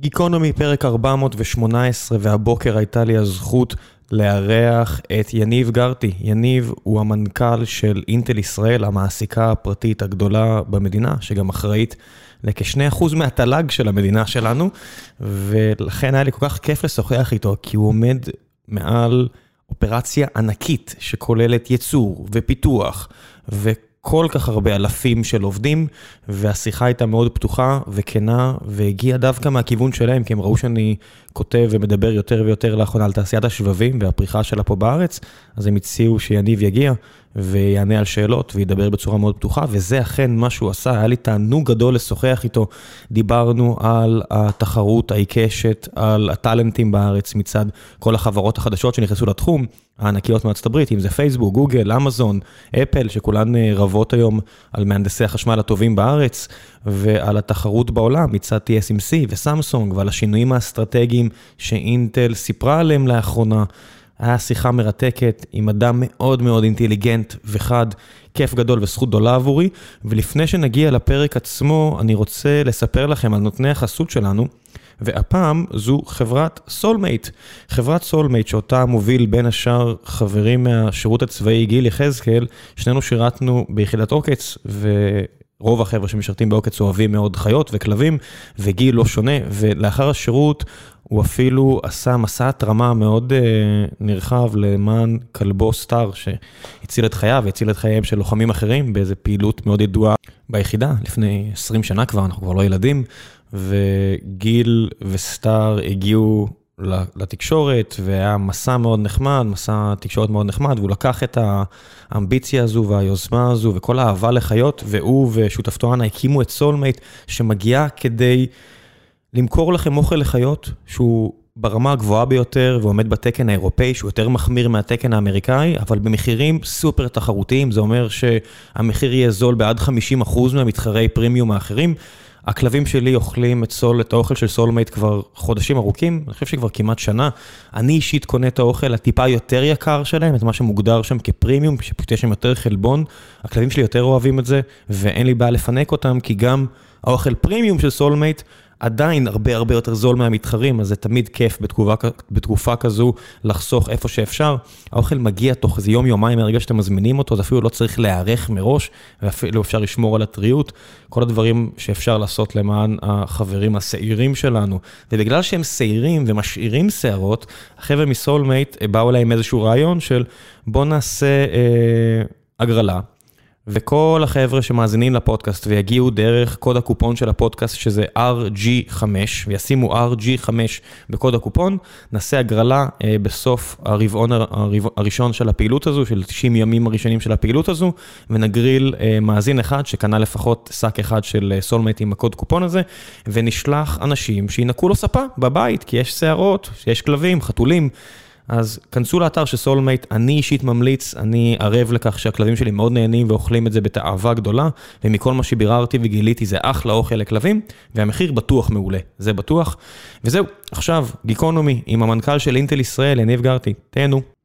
גיקונומי, פרק 418, והבוקר הייתה לי הזכות לארח את יניב גרטי. יניב הוא המנכ"ל של אינטל ישראל, המעסיקה הפרטית הגדולה במדינה, שגם אחראית לכ-2% מהתל"ג של המדינה שלנו, ולכן היה לי כל כך כיף לשוחח איתו, כי הוא עומד מעל אופרציה ענקית שכוללת ייצור ופיתוח. ו... כל כך הרבה אלפים של עובדים, והשיחה הייתה מאוד פתוחה וכנה, והגיעה דווקא מהכיוון שלהם, כי הם ראו שאני כותב ומדבר יותר ויותר לאחרונה על תעשיית השבבים והפריחה שלה פה בארץ, אז הם הציעו שיניב יגיע ויענה על שאלות וידבר בצורה מאוד פתוחה, וזה אכן מה שהוא עשה, היה לי תענוג גדול לשוחח איתו. דיברנו על התחרות העיקשת, על הטאלנטים בארץ מצד כל החברות החדשות שנכנסו לתחום, הענקיות מארצות הברית, אם זה פייסבוק, גוגל, אמזון, אפל, שכולן אה, רבות היום על מהנדסי החשמל הטובים בארץ, ועל התחרות בעולם מצד TSMC וסמסונג, ועל השינויים האסטרטגיים שאינטל סיפרה עליהם לאחרונה. היה שיחה מרתקת עם אדם מאוד מאוד אינטליגנט וחד, כיף גדול וזכות גדולה עבורי. ולפני שנגיע לפרק עצמו, אני רוצה לספר לכם על נותני החסות שלנו. והפעם זו חברת סולמייט. חברת סולמייט שאותה מוביל בין השאר חברים מהשירות הצבאי גיל יחזקאל, שנינו שירתנו ביחידת עוקץ, ורוב החבר'ה שמשרתים בעוקץ אוהבים מאוד חיות וכלבים, וגיל לא שונה, ולאחר השירות הוא אפילו עשה מסע התרמה מאוד uh, נרחב למען כלבו סטאר, שהציל את חייו והציל את חייהם של לוחמים אחרים באיזו פעילות מאוד ידועה ביחידה, לפני 20 שנה כבר, אנחנו כבר לא ילדים, וגיל וסטאר הגיעו לתקשורת, והיה מסע מאוד נחמד, מסע תקשורת מאוד נחמד, והוא לקח את האמביציה הזו והיוזמה הזו וכל האהבה לחיות, והוא ושותפתו אנה הקימו את סולמייט, שמגיעה כדי... למכור לכם אוכל לחיות שהוא ברמה הגבוהה ביותר ועומד בתקן האירופאי, שהוא יותר מחמיר מהתקן האמריקאי, אבל במחירים סופר תחרותיים, זה אומר שהמחיר יהיה זול בעד 50% מהמתחרי פרימיום האחרים. הכלבים שלי אוכלים את, סול, את האוכל של סולמייט כבר חודשים ארוכים, אני חושב שכבר כמעט שנה. אני אישית קונה את האוכל הטיפה יותר יקר שלהם, את מה שמוגדר שם כפרימיום, שפשוט יש שם יותר חלבון. הכלבים שלי יותר אוהבים את זה, ואין לי בעיה לפנק אותם, כי גם האוכל פרימיום של סולמייט עדיין הרבה הרבה יותר זול מהמתחרים, אז זה תמיד כיף בתקופה, בתקופה כזו לחסוך איפה שאפשר. האוכל מגיע תוך איזה יום-יומיים מהרגע שאתם מזמינים אותו, זה אפילו לא צריך להיערך מראש, ואפילו אפשר לשמור על הטריות. כל הדברים שאפשר לעשות למען החברים השעירים שלנו. ובגלל שהם שעירים ומשאירים שערות, החבר'ה מסולמייט באו אליי עם איזשהו רעיון של בוא נעשה אה, הגרלה. וכל החבר'ה שמאזינים לפודקאסט ויגיעו דרך קוד הקופון של הפודקאסט, שזה RG5, וישימו RG5 בקוד הקופון, נעשה הגרלה אה, בסוף הרבעון הראשון של הפעילות הזו, של 90 ימים הראשונים של הפעילות הזו, ונגריל אה, מאזין אחד שקנה לפחות שק אחד של אה, סולמט עם הקוד קופון הזה, ונשלח אנשים שינקו לו ספה בבית, כי יש שערות, יש כלבים, חתולים. אז כנסו לאתר של סולמייט, אני אישית ממליץ, אני ערב לכך שהכלבים שלי מאוד נהנים ואוכלים את זה בתאווה גדולה, ומכל מה שביררתי וגיליתי זה אחלה אוכל לכלבים, והמחיר בטוח מעולה, זה בטוח. וזהו, עכשיו, גיקונומי עם המנכ"ל של אינטל ישראל, יניב גרטי, תהנו.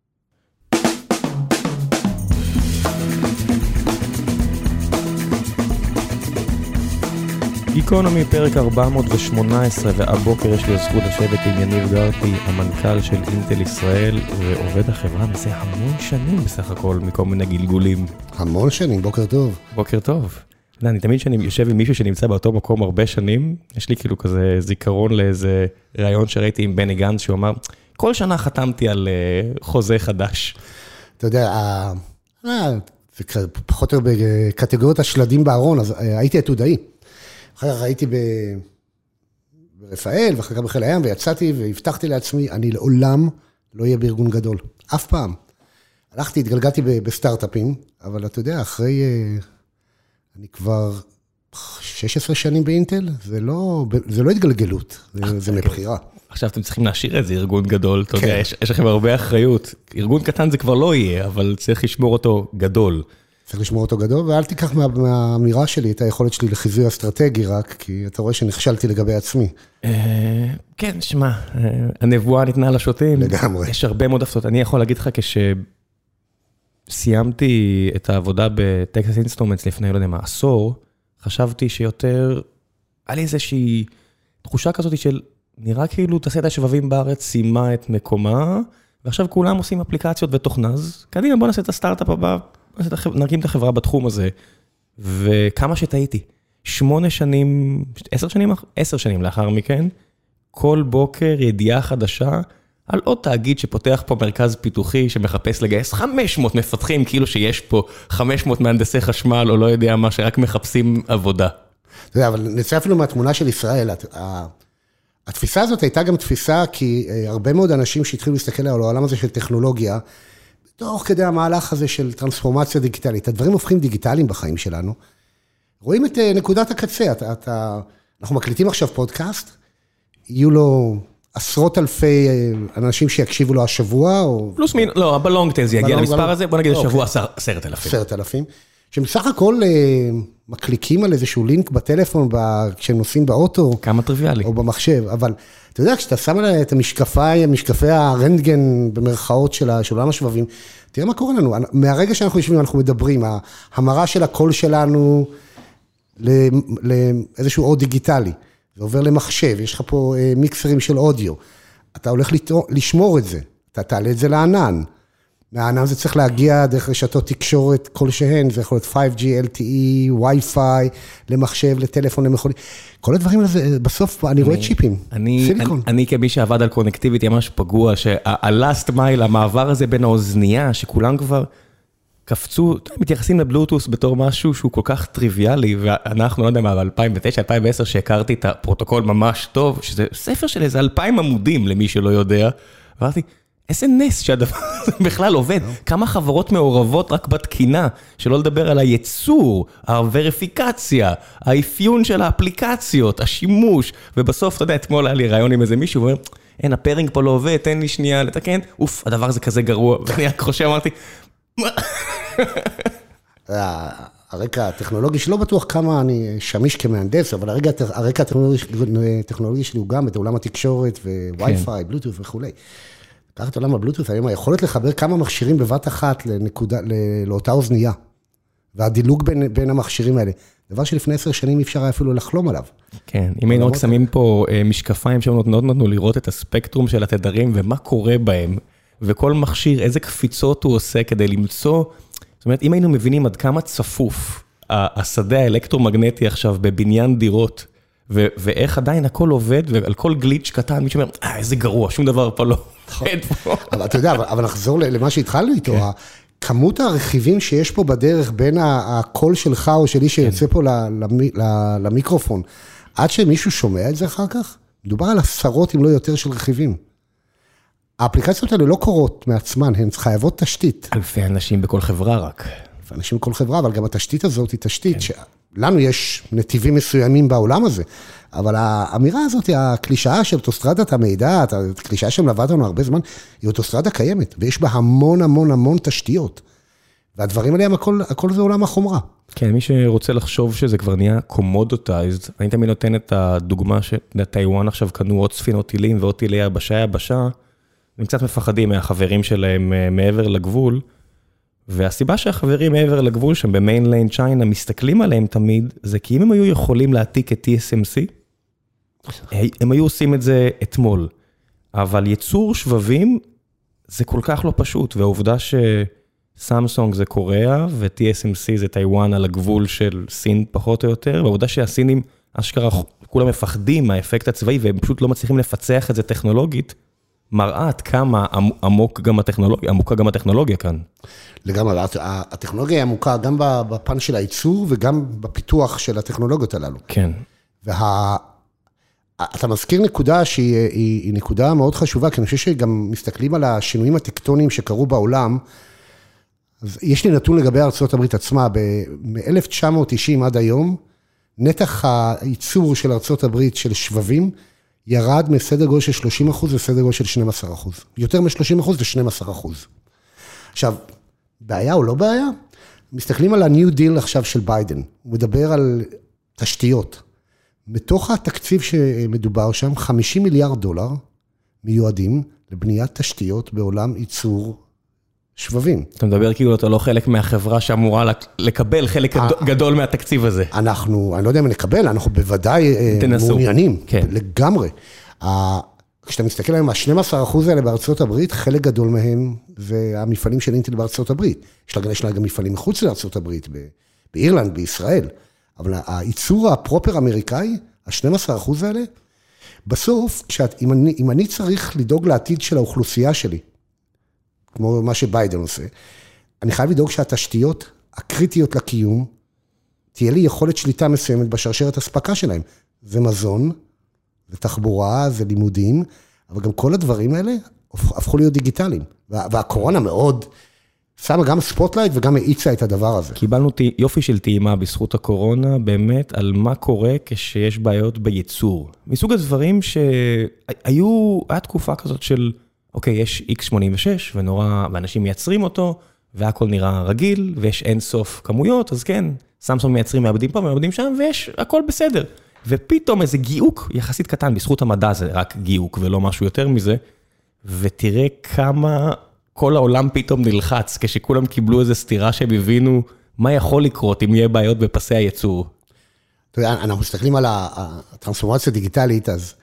גיקונומי, פרק 418, והבוקר יש לי הזכות לשבת עם יניב גרטי, המנכ"ל של אינטל ישראל, ועובד החברה מזה המון שנים בסך הכל, מכל מיני גלגולים. המון שנים, בוקר טוב. בוקר טוב. לא, אני תמיד כשאני יושב עם מישהו שנמצא באותו מקום הרבה שנים, יש לי כאילו כזה זיכרון לאיזה ראיון שראיתי עם בני גנץ, שהוא אמר, כל שנה חתמתי על uh, חוזה חדש. אתה יודע, אה, זה פחות או יותר בקטגוריות השלדים בארון, אז אה, הייתי עתודאי. אחר כך הייתי ברפאל, ואחר כך בחיל הים, ויצאתי והבטחתי לעצמי, אני לעולם לא אהיה בארגון גדול, אף פעם. הלכתי, התגלגלתי בסטארט-אפים, אבל אתה יודע, אחרי... אה, אני כבר 16 שנים באינטל, זה לא, זה לא התגלגלות, זה, זה מבחירה. עכשיו אתם צריכים להשאיר את זה ארגון גדול, אתה יודע, כן. יש, יש לכם הרבה אחריות. ארגון קטן זה כבר לא יהיה, אבל צריך לשמור אותו גדול. צריך לשמור אותו גדול, ואל תיקח מהאמירה שלי את היכולת שלי לחיזוי אסטרטגי רק, כי אתה רואה שנכשלתי לגבי עצמי. אה, כן, שמע, אה, הנבואה ניתנה לשוטים. לגמרי. יש הרבה מאוד הפתעות. אני יכול להגיד לך, כשסיימתי את העבודה בטקסס אינסטרומנטס לפני, לא יודע מה, עשור, חשבתי שיותר, היה לי איזושהי תחושה כזאת של נראה כאילו תעשיית השבבים בארץ סיימה את מקומה, ועכשיו כולם עושים אפליקציות ותוכנה, אז קדימה, בוא נעשה את הסטארט-אפ הבא, נקים את החברה בתחום הזה. וכמה שטעיתי, שמונה שנים, עשר שנים, עשר שנים לאחר מכן, כל בוקר ידיעה חדשה על עוד תאגיד שפותח פה מרכז פיתוחי שמחפש לגייס 500 מפתחים, כאילו שיש פה 500 מהנדסי חשמל או לא יודע מה, שרק מחפשים עבודה. אתה יודע, אבל נצא אפילו מהתמונה של ישראל. התפיסה הזאת הייתה גם תפיסה כי אה, הרבה מאוד אנשים שהתחילו להסתכל על העולם הזה של טכנולוגיה, תוך כדי המהלך הזה של טרנספורמציה דיגיטלית, הדברים הופכים דיגיטליים בחיים שלנו. רואים את אה, נקודת הקצה, אתה, אתה, אנחנו מקליטים עכשיו פודקאסט, יהיו לו עשרות אלפי אה, אנשים שיקשיבו לו השבוע, או... פלוס מין, לא, בלונגטן זה יגיע למספר הזה, בוא נגיד השבוע אוקיי. עשרת אלפים. עשרת אלפים. שבסך הכל אה, מקליקים על איזשהו לינק בטלפון כשהם נוסעים באוטו. כמה טריוויאלי. או במחשב, אבל אתה יודע, כשאתה שם עליה את המשקפי, משקפי הרנטגן במרכאות של עולם השבבים, תראה מה קורה לנו. מהרגע שאנחנו יושבים, אנחנו מדברים, ההמרה של הקול שלנו לאיזשהו אוד דיגיטלי. זה עובר למחשב, יש לך פה אה, מיקסרים של אודיו. אתה הולך לשמור את זה, אתה תעלה את זה לענן. מהענן זה צריך להגיע דרך רשתות תקשורת כלשהן, זה יכול להיות 5G, LTE, Wi-Fi, למחשב, לטלפון, למכונית. כל הדברים האלה, בסוף אני רואה צ'יפים, סיליקון. אני כמי שעבד על קונקטיביטי ממש פגוע, שה-last mile, המעבר הזה בין האוזנייה, שכולם כבר קפצו, מתייחסים לבלוטוס בתור משהו שהוא כל כך טריוויאלי, ואנחנו, לא יודע מה, ב-2009, 2010, שהכרתי את הפרוטוקול ממש טוב, שזה ספר של איזה אלפיים עמודים למי שלא יודע, ואמרתי, איזה נס שהדבר הזה בכלל עובד, כמה חברות מעורבות רק בתקינה, שלא לדבר על הייצור, הווריפיקציה, האפיון של האפליקציות, השימוש, ובסוף, אתה יודע, אתמול היה לי רעיון עם איזה מישהו, הוא אומר, אין, ה-pairing פה לא עובד, תן לי שנייה לתקן, אוף, הדבר הזה כזה גרוע, ואני רק חושב, אמרתי, מה? הרקע הטכנולוגי שלא בטוח כמה אני שמיש כמהנדס, אבל הרקע הטכנולוגי שלי הוא גם את עולם התקשורת וווי-פיי, בלוטות' וכולי. קח את עולם הבלוטות' היום, היכולת לחבר כמה מכשירים בבת אחת לנקודה, לאותה אוזנייה, והדילוג בין, בין המכשירים האלה, דבר שלפני עשר שנים אי אפשר היה אפילו לחלום עליו. כן, אם היינו רק שמים פה אה, משקפיים שנותנות לנו לראות את הספקטרום של התדרים ומה קורה בהם, וכל מכשיר, איזה קפיצות הוא עושה כדי למצוא, זאת אומרת, אם היינו מבינים עד כמה צפוף השדה האלקטרומגנטי עכשיו בבניין דירות, ואיך עדיין הכל עובד, ועל כל גליץ' קטן, מישהו אומר, אה, איזה גרוע, שום דבר פה לא עובד פה. אבל אתה יודע, אבל נחזור למה שהתחלנו איתו, כן. כמות הרכיבים שיש פה בדרך בין הקול שלך או שלי שיוצא כן. פה למיקרופון, עד שמישהו שומע את זה אחר כך, מדובר על עשרות אם לא יותר של רכיבים. האפליקציות האלה לא קורות מעצמן, הן חייבות תשתית. אלפי אנשים בכל חברה רק. אלפי אנשים בכל חברה, אבל גם התשתית הזאת היא תשתית שלנו יש נתיבים מסוימים בעולם הזה, אבל האמירה הזאת, הקלישאה של אוטוסטרדת המידע, הקלישאה שמלווה אותנו הרבה זמן, היא אוטוסטרדה קיימת, ויש בה המון המון המון תשתיות. והדברים האלה, הכל, הכל זה עולם החומרה. כן, מי שרוצה לחשוב שזה כבר נהיה קומודוטייזד, אני תמיד נותן את הדוגמה שטיוואן עכשיו קנו עוד ספינות טילים ועוד טילי יבשה יבשה, הם קצת מפחדים מהחברים שלהם אה, מעבר לגבול, והסיבה שהחברים מעבר לגבול שהם ב-mainland China מסתכלים עליהם תמיד, זה כי אם הם היו יכולים להעתיק את TSMC, הם היו עושים את זה אתמול. אבל ייצור שבבים זה כל כך לא פשוט, והעובדה שסמסונג זה קוריאה ו-TSMC זה טיוואן על הגבול של סין פחות או יותר, והעובדה שהסינים אשכרה כולם מפחדים מהאפקט הצבאי והם פשוט לא מצליחים לפצח את זה טכנולוגית, מראה עד כמה עמוק גם הטכנולוגיה, עמוקה גם הטכנולוגיה כאן. לגמרי, הטכנולוגיה היא עמוקה גם בפן של הייצור וגם בפיתוח של הטכנולוגיות הללו. כן. וה... אתה מזכיר נקודה שהיא היא, היא נקודה מאוד חשובה, כי אני חושב שגם מסתכלים על השינויים הטקטוניים שקרו בעולם. אז יש לי נתון לגבי ארה"ב עצמה, מ-1990 עד היום, נתח הייצור של ארה"ב של שבבים ירד מסדר גודל של 30 אחוז לסדר גודל של 12 אחוז. יותר מ-30 אחוז ל-12 אחוז. עכשיו, בעיה או לא בעיה? מסתכלים על ה-New Deal עכשיו של ביידן, הוא מדבר על תשתיות. בתוך התקציב שמדובר שם, 50 מיליארד דולר מיועדים לבניית תשתיות בעולם ייצור שבבים. אתה מדבר כאילו אתה לא חלק מהחברה שאמורה לקבל חלק אה, גדול מהתקציב הזה. אנחנו, אני לא יודע אם נקבל, אנחנו בוודאי אה, מעוניינים, כן. לגמרי. כשאתה מסתכל היום, ה-12% האלה בארצות הברית, חלק גדול מהם זה המפעלים של אינטל בארצות הברית. יש לה, יש לה גם מפעלים מחוץ לארצות הברית, באירלנד, בישראל. אבל הייצור הפרופר אמריקאי, ה-12% האלה, בסוף, כשאת, אם, אני, אם אני צריך לדאוג לעתיד של האוכלוסייה שלי, כמו מה שביידן עושה, אני חייב לדאוג שהתשתיות הקריטיות לקיום, תהיה לי יכולת שליטה מסוימת בשרשרת אספקה שלהם. זה מזון, זה תחבורה, זה לימודים, אבל גם כל הדברים האלה הפכו להיות דיגיטליים. והקורונה מאוד שמה גם spotlight וגם האיצה את הדבר הזה. קיבלנו יופי של טעימה בזכות הקורונה, באמת, על מה קורה כשיש בעיות בייצור. מסוג הדברים שהיו, היה תקופה כזאת של, אוקיי, יש X86 ונורא, ואנשים מייצרים אותו, והכל נראה רגיל, ויש אין סוף כמויות, אז כן, סמסונג מייצרים מעבדים פה, מעבדים שם, ויש, הכל בסדר. ופתאום איזה גיוק יחסית קטן, בזכות המדע זה רק גיוק ולא משהו יותר מזה, ותראה כמה כל העולם פתאום נלחץ, כשכולם קיבלו איזו סתירה שהם הבינו מה יכול לקרות אם יהיה בעיות בפסי הייצור. אתה יודע, אנחנו מסתכלים על הטרנספורמציה הדיגיטלית, אז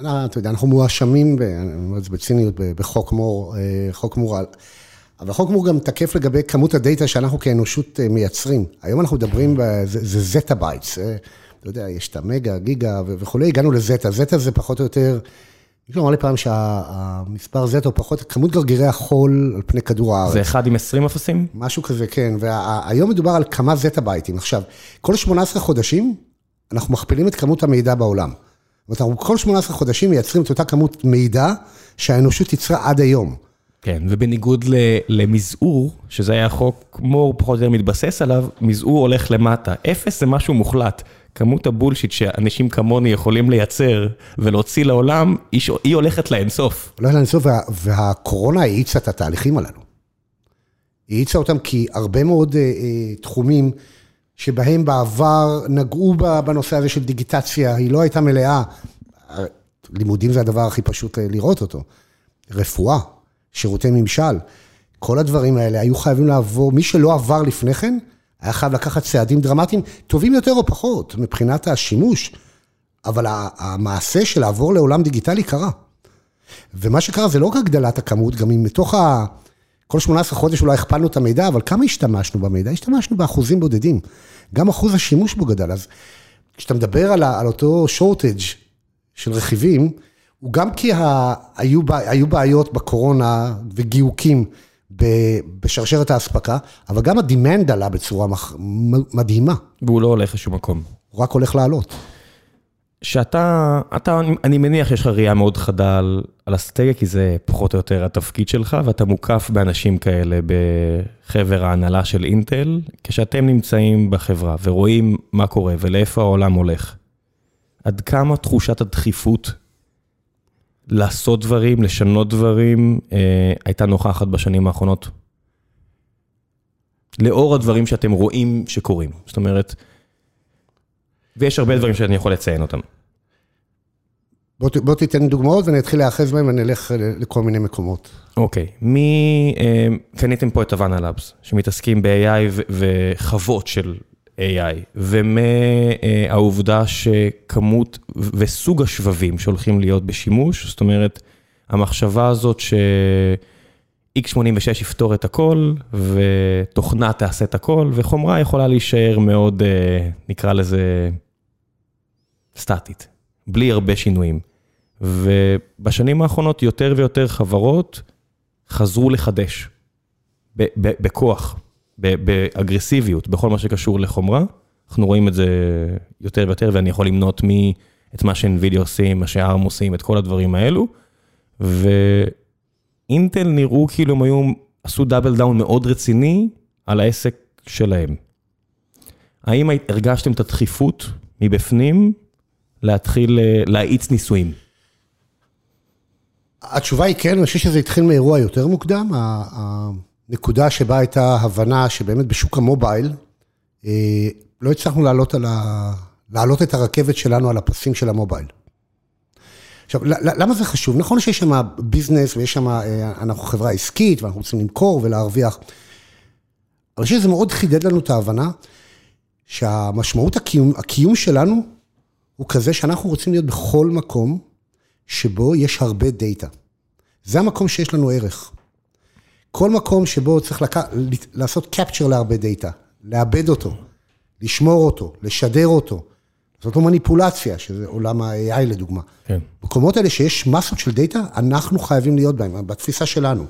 אתה יודע, אנחנו מואשמים, אני אומר את זה בציניות, בחוק מור, אה, חוק מור, אבל חוק מור גם תקף לגבי כמות הדאטה שאנחנו כאנושות אה, מייצרים. היום אנחנו מדברים, זה zettabytes. אתה יודע, יש את המגה, גיגה וכולי, הגענו לזטה, זטה זה פחות או יותר, מישהו אמר לי פעם שהמספר זטה הוא פחות, כמות גרגירי החול על פני כדור הארץ. זה אחד עם 20 אפסים? משהו כזה, כן, והיום מדובר על כמה זטה בייטים. עכשיו, כל 18 חודשים אנחנו מכפילים את כמות המידע בעולם. זאת אומרת, אנחנו כל 18 חודשים מייצרים את אותה כמות מידע שהאנושות ייצרה עד היום. כן, ובניגוד למזעור, שזה היה חוק מור פחות או יותר מתבסס עליו, מזעור הולך למטה. אפס זה משהו מוחלט. כמות הבולשיט שאנשים כמוני יכולים לייצר ולהוציא לעולם, היא הולכת לאינסוף. הולכת לאינסוף, וה, והקורונה האיצה את התהליכים הללו. היא האיצה אותם כי הרבה מאוד אה, אה, תחומים שבהם בעבר נגעו בנושא הזה של דיגיטציה, היא לא הייתה מלאה. לימודים זה הדבר הכי פשוט אה, לראות אותו. רפואה, שירותי ממשל, כל הדברים האלה היו חייבים לעבור, מי שלא עבר לפני כן, היה חייב לקחת צעדים דרמטיים, טובים יותר או פחות, מבחינת השימוש, אבל המעשה של לעבור לעולם דיגיטלי קרה. ומה שקרה זה לא רק הגדלת הכמות, גם אם מתוך ה... כל 18 חודש אולי הכפלנו את המידע, אבל כמה השתמשנו במידע? השתמשנו באחוזים בודדים. גם אחוז השימוש בו גדל. אז כשאתה מדבר על, על אותו שורטג' של רכיבים, הוא גם כי ה... היו, היו בעיות בקורונה וגיוקים בשרשרת האספקה, אבל גם הדימנד עלה בצורה מדהימה. והוא לא הולך לשום מקום. הוא רק הולך לעלות. שאתה, אתה, אני מניח שיש לך ראייה מאוד חדה על, על אסטרטגיה, כי זה פחות או יותר התפקיד שלך, ואתה מוקף באנשים כאלה בחבר ההנהלה של אינטל, כשאתם נמצאים בחברה ורואים מה קורה ולאיפה העולם הולך. עד כמה תחושת הדחיפות לעשות דברים, לשנות דברים, אה, הייתה נוכחת בשנים האחרונות. לאור הדברים שאתם רואים שקורים. זאת אומרת, ויש הרבה דברים שאני יכול לציין אותם. בוא, בוא תיתן דוגמאות ואני אתחיל להיאחז בהם ואני אלך לכל מיני מקומות. אוקיי, מי, אה, קניתם פה את הוואנה לאבס, שמתעסקים ב-AI וחוות של AI, ומהעובדה שכמות וסוג השבבים שהולכים להיות בשימוש, זאת אומרת, המחשבה הזאת ש-X86 יפתור את הכל, ותוכנה תעשה את הכל, וחומרה יכולה להישאר מאוד, אה, נקרא לזה, סטטית, בלי הרבה שינויים. ובשנים האחרונות יותר ויותר חברות חזרו לחדש, בכוח. באגרסיביות, בכל מה שקשור לחומרה. אנחנו רואים את זה יותר ויותר, ואני יכול למנות מי, את מה שאינווידיה עושים, מה שארם עושים, את כל הדברים האלו. ואינטל נראו כאילו הם היו, עשו דאבל דאון מאוד רציני על העסק שלהם. האם הרגשתם את הדחיפות מבפנים להתחיל אה, להאיץ ניסויים? התשובה היא כן, אני חושב שזה התחיל מאירוע יותר מוקדם. נקודה שבה הייתה הבנה שבאמת בשוק המובייל, אה, לא הצלחנו לעלות, ה... לעלות את הרכבת שלנו על הפסים של המובייל. עכשיו, למה זה חשוב? נכון שיש שם ביזנס ויש שם, אה, אנחנו חברה עסקית ואנחנו רוצים למכור ולהרוויח, אבל שזה מאוד חידד לנו את ההבנה שהמשמעות הקיום, הקיום שלנו הוא כזה שאנחנו רוצים להיות בכל מקום שבו יש הרבה דאטה. זה המקום שיש לנו ערך. כל מקום שבו צריך לק... לעשות capture להרבה דאטה, לעבד אותו, לשמור אותו, לשדר אותו, לעשות לו מניפולציה, שזה עולם ה-AI לדוגמה. כן. מקומות האלה שיש מסות של דאטה, אנחנו חייבים להיות בהם, בתפיסה שלנו.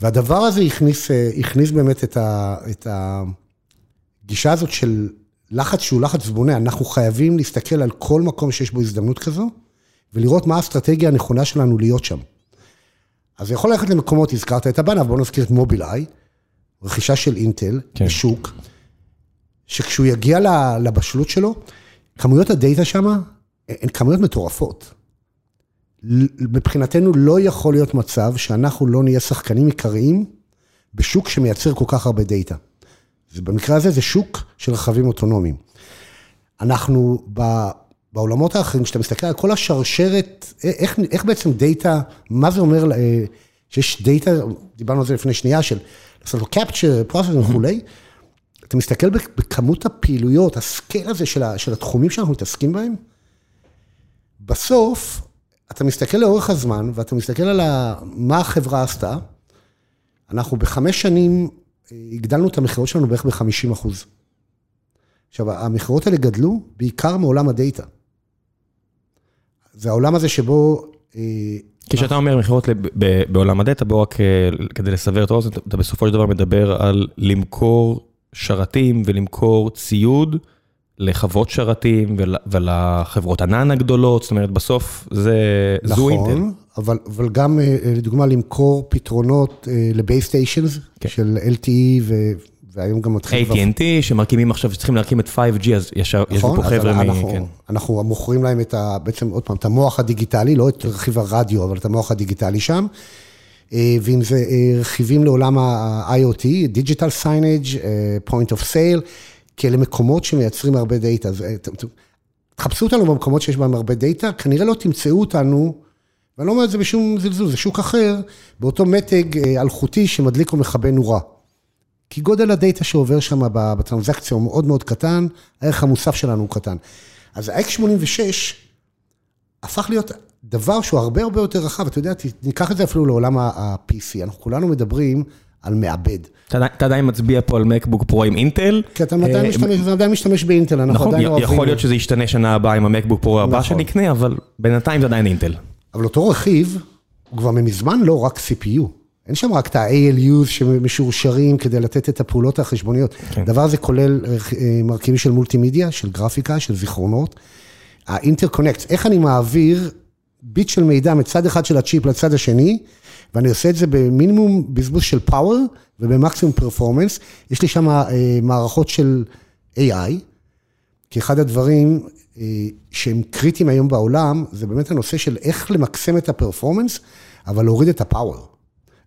והדבר הזה הכניס, הכניס באמת את, ה, את הגישה הזאת של לחץ שהוא לחץ בונה, אנחנו חייבים להסתכל על כל מקום שיש בו הזדמנות כזו, ולראות מה האסטרטגיה הנכונה שלנו להיות שם. אז יכול ללכת למקומות, הזכרת את הבנה, בואו נזכיר את מובילאיי, רכישה של אינטל, כן. בשוק, שכשהוא יגיע לבשלות שלו, כמויות הדאטה שם הן כמויות מטורפות. מבחינתנו לא יכול להיות מצב שאנחנו לא נהיה שחקנים עיקריים בשוק שמייצר כל כך הרבה דאטה. ובמקרה הזה זה שוק של רכבים אוטונומיים. אנחנו בעולמות האחרים, כשאתה מסתכל על כל השרשרת, איך, איך בעצם דאטה, מה זה אומר אה, שיש דאטה, דיברנו על זה לפני שנייה, של לעשות לו capture, process וכולי, אתה מסתכל בכמות הפעילויות, ה-scale הזה של, של התחומים שאנחנו מתעסקים בהם, בסוף, אתה מסתכל לאורך הזמן, ואתה מסתכל על מה החברה עשתה, אנחנו בחמש שנים אה, הגדלנו את המכירות שלנו בערך ב-50 אחוז. עכשיו, המכירות האלה גדלו בעיקר מעולם הדאטה. זה העולם הזה שבו... אה, כשאתה אומר מכירות בעולם הדאטה, בוא רק אה, כדי לסבר את האוזן, אתה בסופו של דבר מדבר על למכור שרתים ולמכור ציוד לחוות שרתים ולחברות ענן הגדולות, זאת אומרת, בסוף זה, נכון, זו אינטל. נכון, אבל, אבל גם אה, לדוגמה למכור פתרונות לבייס סטיישנס כן. של LTE ו... והיום גם מתחיל... AT&T שמרכיבים עכשיו, שצריכים להקים את 5G, אז יש נכון, פה חבר'ה מ... אנחנו, כן. אנחנו מוכרים להם את ה... בעצם, עוד פעם, את המוח הדיגיטלי, לא את רכיב הרדיו, אבל את המוח הדיגיטלי שם. אה, ואם זה אה, רכיבים לעולם ה-IoT, Digital Signage, אה, Point of Sale, כאלה מקומות שמייצרים הרבה דאטה. תחפשו אותנו במקומות שיש בהם הרבה דאטה, כנראה לא תמצאו אותנו, ואני לא אומר את זה בשום זלזול, זה שוק אחר, באותו מתג אלחוטי שמדליק או מכבה נורה. כי גודל הדאטה שעובר שם בטרנזקציה הוא מאוד מאוד קטן, הערך המוסף שלנו הוא קטן. אז ה-X86 הפך להיות דבר שהוא הרבה הרבה יותר רחב, אתה יודע, ניקח את זה אפילו לעולם ה-PC, אנחנו כולנו מדברים על מעבד. אתה עדיין מצביע פה על מקבוק פרו עם אינטל. כי אתה עדיין משתמש באינטל, אנחנו נכון, עדיין אוהבים. יכול להיות שזה ישתנה שנה הבאה עם המקבוק פרו הבא נכון. שנקנה, אבל בינתיים זה עדיין אינטל. אבל אותו רכיב, הוא כבר מזמן לא רק CPU. אין שם רק את ה-ALUs שמשורשרים כדי לתת את הפעולות החשבוניות. כן. הדבר הזה כולל אה, מרכיבים של מולטימדיה, של גרפיקה, של זיכרונות. האינטרקונקט, איך אני מעביר ביט של מידע מצד אחד של הצ'יפ לצד השני, ואני עושה את זה במינימום בזבוז של פאוור ובמקסימום פרפורמנס. יש לי שם אה, מערכות של AI, כי אחד הדברים אה, שהם קריטיים היום בעולם, זה באמת הנושא של איך למקסם את הפרפורמנס, אבל להוריד את הפאוור.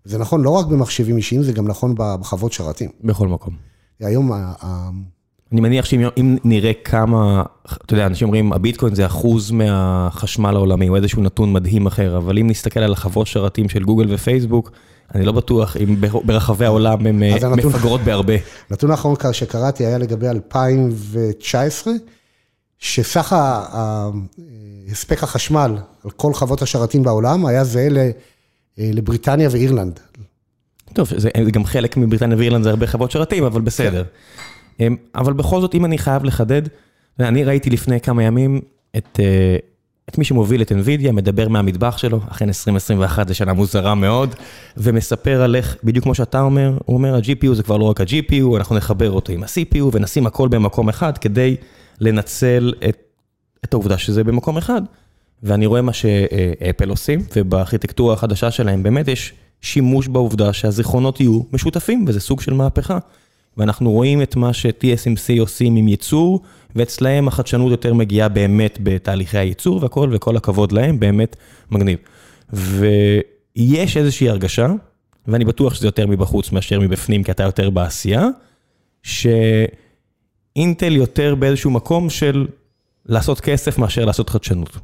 זה נכון לא רק במחשבים אישיים, זה גם נכון בחוות שרתים. בכל מקום. היום... אני מניח שאם נראה כמה, אתה יודע, אנשים אומרים, הביטקוין זה אחוז מהחשמל העולמי, או איזשהו נתון מדהים אחר, אבל אם נסתכל על החוות שרתים של גוגל ופייסבוק, אני לא בטוח אם ברחבי העולם הן אה, מפגרות בהרבה. נתון האחרון שקראתי היה לגבי 2019, שסך הספק החשמל על כל חוות השרתים בעולם היה זהה אה, לבריטניה ואירלנד. טוב, זה גם חלק מבריטניה ואירלנד זה הרבה חברות שרתים, אבל בסדר. כן. אבל בכל זאת, אם אני חייב לחדד, אני ראיתי לפני כמה ימים את, אה, את מי שמוביל את NVIDIA, מדבר מהמטבח שלו, אכן 2021 זה שנה מוזרה מאוד, ומספר על איך, בדיוק כמו שאתה אומר, הוא אומר, ה-GPU זה כבר לא רק ה-GPU, אנחנו נחבר אותו עם ה-CPU ונשים הכל במקום אחד כדי לנצל את, את העובדה שזה במקום אחד. ואני רואה מה שאפל עושים, ובארכיטקטורה החדשה שלהם באמת יש שימוש בעובדה שהזיכרונות יהיו משותפים, וזה סוג של מהפכה. ואנחנו רואים את מה ש-TSMC עושים עם ייצור, ואצלהם החדשנות יותר מגיעה באמת בתהליכי הייצור והכל, וכל הכבוד להם, באמת מגניב. ויש איזושהי הרגשה, ואני בטוח שזה יותר מבחוץ מאשר מבפנים, כי אתה יותר בעשייה, שאינטל יותר באיזשהו מקום של לעשות כסף מאשר לעשות חדשנות.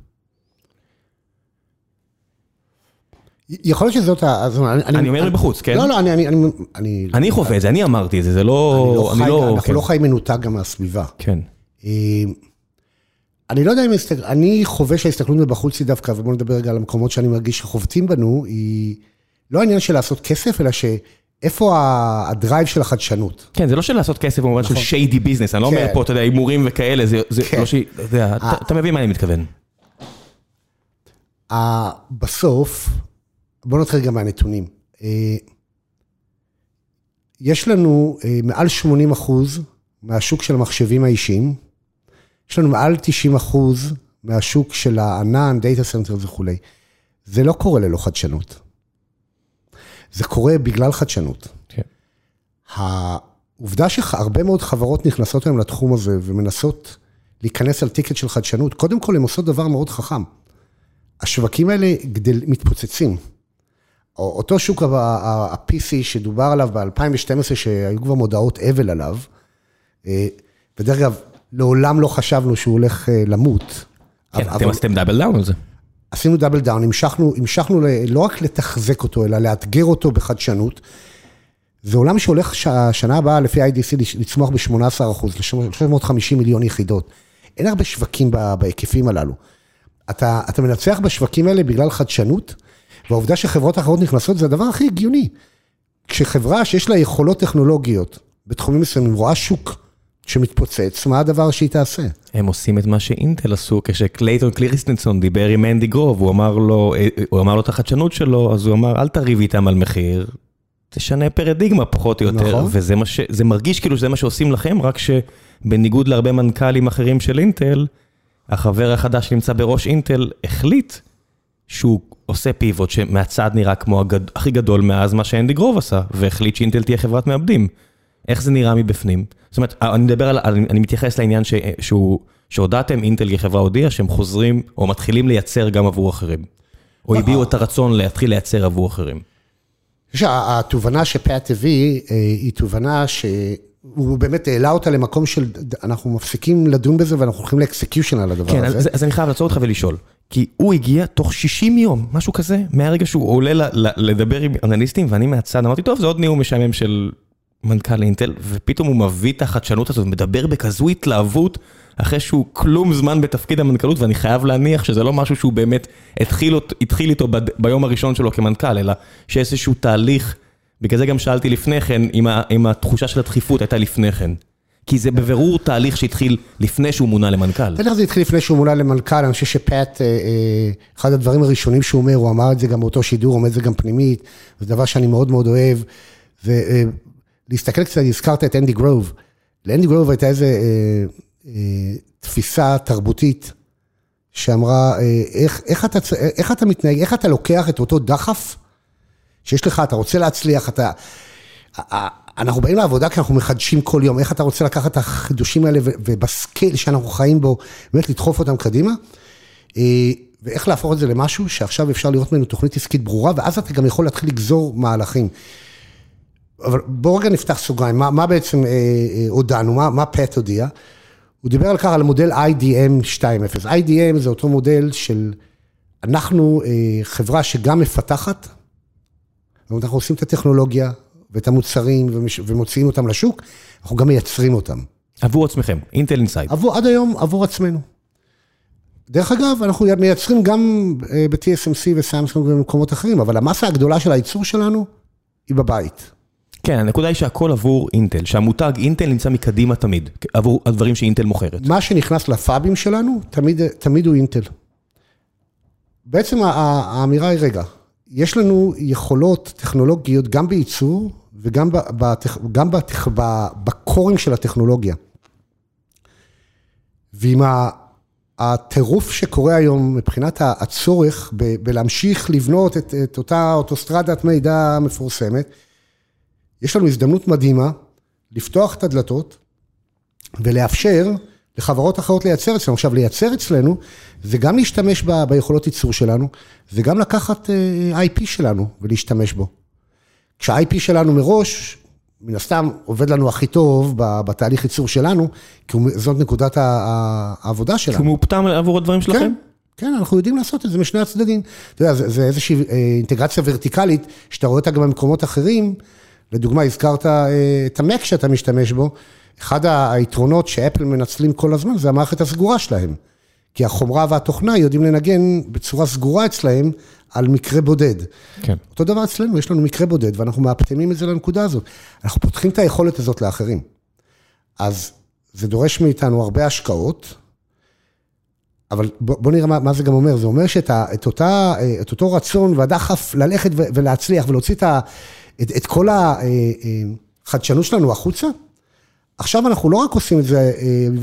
יכול להיות שזאת ה... אני אומר מבחוץ, כן? לא, לא, אני... אני חווה את זה, אני אמרתי את זה, זה לא... אנחנו לא, כן. לא חיים מנותק גם מהסביבה. כן. אה, אני לא יודע אם... אני חווה שההסתכלות מבחוץ היא דווקא, ובואו נדבר רגע על המקומות שאני מרגיש שחובטים בנו, היא לא העניין של לעשות כסף, אלא שאיפה ה-drive של החדשנות. כן, זה לא של לעשות כסף במובן של shady business, אני לא אומר פה, אתה יודע, הימורים וכאלה, זה לא ש... אתה מבין מה אני מתכוון. בסוף, בואו נתחיל גם מהנתונים. יש לנו מעל 80 אחוז מהשוק של המחשבים האישיים, יש לנו מעל 90 אחוז מהשוק של הענן, data center וכולי. זה לא קורה ללא חדשנות. זה קורה בגלל חדשנות. כן. העובדה שהרבה מאוד חברות נכנסות היום לתחום הזה ומנסות להיכנס על ticket של חדשנות, קודם כל הן עושות דבר מאוד חכם. השווקים האלה גדל, מתפוצצים. אותו שוק ה-PC שדובר עליו ב-2012, שהיו כבר מודעות אבל עליו, אה, ודרך אגב, לעולם לא חשבנו שהוא הולך אה, למות. כן, אתם עשיתם double down על זה. עשינו double down, המשכנו, המשכנו לא רק לתחזק אותו, אלא לאתגר אותו בחדשנות. זה עולם שהולך שנה הבאה, לפי IDC, לצמוח ב-18 אחוז, ל-350 מיליון יחידות. אין הרבה שווקים בהיקפים הללו. אתה, אתה מנצח בשווקים האלה בגלל חדשנות, והעובדה שחברות אחרות נכנסות זה הדבר הכי הגיוני. כשחברה שיש לה יכולות טכנולוגיות בתחומים מסוימים, רואה שוק שמתפוצץ, מה הדבר שהיא תעשה? הם עושים את מה שאינטל עשו, כשקלייטון קליריסטנסון דיבר עם אנדי גרוב, הוא אמר לו, הוא אמר לו את החדשנות שלו, אז הוא אמר, אל תריב איתם על מחיר, תשנה פרדיגמה פחות או יותר, נכון. וזה מה ש... זה מרגיש כאילו שזה מה שעושים לכם, רק שבניגוד להרבה מנכ"לים אחרים של אינטל, החבר החדש שנמצא בראש אינטל החליט שהוא עושה פיבוט שמהצד נראה כמו הגד... הכי גדול מאז מה שאנדי גרוב עשה, והחליט שאינטל תהיה חברת מעבדים. איך זה נראה מבפנים? זאת אומרת, אני מדבר על, אני מתייחס לעניין ש, שהוא, שהודעתם, אינטל כחברה הודיעה שהם חוזרים או מתחילים לייצר גם עבור אחרים. או הביעו את הרצון להתחיל לייצר עבור אחרים. התובנה שפאט הביא אה, היא תובנה שהוא באמת העלה אותה למקום של, אנחנו מפסיקים לדון בזה ואנחנו הולכים לאקסקיושן על הדבר כן, הזה. כן, אז אני חייב לעצור אותך ולשאול. כי הוא הגיע תוך 60 יום, משהו כזה, מהרגע שהוא עולה לדבר עם אנליסטים, ואני מהצד אמרתי, טוב, זה עוד נאום משעמם של מנכ"ל אינטל, ופתאום הוא מביא את החדשנות הזאת, מדבר בכזו התלהבות, אחרי שהוא כלום זמן בתפקיד המנכ"לות, ואני חייב להניח שזה לא משהו שהוא באמת התחיל, התחיל איתו ב, ביום הראשון שלו כמנכ"ל, אלא שיש איזשהו תהליך, בגלל זה גם שאלתי לפני כן, אם, אם התחושה של הדחיפות הייתה לפני כן. כי זה בבירור תהליך שהתחיל לפני שהוא מונה למנכ"ל. בטח זה התחיל לפני שהוא מונה למנכ"ל, אני חושב שפאט, אה, אה, אחד הדברים הראשונים שהוא אומר, הוא אמר את זה גם באותו שידור, אומר את זה גם פנימית, זה דבר שאני מאוד מאוד אוהב. להסתכל קצת, הזכרת את אנדי גרוב. לאנדי גרוב הייתה איזו אה, אה, תפיסה תרבותית שאמרה, אה, איך אתה מתנהג, איך אתה לוקח את אותו דחף שיש לך, אתה רוצה להצליח, אתה... אנחנו באים לעבודה כי אנחנו מחדשים כל יום, איך אתה רוצה לקחת את החידושים האלה ובסקייל שאנחנו חיים בו, באמת לדחוף אותם קדימה, אה, ואיך להפוך את זה למשהו שעכשיו אפשר לראות ממנו תוכנית עסקית ברורה, ואז אתה גם יכול להתחיל לגזור מהלכים. אבל בואו רגע נפתח סוגריים, מה, מה בעצם אה, אה, הודענו, מה, מה פט הודיע? הוא דיבר על כך, על המודל IDM 2.0. IDM זה אותו מודל של, אנחנו אה, חברה שגם מפתחת, אנחנו עושים את הטכנולוגיה ואת המוצרים ומוציאים אותם לשוק, אנחנו גם מייצרים אותם. עבור עצמכם, אינטל אינסייד. עד היום, עבור עצמנו. דרך אגב, אנחנו מייצרים גם אה, ב-TSMC וסמסונג ובמקומות אחרים, אבל המסה הגדולה של הייצור שלנו היא בבית. כן, הנקודה היא שהכל עבור אינטל, שהמותג אינטל נמצא מקדימה תמיד, עבור הדברים שאינטל מוכרת. מה שנכנס לפאבים שלנו, תמיד, תמיד הוא אינטל. בעצם האמירה היא, רגע, יש לנו יכולות טכנולוגיות גם בייצור וגם גם בקורים של הטכנולוגיה. ועם הטירוף שקורה היום מבחינת הצורך בלהמשיך לבנות את, את אותה אוטוסטרדת מידע מפורסמת, יש לנו הזדמנות מדהימה לפתוח את הדלתות ולאפשר לחברות אחרות לייצר אצלנו. עכשיו, לייצר אצלנו זה גם להשתמש ב, ביכולות ייצור שלנו, זה גם לקחת אה, IP שלנו ולהשתמש בו. כשה-IP שלנו מראש, מן הסתם עובד לנו הכי טוב בתהליך ייצור שלנו, כי זאת נקודת העבודה שלנו. כי הוא מאופתם עבור הדברים שלכם? כן. כן, אנחנו יודעים לעשות את זה משני הצדדים. אתה יודע, זה, זה איזושהי אה, אינטגרציה ורטיקלית, שאתה רואה אותה גם במקומות אחרים, לדוגמה, הזכרת אה, את המק שאתה משתמש בו, אחד היתרונות שאפל מנצלים כל הזמן זה המערכת הסגורה שלהם. כי החומרה והתוכנה יודעים לנגן בצורה סגורה אצלהם על מקרה בודד. כן. אותו דבר אצלנו, יש לנו מקרה בודד, ואנחנו מאפטמים את זה לנקודה הזאת. אנחנו פותחים את היכולת הזאת לאחרים. אז זה דורש מאיתנו הרבה השקעות, אבל בוא, בוא נראה מה, מה זה גם אומר. זה אומר שאת ה, את אותה, את אותו רצון והדחף ללכת ולהצליח ולהוציא את, ה, את, את כל החדשנות שלנו החוצה, עכשיו אנחנו לא רק עושים את זה,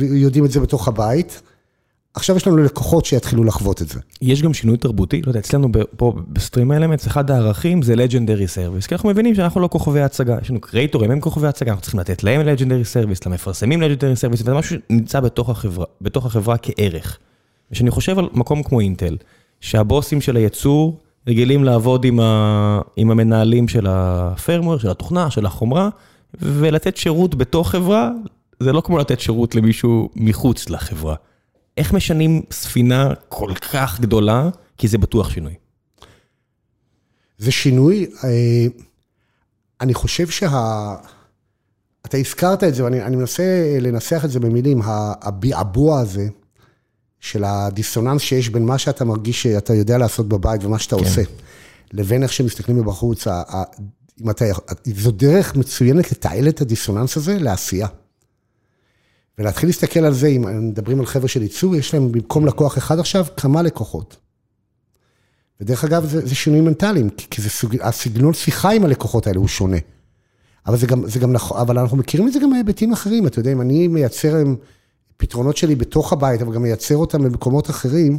יודעים את זה בתוך הבית, עכשיו יש לנו לקוחות שיתחילו לחוות את זה. יש גם שינוי תרבותי, לא יודע, אצלנו פה בסטרים אלמנטס, אחד הערכים זה legendary service, כי אנחנו מבינים שאנחנו לא כוכבי הצגה, יש לנו קרייטורים, הם כוכבי הצגה, אנחנו צריכים לתת להם legendary service, למפרסמים legendary service, וזה משהו שנמצא בתוך החברה, בתוך החברה כערך. ושאני חושב על מקום כמו אינטל, שהבוסים של הייצור רגילים לעבוד עם, ה... עם המנהלים של הפרמוור, של התוכנה, של החומרה, ולתת שירות בתוך חברה, זה לא כמו לתת שירות למישהו מחוץ לחברה. איך משנים ספינה כל כך גדולה, כי זה בטוח שינוי. זה שינוי, אני חושב שה... אתה הזכרת את זה, ואני מנסה לנסח את זה במילים, הביעבוע הזה, של הדיסוננס שיש בין מה שאתה מרגיש שאתה יודע לעשות בבית ומה שאתה כן. עושה, לבין איך שמסתכלים מבחוץ, אם אתה, זו דרך מצוינת לתעל את הדיסוננס הזה לעשייה. ולהתחיל להסתכל על זה, אם מדברים על חבר'ה של ייצור, יש להם במקום לקוח אחד עכשיו, כמה לקוחות. ודרך אגב, זה, זה שינויים מנטליים, כי זה סוג, הסגנון שיחה עם הלקוחות האלה הוא שונה. אבל זה גם, זה גם נכון, אבל אנחנו מכירים את זה גם בהיבטים אחרים, אתה יודע, אם אני מייצר פתרונות שלי בתוך הבית, אבל גם מייצר אותם במקומות אחרים,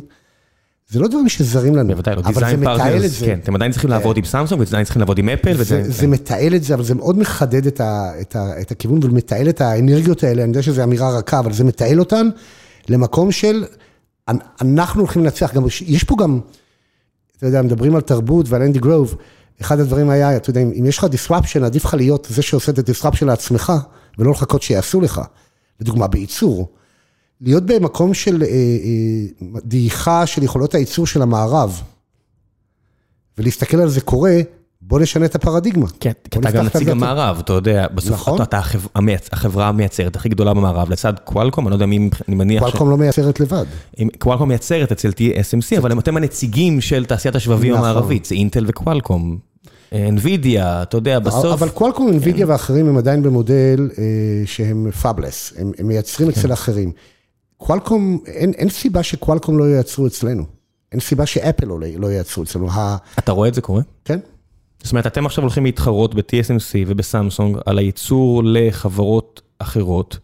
זה לא דברים שזרים לנו, בוודאי, לא, אבל זה מתעל את זה. כן, אתם עדיין צריכים לעבוד עם סמסונג, ועדיין צריכים לעבוד עם אפל. זה זה מתעל את זה, אבל זה מאוד מחדד את ה, את ה, את הכיוון ומתעל את האנרגיות האלה, אני יודע שזו אמירה רכה, אבל זה מתעל אותן למקום של, אנחנו הולכים לנצח, גם, יש פה גם, אתה יודע, מדברים על תרבות ועל אנדי גרוב, אחד הדברים היה, אתה יודע, אם יש לך disruption, עדיף לך להיות זה שעושה את ה-disruption לעצמך, ולא לחכות שיעשו לך, לדוגמה בייצור. להיות במקום של אה, אה, דעיכה של יכולות הייצור של המערב, ולהסתכל על זה קורה, בוא נשנה את הפרדיגמה. כן, כי אתה גם נציג המערב, אתה יודע, בסוף נכון. אתה החברה המייצרת הכי גדולה במערב, לצד קוואלקום, אני לא יודע מי, אני מניח ש... קוואלקום לא מייצרת לבד. קוואלקום מייצרת אצל TSMC, אבל אתם הנציגים של תעשיית השבבים נכון. המערבית, זה אינטל וקוואלקום. NVIDIA, אתה יודע, בסוף... אבל קוואלקום, NVIDIA כן. ואחרים הם עדיין במודל אה, שהם fabless, הם מייצרים אצל כן. אחרים. קוואלקום, אין, אין סיבה שקוואלקום לא ייצרו אצלנו. אין סיבה שאפל לא, לא ייצרו אצלנו. אתה רואה את זה קורה? כן. זאת אומרת, אתם עכשיו הולכים להתחרות ב-TSMC ובסמסונג על הייצור לחברות אחרות,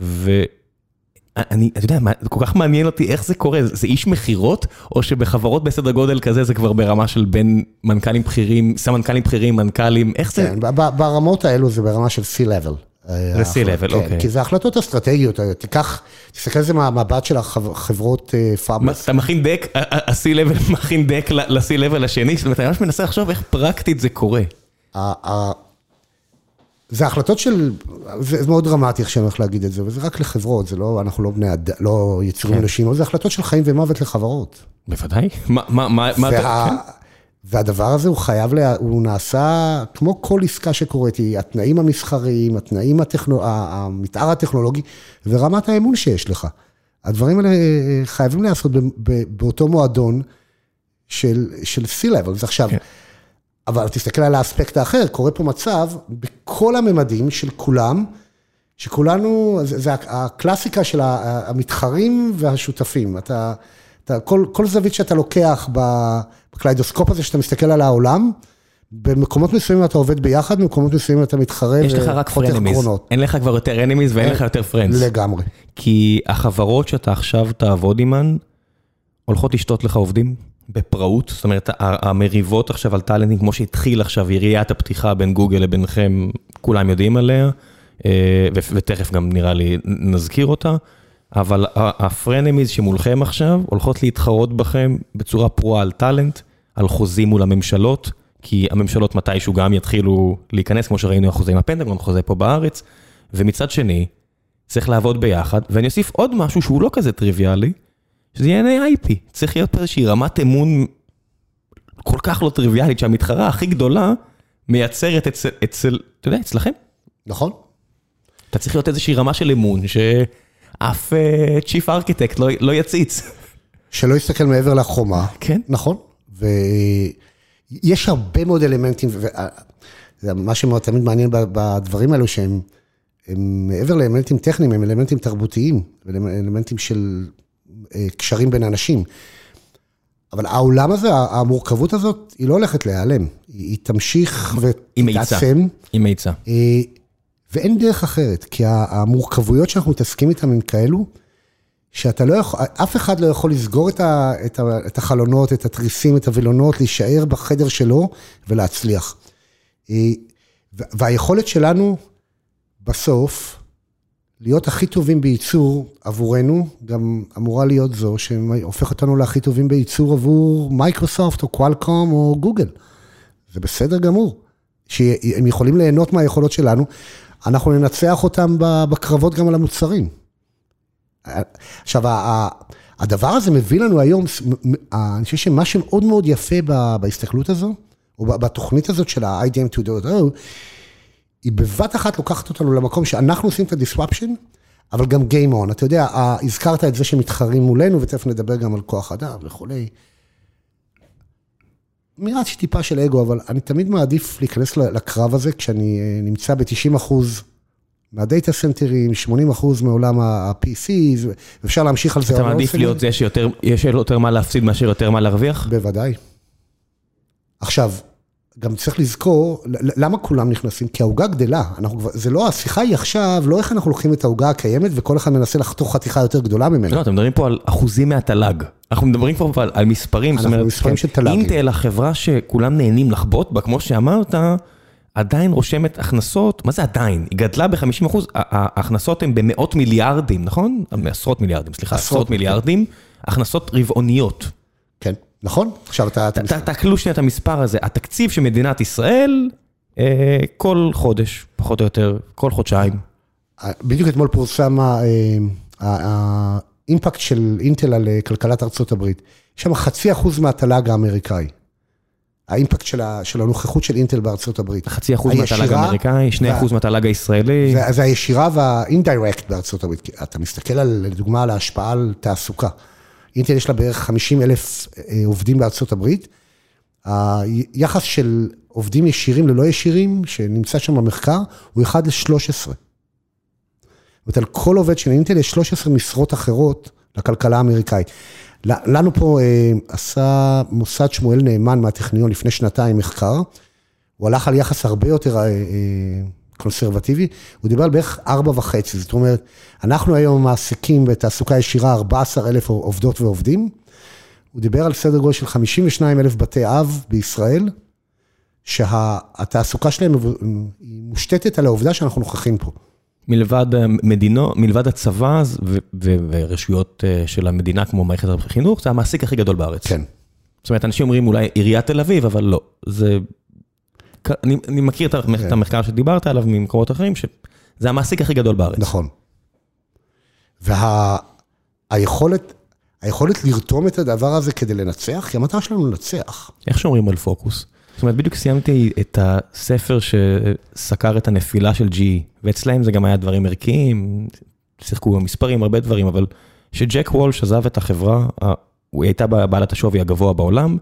ואני, אתה יודע, כל כך מעניין אותי איך זה קורה, זה איש מכירות, או שבחברות בסדר גודל כזה זה כבר ברמה של בין מנכ"לים בכירים, סמנכ"לים בכירים, מנכ"לים, איך זה? כן, ברמות האלו זה ברמה של C-Level. זה C-Level, אוקיי. כי זה החלטות אסטרטגיות, תיקח, תסתכל על זה מהמבט של החברות פאבלס. אתה מכין דק, ה-C-Level מכין דק ל-C-Level השני, זאת אומרת, אני ממש מנסה לחשוב איך פרקטית זה קורה. זה החלטות של, זה מאוד דרמטי איך שאני הולך להגיד את זה, וזה רק לחברות, זה לא, אנחנו לא בני אדם, לא יצורים אנושיים, אבל זה החלטות של חיים ומוות לחברות. בוודאי, מה אתה... והדבר הזה הוא חייב, לה, הוא נעשה כמו כל עסקה שקורית, היא התנאים המסחריים, התנאים, הטכנו, המתאר הטכנולוגי ורמת האמון שיש לך. הדברים האלה אה, חייבים להיעשות באותו מועדון של, של C-Level. אז עכשיו, כן. אבל תסתכל על האספקט האחר, קורה פה מצב בכל הממדים של כולם, שכולנו, זה, זה הקלאסיקה של המתחרים והשותפים. אתה, אתה, כל, כל זווית שאתה לוקח בקליידוסקופ הזה, שאתה מסתכל על העולם, במקומות מסוימים אתה עובד ביחד, במקומות מסוימים אתה מתחרה יש לך רק frenemies, אין לך כבר יותר enemies ואין לך יותר friends. לגמרי. כי החברות שאתה עכשיו תעבוד עימן, הולכות לשתות לך עובדים בפראות, זאת אומרת, המריבות עכשיו על טאלנטים, כמו שהתחיל עכשיו יריית הפתיחה בין גוגל לבינכם, כולם יודעים עליה, אה, ותכף גם נראה לי נזכיר אותה. אבל הפרנמיז שמולכם עכשיו הולכות להתחרות בכם בצורה פרועה על טאלנט, על חוזים מול הממשלות, כי הממשלות מתישהו גם יתחילו להיכנס, כמו שראינו החוזה עם הפנטגון, חוזה פה בארץ, ומצד שני, צריך לעבוד ביחד, ואני אוסיף עוד משהו שהוא לא כזה טריוויאלי, שזה יהיה IP. צריך להיות פה איזושהי רמת אמון כל כך לא טריוויאלית, שהמתחרה הכי גדולה מייצרת אצל, אצל, אתה יודע, אצלכם. נכון. אתה צריך להיות איזושהי רמה של אמון, ש... אף צ'יפ ארכיטקט לא יציץ. שלא יסתכל מעבר לחומה. כן. נכון. ויש הרבה מאוד אלמנטים, ומה שמאוד תמיד מעניין בדברים האלו, שהם הם מעבר לאלמנטים טכניים, הם אלמנטים תרבותיים, אלמנטים של אה, קשרים בין אנשים. אבל העולם הזה, המורכבות הזאת, היא לא הולכת להיעלם. היא תמשיך ותתעצם. היא מאיצה. אה, ואין דרך אחרת, כי המורכבויות שאנחנו מתעסקים איתן הן כאלו, שאתה לא יכול, אף אחד לא יכול לסגור את, ה, את, ה, את החלונות, את התריסים, את הווילונות, להישאר בחדר שלו ולהצליח. אה, והיכולת שלנו בסוף, להיות הכי טובים בייצור עבורנו, גם אמורה להיות זו שהופך אותנו להכי טובים בייצור עבור מייקרוסופט או קוואלקום או גוגל. זה בסדר גמור, שהם יכולים ליהנות מהיכולות שלנו, אנחנו ננצח אותם בקרבות גם על המוצרים. עכשיו, הדבר הזה מביא לנו היום, אני חושב שמה שמאוד מאוד יפה בהסתכלות הזו, או בתוכנית הזאת של ה-IDM 2.0, היא בבת אחת לוקחת אותנו למקום שאנחנו עושים את ה-disruption, אבל גם game on. אתה יודע, הזכרת את זה שמתחרים מולנו, ותכף נדבר גם על כוח אדם וכולי. מירת טיפה של אגו, אבל אני תמיד מעדיף להיכנס לקרב הזה כשאני אה, נמצא ב-90 אחוז מהדאטה סנטרים, 80 אחוז מעולם ה-PC, ואפשר להמשיך על זה. אתה מעדיף להיות זה שיש יותר מה להפסיד מאשר יותר מה להרוויח? בוודאי. עכשיו, גם צריך לזכור, למה כולם נכנסים? כי העוגה גדלה. אנחנו כבר, זה לא, השיחה היא עכשיו, לא איך אנחנו לוקחים את העוגה הקיימת וכל אחד מנסה לחתוך חתיכה יותר גדולה ממנה. לא, אתם מדברים פה על אחוזים מהתל"ג. אנחנו מדברים פה על, על מספרים. אנחנו אומרת, מספרים של תל"ג. אינטל, החברה שכולם נהנים לחבוט בה, כמו שאמרת, עדיין רושמת הכנסות, מה זה עדיין? היא גדלה ב-50 אחוז, ההכנסות הן במאות מיליארדים, נכון? עשרות מיליארדים, סליחה, עשרות מיליארדים, הכנסות רבעוניות. כן. נכון? עכשיו אתה... תעכלו שנייה את המספר הזה, התקציב של מדינת ישראל, אה, כל חודש, פחות או יותר, כל חודשיים. בדיוק אתמול פורסם האימפקט של אינטל על אה, כלכלת ארצות הברית. יש שם חצי אחוז מהתל"ג האמריקאי. האימפקט של, של הנוכחות של אינטל בארצות הברית. חצי אחוז מהתל"ג האמריקאי, שני אחוז מהתל"ג הישראלי. זה, זה הישירה והאינדירקט בארצות הברית. אתה מסתכל על, לדוגמה על ההשפעה על תעסוקה. אינטל יש לה בערך 50 אלף אה, עובדים בארצות הברית. היחס של עובדים ישירים ללא ישירים, שנמצא שם במחקר, הוא 1 ל-13. זאת אומרת, על כל עובד של אינטל יש 13 משרות אחרות לכלכלה האמריקאית. לנו פה אה, עשה מוסד שמואל נאמן מהטכניון לפני שנתיים מחקר, הוא הלך על יחס הרבה יותר אה, אה, קונסרבטיבי, הוא דיבר על בערך ארבע וחצי, זאת אומרת, אנחנו היום מעסיקים בתעסוקה ישירה 14 אלף עובדות ועובדים, הוא דיבר על סדר גודל של 52 אלף בתי אב בישראל, שהתעסוקה שלהם מושתתת על העובדה שאנחנו נוכחים פה. מלבד מדינו, מלבד הצבא ורשויות אה, של המדינה כמו מערכת החינוך, זה המעסיק הכי גדול בארץ. כן. זאת אומרת, אנשים אומרים אולי עיריית תל אביב, אבל לא. זה אני אני מכיר את כן. המחקר שדיברת עליו ממקומות אחרים, שזה המעסיק הכי גדול בארץ. נכון. והיכולת, היכולת לרתום את הדבר הזה כדי לנצח, כי המטרה שלנו לנצח. איך שומרים על פוקוס? זאת אומרת, בדיוק סיימתי את הספר שסקר את הנפילה של GE, ואצלהם זה גם היה דברים ערכיים, שיחקו במספרים, הרבה דברים, אבל כשג'ק וולש עזב את החברה, הוא הייתה בעלת השווי הגבוה בעולם,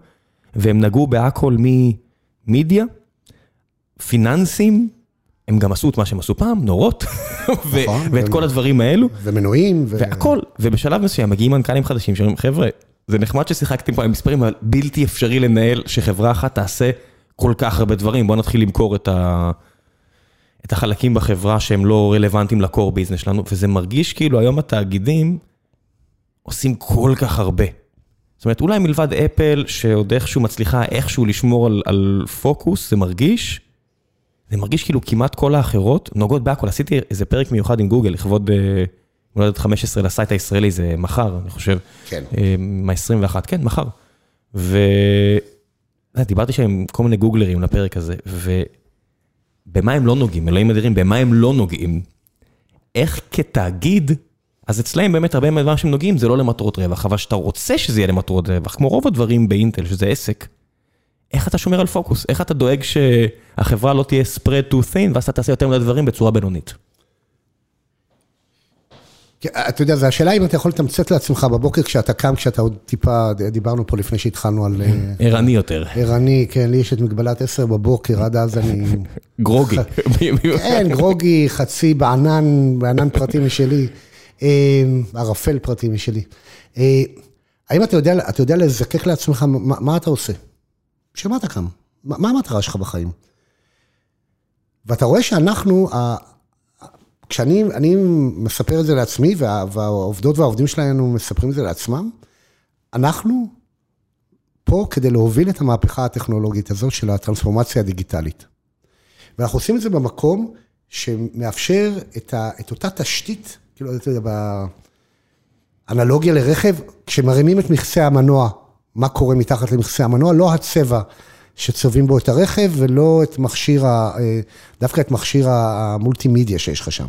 והם נגעו בהכל ממידיה פיננסים, הם גם עשו את מה שהם עשו פעם, נורות, נכון, ואת כל הדברים האלו. ומנועים. והכל, ובשלב מסוים מגיעים מנכ"לים חדשים שאומרים, חבר'ה, זה נחמד ששיחקתם פה עם מספרים, אבל בלתי אפשרי לנהל שחברה אחת תעשה כל כך הרבה דברים, בואו נתחיל למכור את, ה... את החלקים בחברה שהם לא רלוונטיים לקור ביזנס שלנו, וזה מרגיש כאילו היום התאגידים עושים כל כך הרבה. זאת אומרת, אולי מלבד אפל, שעוד איכשהו מצליחה איכשהו לשמור על, על פוקוס, זה מרגיש זה מרגיש כאילו כמעט כל האחרות נוגעות בהכל. עשיתי איזה פרק מיוחד עם גוגל לכבוד מולדת 15 לסייט הישראלי, זה מחר, אני חושב. כן. מה-21, כן, מחר. ודיברתי שם עם כל מיני גוגלרים לפרק הזה, ובמה הם לא נוגעים, אלוהים אדירים, במה הם לא נוגעים. איך כתאגיד, אז אצלהם באמת הרבה מהדברים שהם נוגעים זה לא למטרות רווח, אבל שאתה רוצה שזה יהיה למטרות רווח, כמו רוב הדברים באינטל, שזה עסק, איך אתה שומר על פוקוס? איך אתה דואג שהחברה לא תהיה spread too thin, ואז אתה תעשה יותר מדי דברים בצורה בינונית? אתה יודע, זו השאלה אם אתה יכול לתמצת לעצמך בבוקר כשאתה קם, כשאתה עוד טיפה, דיברנו פה לפני שהתחלנו על... אה, ערני יותר. ערני, כן, לי יש את מגבלת 10 בבוקר, עד אז אני... גרוגי. כן, גרוגי, חצי בענן, בענן פרטי משלי, אה, ערפל פרטי משלי. אה, האם אתה יודע, אתה יודע לזקק לעצמך, מה, מה אתה עושה? בשביל מה אתה קם? מה, מה המטרה שלך בחיים? ואתה רואה שאנחנו, כשאני מספר את זה לעצמי, וה, והעובדות והעובדים שלנו מספרים את זה לעצמם, אנחנו פה כדי להוביל את המהפכה הטכנולוגית הזאת של הטרנספורמציה הדיגיטלית. ואנחנו עושים את זה במקום שמאפשר את, ה, את אותה תשתית, כאילו, אתה יודע, באנלוגיה לרכב, כשמרימים את מכסה המנוע, מה קורה מתחת למכסה המנוע? לא הצבע שצובעים בו את הרכב, ולא את מכשיר, ה, אה, דווקא את מכשיר המולטימדיה שיש לך שם.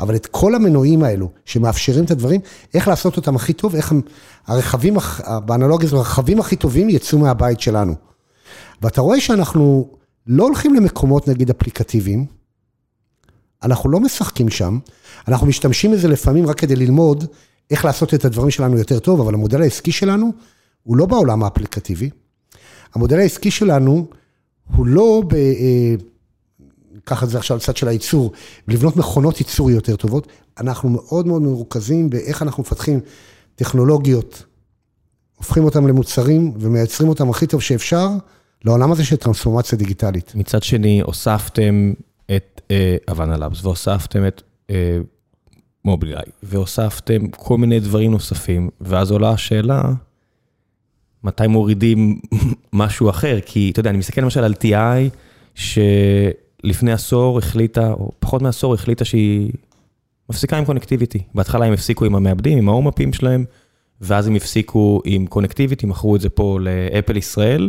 אבל את כל המנועים האלו, שמאפשרים את הדברים, איך לעשות אותם הכי טוב, איך הרכבים, באנלוגיה הזאת, הרכבים הכי טובים יצאו מהבית שלנו. ואתה רואה שאנחנו לא הולכים למקומות, נגיד, אפליקטיביים, אנחנו לא משחקים שם, אנחנו משתמשים בזה לפעמים רק כדי ללמוד איך לעשות את הדברים שלנו יותר טוב, אבל המודל העסקי שלנו הוא לא בעולם האפליקטיבי. המודל העסקי שלנו הוא לא ב... אה, ניקח את זה עכשיו לצד של הייצור, לבנות מכונות ייצור יותר טובות. אנחנו מאוד מאוד מרוכזים באיך אנחנו מפתחים טכנולוגיות, הופכים אותם למוצרים ומייצרים אותם הכי טוב שאפשר לעולם הזה של טרנספורמציה דיגיטלית. מצד שני, הוספתם את אבנה uh, לאבס והוספתם את uh, מובילאיי, והוספתם כל מיני דברים נוספים, ואז עולה השאלה, מתי מורידים משהו אחר? כי אתה יודע, אני מסתכל למשל על TI, שלפני עשור החליטה, או פחות מעשור החליטה שהיא מפסיקה עם קונקטיביטי. בהתחלה הם הפסיקו עם המעבדים, עם ההומאפים שלהם, ואז הם הפסיקו עם קונקטיביטי, מכרו את זה פה לאפל ישראל,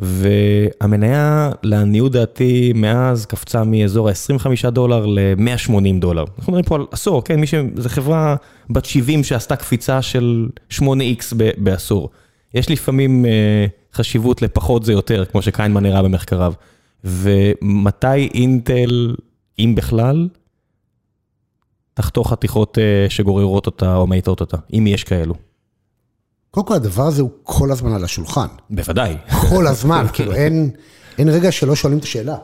והמניה, לעניות דעתי, מאז קפצה מאזור ה-25 דולר ל-180 דולר. אנחנו מדברים פה על עשור, כן? מי ש... זו חברה בת 70 שעשתה קפיצה של 8x בעשור. יש לפעמים אה, חשיבות לפחות זה יותר, כמו שקיינמן הראה במחקריו. ומתי אינטל, אם בכלל, תחתוך חתיכות אה, שגוררות אותה או מאיטות אותה, אם יש כאלו. קודם כל, הדבר הזה הוא כל הזמן על השולחן. בוודאי. כל הזמן, כאילו אין, אין רגע שלא שואלים את השאלה.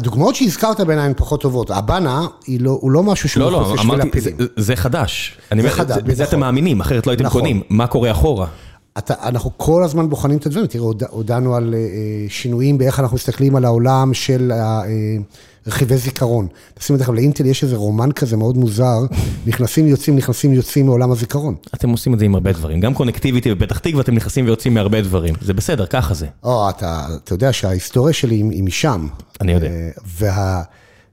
הדוגמאות שהזכרת בעיניי הן פחות טובות. הבאנה לא, הוא לא משהו שהוא לא, לא, אמרתי, זה, זה חדש. זה חדש, בזה נכון. אתם מאמינים, אחרת לא הייתם נכון. קונים. מה קורה אחורה? אתה, אנחנו כל הזמן בוחנים את הדברים. תראה, הודענו על uh, שינויים באיך אנחנו מסתכלים על העולם של uh, רכיבי זיכרון. תשימו את זה, לאינטל יש איזה רומן כזה מאוד מוזר, נכנסים, יוצאים, נכנסים, יוצאים מעולם הזיכרון. אתם עושים את זה עם הרבה דברים. גם קונקטיביטי בפתח תקווה, אתם נכנסים ויוצאים מהרבה דברים. זה בסדר, ככה זה. או, אתה, אתה יודע שההיסטוריה שלי היא משם. אני יודע.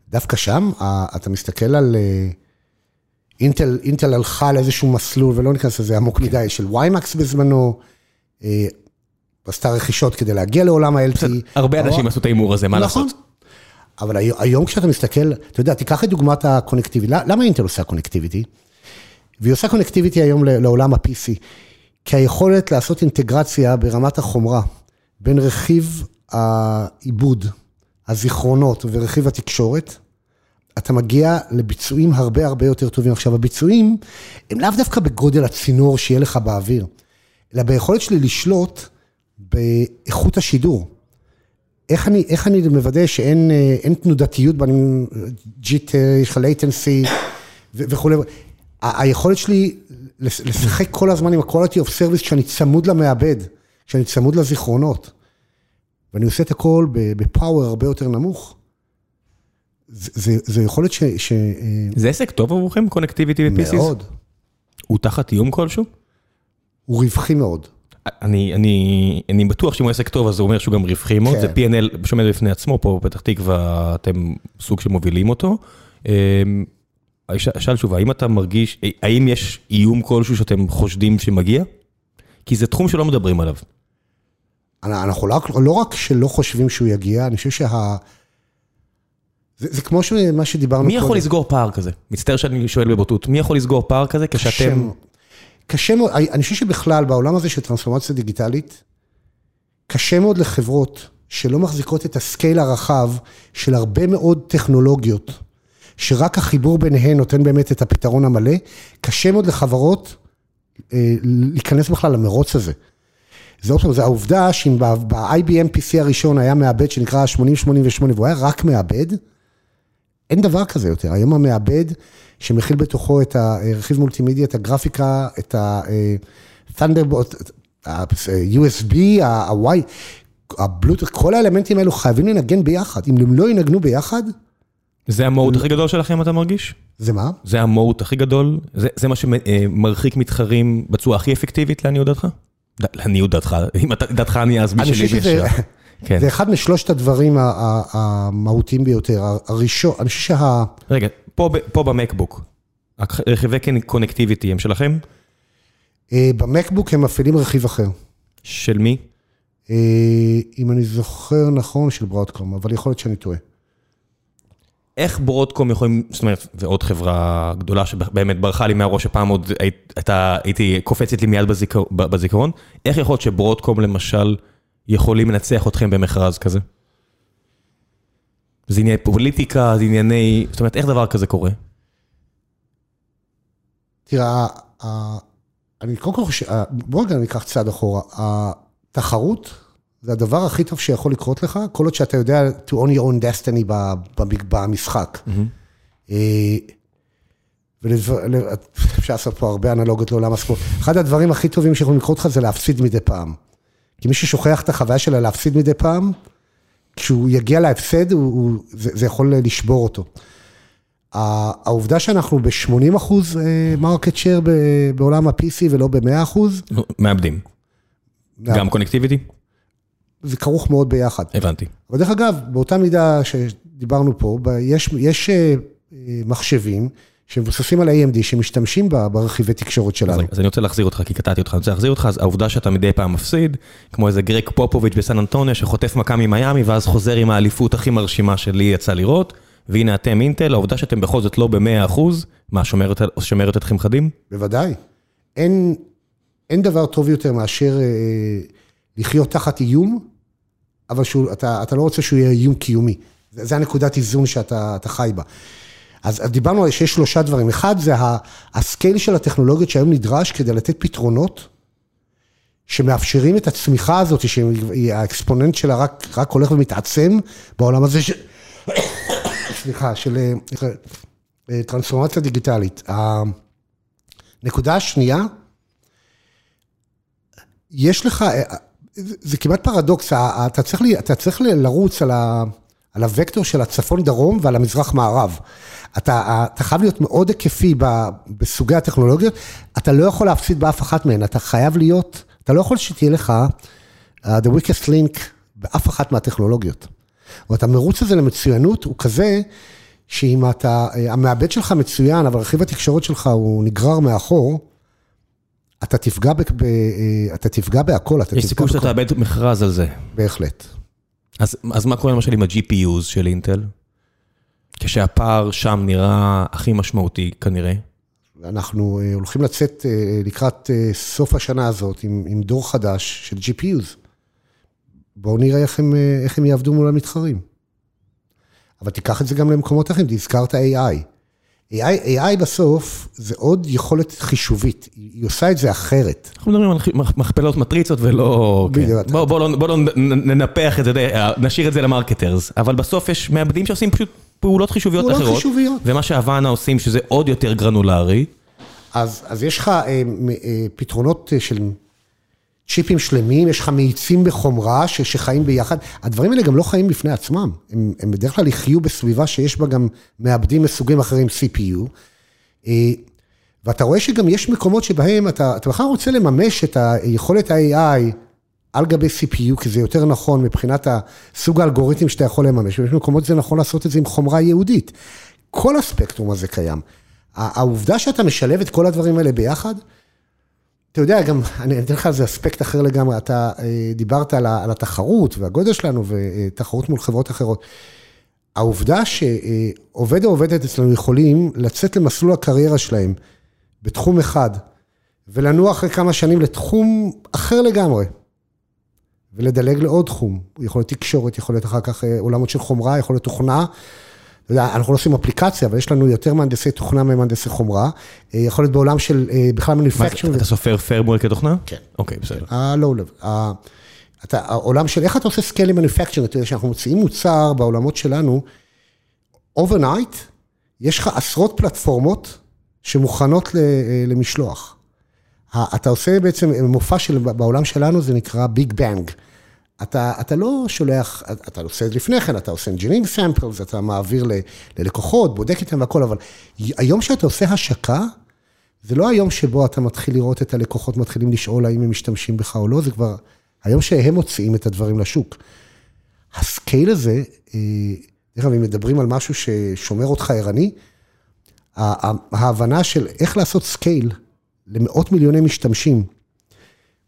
ודווקא שם, אתה מסתכל על... אינטל, אינטל הלכה על איזשהו מסלול, ולא ניכנס לזה עמוק מדי, של ויימקס בזמנו, אה, עשתה רכישות כדי להגיע לעולם ה-LT. הרבה אנשים עשו את ההימור הזה, מה נכון. לעשות? אבל היום כשאתה מסתכל, אתה יודע, תיקח את דוגמת הקונקטיבי, למה אינטל עושה קונקטיביטי? והיא עושה קונקטיביטי היום לעולם ה-PC, כי היכולת לעשות אינטגרציה ברמת החומרה בין רכיב העיבוד, הזיכרונות ורכיב התקשורת, אתה מגיע לביצועים הרבה הרבה יותר טובים. עכשיו, הביצועים הם לאו דווקא בגודל הצינור שיהיה לך באוויר, אלא ביכולת שלי לשלוט באיכות השידור. איך אני, איך אני מוודא שאין אה, תנודתיות, ג'יט, יש לך latency וכולי. היכולת שלי לשחק כל הזמן עם ה-quality of service כשאני צמוד למעבד, כשאני צמוד לזיכרונות. ואני עושה את הכל בפאוור הרבה יותר נמוך. זה יכולת ש... ש... אה, זה עסק טוב עבורכם, קונקטיביטי ופיסיס? מאוד. הוא תחת איום כלשהו? הוא רווחי מאוד. אני, אני, אני בטוח שאם הוא עסק טוב, אז הוא אומר שהוא גם רווחי מאוד, כן. זה P&L שעומד בפני עצמו, פה בפתח תקווה אתם סוג שמובילים אותו. אמ, אשאל שוב, האם אתה מרגיש, האם יש איום כלשהו שאתם חושדים שמגיע? כי זה תחום שלא מדברים עליו. אנחנו לא, לא רק שלא חושבים שהוא יגיע, אני חושב שה... זה, זה כמו מה שדיברנו קודם. מי יכול לסגור פער כזה? מצטער שאני שואל בבוטות, מי יכול לסגור פער כזה כשאתם... קשה מאוד, אני חושב שבכלל בעולם הזה של טרנספורמציה דיגיטלית, קשה מאוד לחברות שלא מחזיקות את הסקייל הרחב של הרבה מאוד טכנולוגיות, שרק החיבור ביניהן נותן באמת את הפתרון המלא, קשה מאוד לחברות אה, להיכנס בכלל למרוץ הזה. זה עוד פעם, זה העובדה שאם ב-IBM PC הראשון היה מעבד שנקרא 8088 והוא היה רק מעבד, אין דבר כזה יותר. היום המעבד שמכיל בתוכו את הרכיב מולטימדיה, את הגרפיקה, את ה-Thunderbolt, ה-USB, ה-Y, הבלוטות, כל האלמנטים האלו חייבים לנגן ביחד. אם הם לא ינגנו ביחד... זה המהות הכי גדול שלכם, אתה מרגיש? זה מה? זה המהות הכי גדול? זה, זה מה שמרחיק מתחרים בצורה הכי אפקטיבית לעניות דעתך? לעניות דעתך, אם דעתך אני אז מי שלי כן. זה אחד משלושת הדברים המהותיים ביותר. הראשון, אני חושב שה... רגע, פה, פה במקבוק, רכיבי קונקטיביטי הם שלכם? אה, במקבוק הם מפעילים רכיב אחר. של מי? אה, אם אני זוכר נכון, של ברודקום, אבל יכול להיות שאני טועה. איך ברודקום יכולים, זאת אומרת, ועוד חברה גדולה שבאמת ברחה לי מהראש, שפעם עוד הייתה, הייתי קופצת לי מיד בזיכרון, איך יכול להיות שברודקום למשל יכולים לנצח אתכם במכרז כזה? זה ענייני פוליטיקה, זה ענייני, זאת אומרת, איך דבר כזה קורה? תראה, אני קודם כל חושב, בוא רגע ניקח צעד אחורה. התחרות זה הדבר הכי טוב שיכול לקרות לך, כל עוד שאתה יודע to own your own destiny במשחק. ואפשר לעשות פה הרבה אנלוגיות לעולם הספורט. אחד הדברים הכי טובים שיכולים לקרות לך זה להפסיד מדי פעם. כי מי ששוכח את החוויה של להפסיד מדי פעם, כשהוא יגיע להפסד, זה יכול לשבור אותו. העובדה שאנחנו ב-80 אחוז market share בעולם ה-PC ולא ב-100 אחוז. מאבדים. גם connectivity? זה כרוך מאוד ביחד. הבנתי. אבל דרך אגב, באותה מידה שדיברנו פה, יש, יש אה, מחשבים שמבוססים על AMD, שמשתמשים ברכיבי תקשורת שלנו. אז אני רוצה להחזיר אותך, כי קטעתי אותך, אני רוצה להחזיר אותך, אז העובדה שאתה מדי פעם מפסיד, כמו איזה גרק פופוביץ' בסן אנטוניה, שחוטף מכה ממיאמי, ואז חוזר עם האליפות הכי מרשימה שלי יצא לראות, והנה אתם אינטל, העובדה שאתם בכל זאת לא ב-100%, מה, שומרת, שומרת אתכם חדים? בוודאי. אין, אין דבר טוב יותר מאשר... אה, לחיות תחת איום, אבל שהוא, אתה, אתה לא רוצה שהוא יהיה איום קיומי. זה, זה הנקודת איזון שאתה חי בה. אז דיברנו על שיש שלושה דברים. אחד זה הסקייל של הטכנולוגיות שהיום נדרש כדי לתת פתרונות שמאפשרים את הצמיחה הזאת, שהאקספוננט שלה רק, רק הולך ומתעצם בעולם הזה, ש... סליחה, של אה, טרנספורמציה דיגיטלית. הנקודה השנייה, יש לך, זה כמעט פרדוקס, אתה צריך, אתה צריך לרוץ על, ה, על הוקטור של הצפון-דרום ועל המזרח-מערב. אתה, אתה חייב להיות מאוד היקפי בסוגי הטכנולוגיות, אתה לא יכול להפסיד באף אחת מהן, אתה חייב להיות, אתה לא יכול שתהיה לך uh, the weakest link באף אחת מהטכנולוגיות. זאת אומרת, המרוץ הזה למצוינות הוא כזה, שאם אתה, המעבד שלך מצוין, אבל רכיב התקשורת שלך הוא נגרר מאחור, אתה תפגע, ב, ב, אה, אתה תפגע בהכל, אתה יש סיכוי שאתה תאבד מכרז על זה. בהחלט. אז, אז מה קורה למשל עם ה-GPUs של אינטל? כשהפער שם נראה הכי משמעותי כנראה. אנחנו אה, הולכים לצאת אה, לקראת סוף השנה הזאת עם, עם דור חדש של GPUs. בואו נראה איך הם, איך הם יעבדו מול המתחרים. אבל תיקח את זה גם למקומות אחרים, הזכרת AI. AI, AI בסוף זה עוד יכולת חישובית, היא עושה את זה אחרת. אנחנו מדברים על מכפלות מטריצות ולא... בדיוק. בואו בוא לא, בוא לא ננפח את זה, נשאיר את זה למרקטרס, אבל בסוף יש מעבדים שעושים פשוט פעולות חישוביות אחרות. פעולות חישוביות. ומה שהוואנה עושים שזה עוד יותר גרנולרי. אז, אז יש לך אה, אה, פתרונות של צ'יפים שלמים, יש לך מאיצים בחומרה ש, שחיים ביחד. הדברים האלה גם לא חיים בפני עצמם, הם, הם בדרך כלל יחיו בסביבה שיש בה גם מעבדים מסוגים אחרים CPU. אה, ואתה רואה שגם יש מקומות שבהם אתה, אתה בכלל רוצה לממש את היכולת ה-AI על גבי CPU, כי זה יותר נכון מבחינת הסוג האלגוריתם שאתה יכול לממש, ויש מקומות שזה נכון לעשות את זה עם חומרה יהודית. כל הספקטרום הזה קיים. העובדה שאתה משלב את כל הדברים האלה ביחד, אתה יודע, גם, אני אתן לך איזה אספקט אחר לגמרי, אתה אה, דיברת על התחרות והגודל שלנו ותחרות מול חברות אחרות. העובדה שעובד או עובדת אצלנו יכולים לצאת למסלול הקריירה שלהם בתחום אחד, ולנוע אחרי כמה שנים לתחום אחר לגמרי, ולדלג לעוד תחום. יכול להיות תקשורת, יכול להיות אחר כך אה, עולמות של חומרה, יכול להיות תוכנה, אנחנו לא עושים אפליקציה, אבל יש לנו יותר מהנדסי תוכנה ממהנדסי חומרה. אה, יכול להיות בעולם של אה, בכלל מניפקצ'ר. אתה סופר פרמוור כתוכנה? כן. אוקיי, בסדר. ה-low level. אתה, העולם של איך אתה עושה סקיילים מניפקצ'ר, אתה יודע, כשאנחנו מוציאים מוצר בעולמות שלנו, overnight, יש לך עשרות פלטפורמות שמוכנות למשלוח. אתה עושה בעצם מופע של, בעולם שלנו זה נקרא ביג בנג. אתה, אתה לא שולח, אתה עושה את זה לפני כן, אתה עושה engineering samples, אתה מעביר ל, ללקוחות, בודק איתם והכל, אבל היום שאתה עושה השקה, זה לא היום שבו אתה מתחיל לראות את הלקוחות מתחילים לשאול האם הם משתמשים בך או לא, זה כבר היום שהם מוציאים את הדברים לשוק. ה scale הזה, אה, דרך אגב, אם מדברים על משהו ששומר אותך ערני, ההבנה של איך לעשות scale למאות מיליוני משתמשים,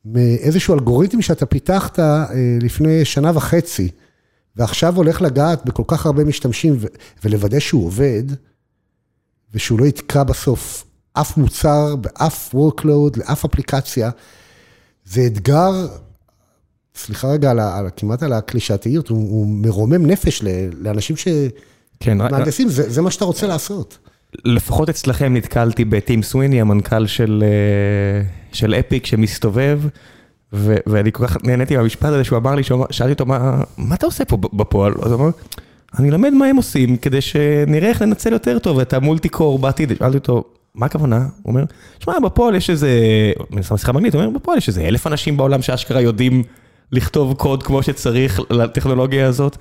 מאיזשהו אלגוריתם שאתה פיתחת אה, לפני שנה וחצי, ועכשיו הולך לגעת בכל כך הרבה משתמשים ולוודא שהוא עובד, ושהוא לא יתקע בסוף אף מוצר, באף workload, לאף אפליקציה, זה אתגר, סליחה רגע, על, על, כמעט על הקלישאתיות, הוא, הוא מרומם נפש לאנשים שמהנדסים, כן, זה, זה מה שאתה רוצה לעשות. לפחות אצלכם נתקלתי בטים סוויני, המנכ"ל של, אה, של אפיק שמסתובב, ו, ואני כל כך נהניתי מהמשפט הזה שהוא אמר לי, שאלתי אותו, מה, מה אתה עושה פה בפועל? אז הוא אמר, אני אלמד מה הם עושים כדי שנראה איך לנצל יותר טוב את המולטי קור בעתיד. שאלתי אותו, מה הכוונה? הוא אומר, שמע, בפועל יש איזה, אני שם שיחה באנגלית, הוא אומר, בפועל יש איזה אלף אנשים בעולם שאשכרה יודעים לכתוב קוד כמו שצריך לטכנולוגיה הזאת.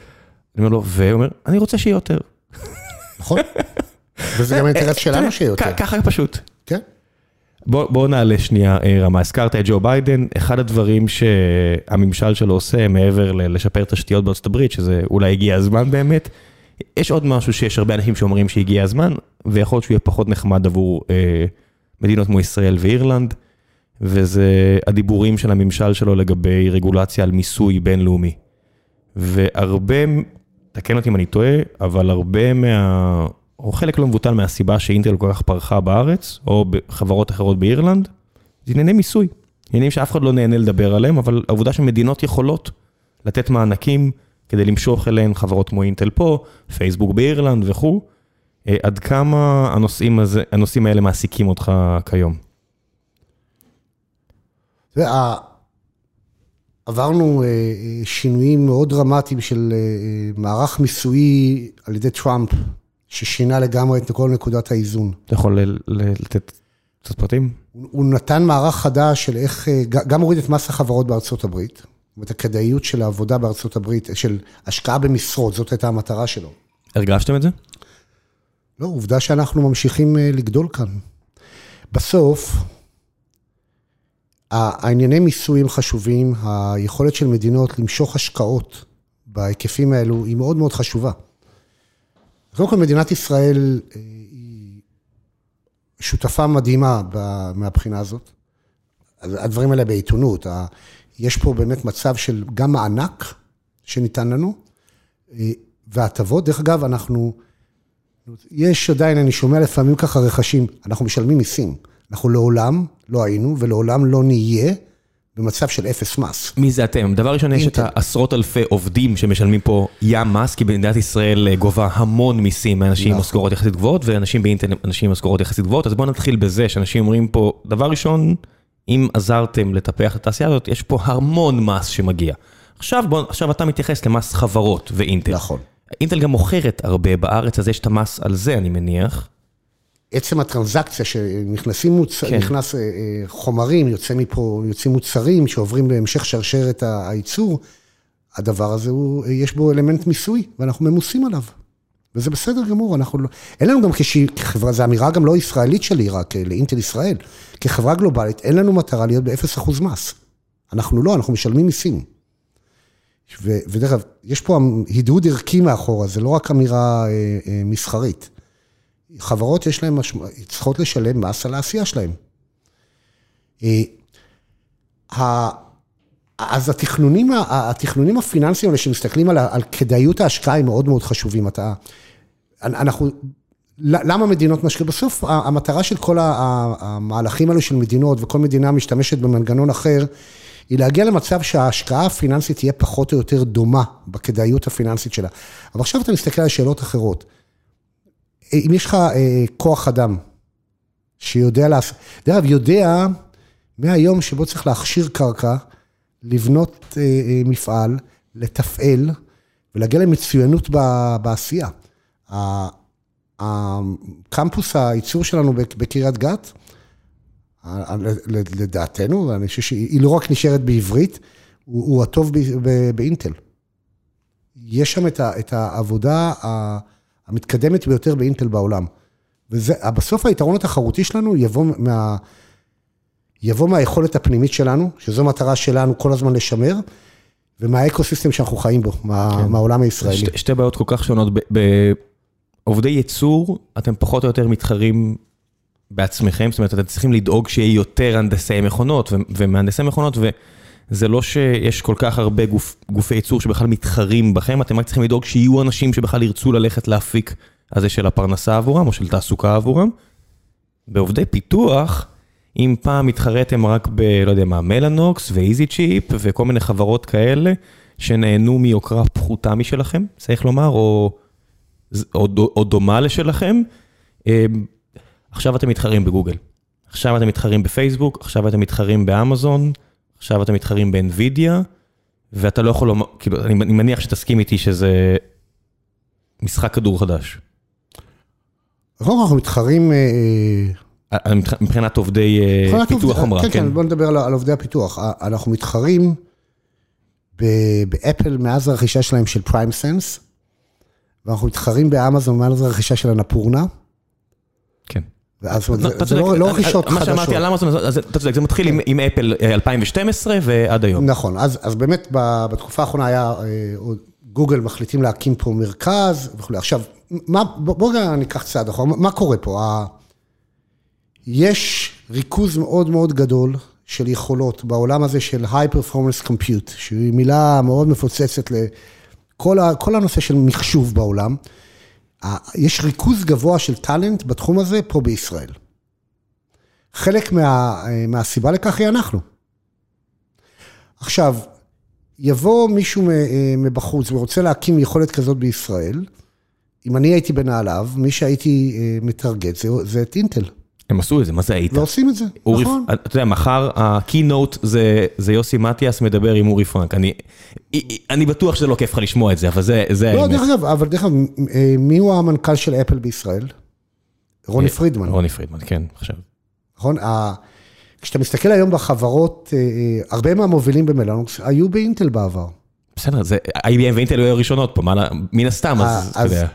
אני אומר לו, והוא אומר, אני רוצה שיהיה יותר. נכון. וזה גם האינטרס שלנו שיהיה יותר. ככה פשוט. כן. בואו נעלה שנייה אה, רמה, הזכרת את ג'ו ביידן, אחד הדברים שהממשל שלו עושה מעבר לשפר תשתיות בארצות הברית, שזה אולי הגיע הזמן באמת, יש עוד משהו שיש הרבה אנשים שאומרים שהגיע הזמן, ויכול להיות שהוא יהיה פחות נחמד עבור אה, מדינות כמו ישראל ואירלנד, וזה הדיבורים של הממשל שלו לגבי רגולציה על מיסוי בינלאומי. והרבה, תקן אותי אם אני טועה, אבל הרבה מה... או חלק לא מבוטל מהסיבה שאינטל כל כך פרחה בארץ, או בחברות אחרות באירלנד, זה ענייני מיסוי. עניינים שאף אחד לא נהנה לדבר עליהם, אבל העובדה שמדינות יכולות לתת מענקים כדי למשוך אליהן חברות כמו אינטל פה, פייסבוק באירלנד וכו', אה, עד כמה הנושאים, הזה, הנושאים האלה מעסיקים אותך כיום? עברנו אה, שינויים מאוד דרמטיים של אה, מערך מיסויי על ידי טראמפ ששינה לגמרי את כל נקודת האיזון. אתה יכול לתת קצת פרטים? הוא נתן מערך חדש של איך, אה, גם הוריד את מס החברות בארצות הברית, זאת אומרת, הכדאיות של העבודה בארצות הברית, של השקעה במשרות, זאת הייתה המטרה שלו. הרגשתם את זה? לא, עובדה שאנחנו ממשיכים אה, לגדול כאן. בסוף, הענייני מיסוי הם חשובים, היכולת של מדינות למשוך השקעות בהיקפים האלו היא מאוד מאוד חשובה. קודם כל, מדינת ישראל אה, היא שותפה מדהימה מהבחינה הזאת. הדברים האלה בעיתונות. יש פה באמת מצב של גם מענק שניתן לנו, אה, והטבות. דרך אגב, אנחנו, יש עדיין, אני שומע לפעמים ככה רכשים, אנחנו משלמים מיסים. אנחנו לעולם לא היינו ולעולם לא נהיה במצב של אפס מס. מי זה אתם? דבר ראשון, יש את העשרות אלפי עובדים שמשלמים פה ים מס, כי מדינת ישראל אה, גובה המון מיסים מאנשים עם נכון. משכורות יחסית גבוהות, ואנשים באינטרנט, אנשים עם משכורות יחסית גבוהות, אז בואו נתחיל בזה שאנשים אומרים פה, דבר ראשון, אם עזרתם לטפח את התעשייה הזאת, יש פה המון מס שמגיע. עכשיו, בוא, עכשיו אתה מתייחס למס חברות ואינטל. נכון. אינטל גם מוכרת הרבה בארץ, אז יש את המס על זה, אני מניח. עצם הטרנזקציה שנכנסים מוצ... כן. נכנס אה, אה, חומרים, יוצא מפה, יוצאים מוצרים שעוברים בהמשך שרשרת הייצור, הדבר הזה, הוא, יש בו אלמנט מיסוי, ואנחנו ממוסים עליו. וזה בסדר גמור, אנחנו לא... אין לנו גם כחברה, זו אמירה גם לא ישראלית שלי רק, אה, לאינטל ישראל. כחברה גלובלית, אין לנו מטרה להיות ב-0% מס. אנחנו לא, אנחנו משלמים מיסים. ודרך אגב, יש פה הדהוד ערכי מאחורה, זה לא רק אמירה אה, אה, מסחרית. חברות יש להן משמעות, צריכות לשלם מס על העשייה שלהן. אה, אז התכנונים, התכנונים הפיננסיים האלה שמסתכלים על, על כדאיות ההשקעה הם מאוד מאוד חשובים. אתה, אנחנו, למה מדינות משקיעות? בסוף המטרה של כל המהלכים האלו של מדינות, וכל מדינה משתמשת במנגנון אחר, היא להגיע למצב שההשקעה הפיננסית תהיה פחות או יותר דומה בכדאיות הפיננסית שלה. אבל עכשיו אתה מסתכל על שאלות אחרות. אם יש לך אה, כוח אדם שיודע לעשות, דרך אגב, יודע מהיום שבו צריך להכשיר קרקע, לבנות אה, אה, מפעל, לתפעל ולהגיע למצוינות ב- בעשייה. הקמפוס הייצור שלנו בק- בקריית גת, לדעתנו, אני חושב שהיא לא רק נשארת בעברית, הוא, הוא הטוב באינטל. יש שם את, ה- את העבודה ה- המתקדמת ביותר באינטל בעולם. ובסוף היתרון התחרותי שלנו יבוא מה... יבוא מהיכולת הפנימית שלנו, שזו מטרה שלנו כל הזמן לשמר, ומהאקוסיסטם שאנחנו חיים בו, מה, כן. מהעולם הישראלי. שתי, שתי בעיות כל כך שונות. בעובדי ייצור, אתם פחות או יותר מתחרים בעצמכם, זאת אומרת, אתם צריכים לדאוג שיהיה יותר הנדסי מכונות ו- ומהנדסי מכונות, וזה לא שיש כל כך הרבה גוף, גופי ייצור שבכלל מתחרים בכם, אתם רק צריכים לדאוג שיהיו אנשים שבכלל ירצו ללכת להפיק הזה של הפרנסה עבורם, או של תעסוקה עבורם. בעובדי פיתוח, אם פעם התחרתם רק ב, לא יודע מה, מלאנוקס ואיזי צ'יפ וכל מיני חברות כאלה, שנהנו מיוקרה פחותה משלכם, צריך לומר, או, או, או דומה לשלכם, אה, עכשיו אתם מתחרים בגוגל. עכשיו אתם מתחרים בפייסבוק, עכשיו אתם מתחרים באמזון, עכשיו אתם מתחרים באנווידיה, ואתה לא יכול לומר, כאילו, אני, אני מניח שתסכים איתי שזה משחק כדור חדש. קודם כל אנחנו מתחרים... אה, אה, מתח- מבחינת עובדי אה, פיתוח חומרה, כן, כן, בוא נדבר על, עובדי הפיתוח. אנחנו מתחרים באפל מאז הרכישה שלהם של פריים סנס, ואנחנו מתחרים באמזון מאז הרכישה של הנפורנה. ואז זאת אומרת, זה-. לא- לא רכישות מה שאמרתי חדשות. על אמזון, אתה צודק, זה מתחיל עם- אפל אה, 2012 ועד היום. נכון, אז, באמת בתקופה האחרונה היה, אה, גוגל מחליטים להקים פה מרכז וכולי. עכשיו, מה, בוא, בוא רגע ניקח צעד אחורה, מה, קורה פה? יש ריכוז מאוד מאוד גדול של יכולות בעולם הזה של High Performance Compute, שהיא מילה מאוד מפוצצת לכל הנושא של מחשוב בעולם. יש ריכוז גבוה של טאלנט בתחום הזה פה בישראל. חלק מה, מהסיבה לכך היא אנחנו. עכשיו, יבוא מישהו אה, מבחוץ ורוצה להקים יכולת כזאת בישראל, אם אני הייתי בנעליו, מי שהייתי אה, מטרגט זה, זה את אינטל, הם עשו את זה, מה זה היית? ועושים את זה, אורי, נכון. אתה יודע, מחר ה-keynote זה, זה יוסי מטיאס מדבר עם אורי פרנק. אני, אני בטוח שזה לא כיף לך לשמוע את זה, אבל זה, זה לא, האמת. דרך אגב, אבל דרך אגב, אה, מי הוא המנכ"ל של אפל בישראל? רוני פרידמן, רוני פרידמן, כן, עכשיו. נכון? כשאתה מסתכל היום בחברות, אה, אה, הרבה מהמובילים במלאנוקס היו באינטל בעבר. בסדר, זה, IBM ואינטל היו הראשונות פה, מן הסתם, אה, אז אתה יודע.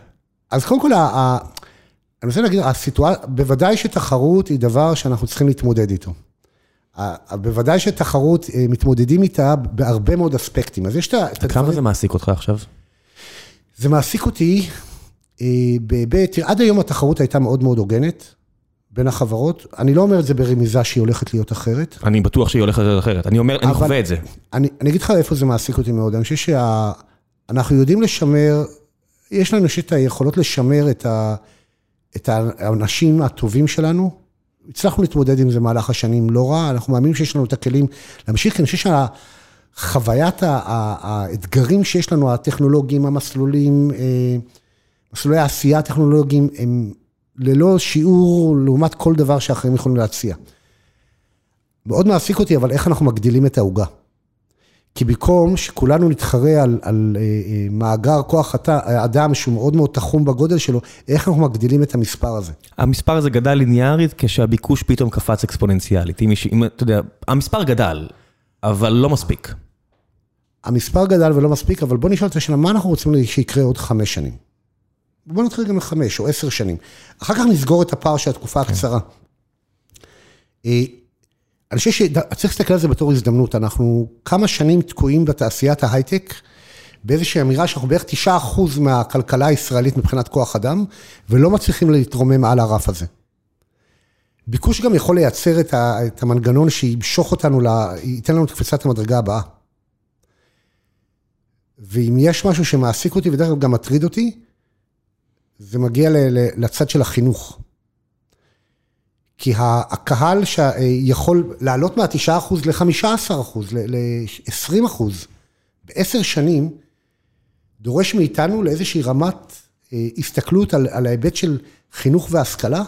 אז קודם כל, אני רוצה להגיד, הסיטואציה, בוודאי שתחרות היא דבר שאנחנו צריכים להתמודד איתו. בוודאי שתחרות, אה, מתמודדים איתה בהרבה מאוד אספקטים. אז יש את ה- את כמה הדברים... זה מעסיק אותך עכשיו? זה מעסיק אותי, אה, ב- תראה, עד היום התחרות הייתה מאוד מאוד הוגנת בין החברות. אני לא אומר את זה ברמיזה שהיא הולכת להיות אחרת. אני בטוח שהיא הולכת להיות אחרת. אני אומר, אני חווה את זה. אני, אני אגיד לך איפה זה מעסיק אותי מאוד. אני חושב שאנחנו יודעים לשמר, יש לנו את היכולות לשמר את, ה, את האנשים הטובים שלנו. הצלחנו להתמודד עם זה במהלך השנים לא רע, אנחנו מאמינים שיש לנו את הכלים להמשיך, כי אני חושב שחוויית האתגרים שיש לנו, הטכנולוגיים, המסלולים, אה, מסלולי העשייה הטכנולוגיים, הם ללא שיעור לעומת כל דבר שאחרים יכולים להציע. מאוד מעסיק אותי, אבל איך אנחנו מגדילים את העוגה. כי במקום שכולנו נתחרה על, על אה, אה, מאגר כוח הת- אדם שהוא מאוד מאוד תחום בגודל שלו, איך אנחנו מגדילים את המספר הזה. המספר הזה גדל ליניארית כשהביקוש פתאום קפץ אקספוננציאלית. אם, אם אתה יודע, המספר גדל, אבל לא מספיק. המספר גדל ולא מספיק, אבל בוא נשאל את השאלה, מה אנחנו רוצים שיקרה עוד חמש שנים? בוא נתחיל גם לחמש או עשר שנים. אחר כך נסגור את הפער של התקופה הקצרה. אה, אני חושב שצריך להסתכל על זה בתור הזדמנות. אנחנו כמה שנים תקועים בתעשיית ההייטק, באיזושהי אמירה שאנחנו בערך 9% מהכלכלה הישראלית מבחינת כוח אדם, ולא מצליחים להתרומם מעל הרף הזה. ביקוש גם יכול לייצר את ה- את המנגנון שימשוך אותנו, ל- ייתן לנו את קפיצת המדרגה הבאה. ואם יש משהו שמעסיק אותי, ודרך אגב גם מטריד אותי, זה מגיע ל- ל- לצד של החינוך. כי הקהל שיכול לעלות מה-9% ל-15%, ל-20%, בעשר שנים, דורש מאיתנו לאיזושהי רמת אה, הסתכלות על, על ההיבט של חינוך והשכלה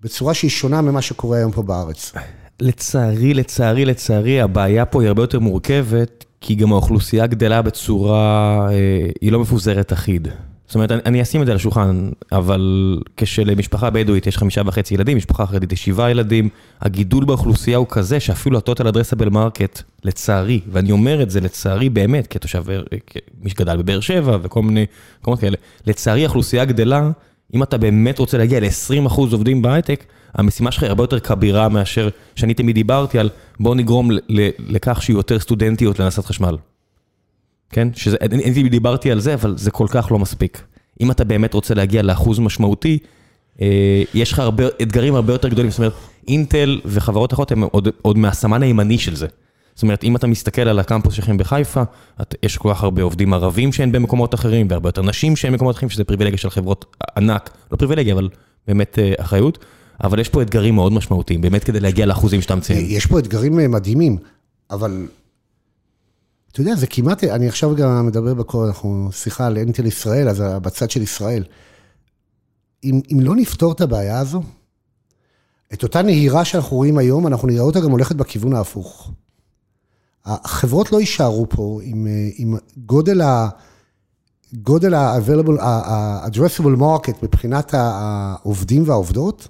בצורה שהיא שונה ממה שקורה היום פה בארץ. לצערי, לצערי, לצערי, הבעיה פה היא הרבה יותר מורכבת, כי גם האוכלוסייה גדלה בצורה, אה, היא לא מפוזרת אחיד. זאת אומרת, אני אשים את זה על השולחן, אבל כשלמשפחה בדואית יש חמישה וחצי ילדים, משפחה חרדית יש שבעה ילדים, הגידול באוכלוסייה הוא כזה שאפילו ה total addressable market, לצערי, ואני אומר את זה לצערי באמת, כתושב, מי שגדל בבאר שבע וכל מיני מקומות כאלה, לצערי האוכלוסייה גדלה, אם אתה באמת רוצה להגיע ל-20% עובדים בהייטק, המשימה שלך היא הרבה יותר כבירה מאשר שאני תמיד דיברתי על בוא נגרום לכך שיהיו יותר סטודנטיות לנסות חשמל. כן? שזה, אני דיברתי על זה, אבל זה כל כך לא מספיק. אם אתה באמת רוצה להגיע לאחוז משמעותי, אה, יש לך הרבה, אתגרים הרבה יותר גדולים. זאת אומרת, אינטל וחברות אחרות הם עוד, עוד מהסמן הימני של זה. זאת אומרת, אם אתה מסתכל על הקמפוס שלכם בחיפה, את, יש כל כך הרבה עובדים ערבים שאין במקומות אחרים, והרבה יותר נשים שאין במקומות אחרים, שזה פריבילגיה של חברות ענק, לא פריבילגיה, אבל באמת אה, אחריות. אבל יש פה אתגרים מאוד משמעותיים, באמת כדי להגיע לאחוזים שאתה מציין. יש פה אתגרים אה, מדהימים, אבל אתה יודע, זה כמעט, אני עכשיו גם מדבר בכל, אנחנו שיחה על אינטל ישראל, אז בצד של ישראל. אם, אם לא נפתור את הבעיה הזו, את אותה נהירה שאנחנו רואים היום, אנחנו נראה אותה גם הולכת בכיוון ההפוך. החברות לא יישארו פה עם, עם גודל ה... גודל ה-available, ה-addressable market מבחינת העובדים והעובדות,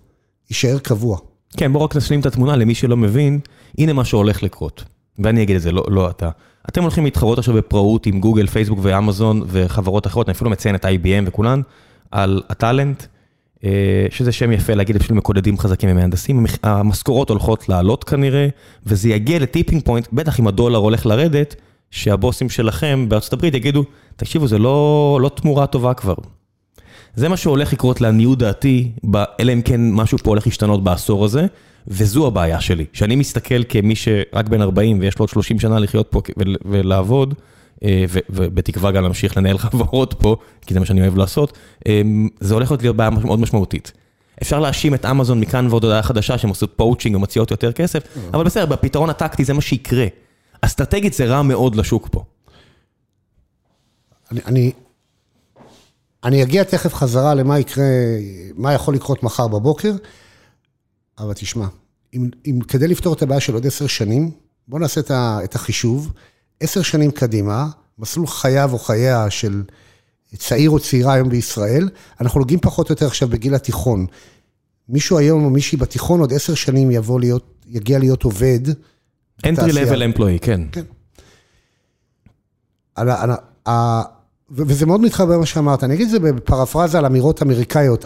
יישאר קבוע. כן, בואו רק נשלים את התמונה למי שלא מבין, הנה מה שהולך לקרות. ואני אגיד את זה, לא, לא אתה. אתם הולכים להתחרות עכשיו בפראות עם גוגל, פייסבוק ואמזון וחברות אחרות, אני אפילו מציין את IBM וכולן, על הטאלנט, אה, שזה שם יפה להגיד אפילו מקודדים חזקים ומהנדסים, המשכורות הולכות לעלות כנראה, וזה יגיע לטיפינג פוינט, בטח אם הדולר הולך לרדת, שהבוסים שלכם בארצות הברית יגידו, תקשיבו, זה לא, לא תמורה טובה כבר. זה מה שהולך לקרות לעניות דעתי, אלא אם כן משהו פה הולך להשתנות בעשור הזה, וזו הבעיה שלי, שאני מסתכל כמי שרק בן 40 ויש לו עוד 30 שנה לחיות פה ולעבוד, אה, ובתקווה גם להמשיך לנהל חברות פה, כי זה מה שאני אוהב לעשות, אה, זה הולך להיות בעיה מאוד משמעותית. אפשר להאשים את אמזון מכאן ועוד הודעה חדשה שהם עשו poaching ומציעים יותר כסף, אבל בסדר, בפתרון הטקטי זה מה שיקרה. אסטרטגית זה רע מאוד לשוק פה. אני, אני, אני אגיע תכף חזרה למה יקרה, מה יכול לקרות מחר בבוקר. אבל תשמע, אם, אם כדי לפתור את הבעיה של עוד עשר שנים, בוא נעשה את, ה, את החישוב, עשר שנים קדימה, מסלול חייו או חייה של צעיר או צעירה היום בישראל, אנחנו נוגעים פחות או יותר עכשיו בגיל התיכון. מישהו היום או מישהי בתיכון עוד עשר שנים יבוא להיות, יגיע להיות עובד. entry level employee, כן. כן. על, על, על, וזה מאוד מתחבר למה שאמרת, אני אגיד את זה בפרפרזה על אמירות אמריקאיות.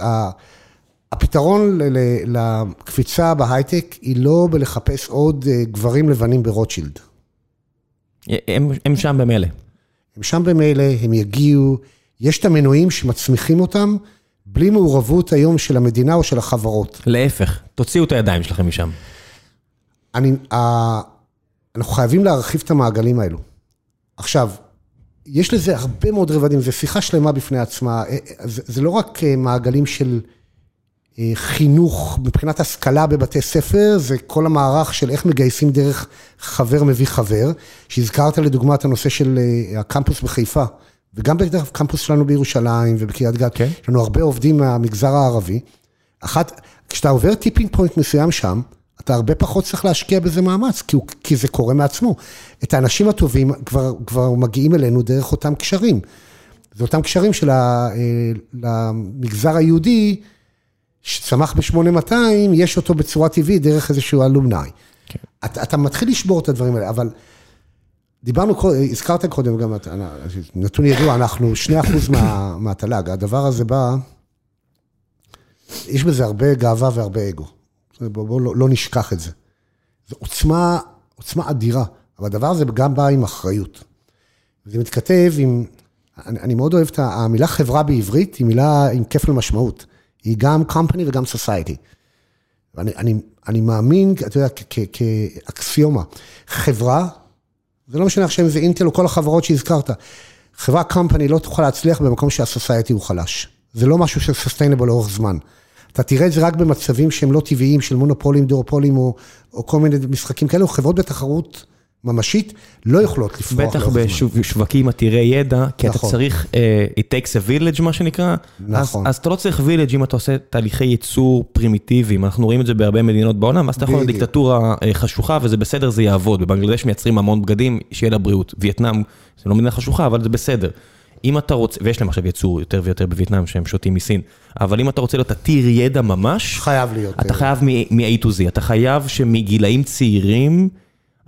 הפתרון לקפיצה בהייטק היא לא בלחפש עוד אה, גברים לבנים ברוטשילד. הם, הם שם במילא. הם שם במילא, הם יגיעו, יש את המנועים שמצמיחים אותם, בלי מעורבות היום של המדינה או של החברות. להפך, תוציאו את הידיים שלכם משם. אני, אנחנו חייבים להרחיב את המעגלים האלו. עכשיו, יש לזה הרבה מאוד רבדים, זו שיחה שלמה בפני עצמה. אה, אה, זה, זה לא רק מעגלים של אה, חינוך מבחינת השכלה בבתי ספר, זה כל המערך של איך מגייסים דרך חבר מביא חבר, שהזכרת לדוגמה את הנושא של אה, הקמפוס בחיפה, וגם בדרך קמפוס שלנו בירושלים ובקריית גת, כן. יש לנו הרבה עובדים מהמגזר הערבי. אחת, כשאתה עובר tipping point מסוים שם, אתה הרבה פחות צריך להשקיע בזה מאמץ, כי, הוא, כי זה קורה מעצמו. את האנשים הטובים כבר, כבר מגיעים אלינו דרך אותם קשרים. זה אותם קשרים של אה, המגזר היהודי, שצמח ב-8200, יש אותו בצורה טבעית דרך איזשהו אלומני. כן. אתה, אתה מתחיל לשבור את הדברים האלה, אבל דיברנו, הזכרת קודם גם, נתון ידוע, אנחנו 2% מה, מהתל"ג, הדבר הזה בא, יש בזה הרבה גאווה והרבה אגו. בואו בוא, לא, לא נשכח את זה. זו עוצמה, עוצמה אדירה, אבל הדבר הזה גם בא עם אחריות. זה מתכתב עם, אני, אני מאוד אוהב את המילה חברה בעברית, היא מילה עם כפל משמעות. היא גם company וגם society. ואני אני, אני מאמין, אתה יודע, כאקסיומה, חברה, זה לא משנה עכשיו אם זה אינטל או כל החברות שהזכרת, חברה company לא תוכל להצליח במקום שהסוסייטי הוא חלש. זה לא משהו של sustainable לאורך זמן. אתה תראה את זה רק במצבים שהם לא טבעיים, של מונופולים, דואופולים או, או כל מיני משחקים כאלה, או חברות בתחרות ממשית, לא יכולות לפרוח בטח בשווקים עתירי ידע, כי אתה נכון. צריך, אה, it takes a village מה שנקרא. נכון. אז, אז אתה לא צריך village אם אתה עושה תהליכי ייצור פרימיטיביים, אנחנו רואים את זה בהרבה מדינות בעולם, אז אתה יכול בדיוק. דיקטטורה אה, חשוכה וזה בסדר, זה יעבוד. בבנגלדש מייצרים המון בגדים, שיהיה לה בריאות. וייטנאם, זה לא מדינה חשוכה, אבל זה בסדר. אם אתה רוצה, ויש להם עכשיו ייצור יותר ויותר בווייטנאם שהם שותים מסין, אבל אם אתה רוצה להיות עתיר ידע ממש, חייב להיות. אתה אה, חייב מ-A to Z, אתה חייב שמגילאים צעירים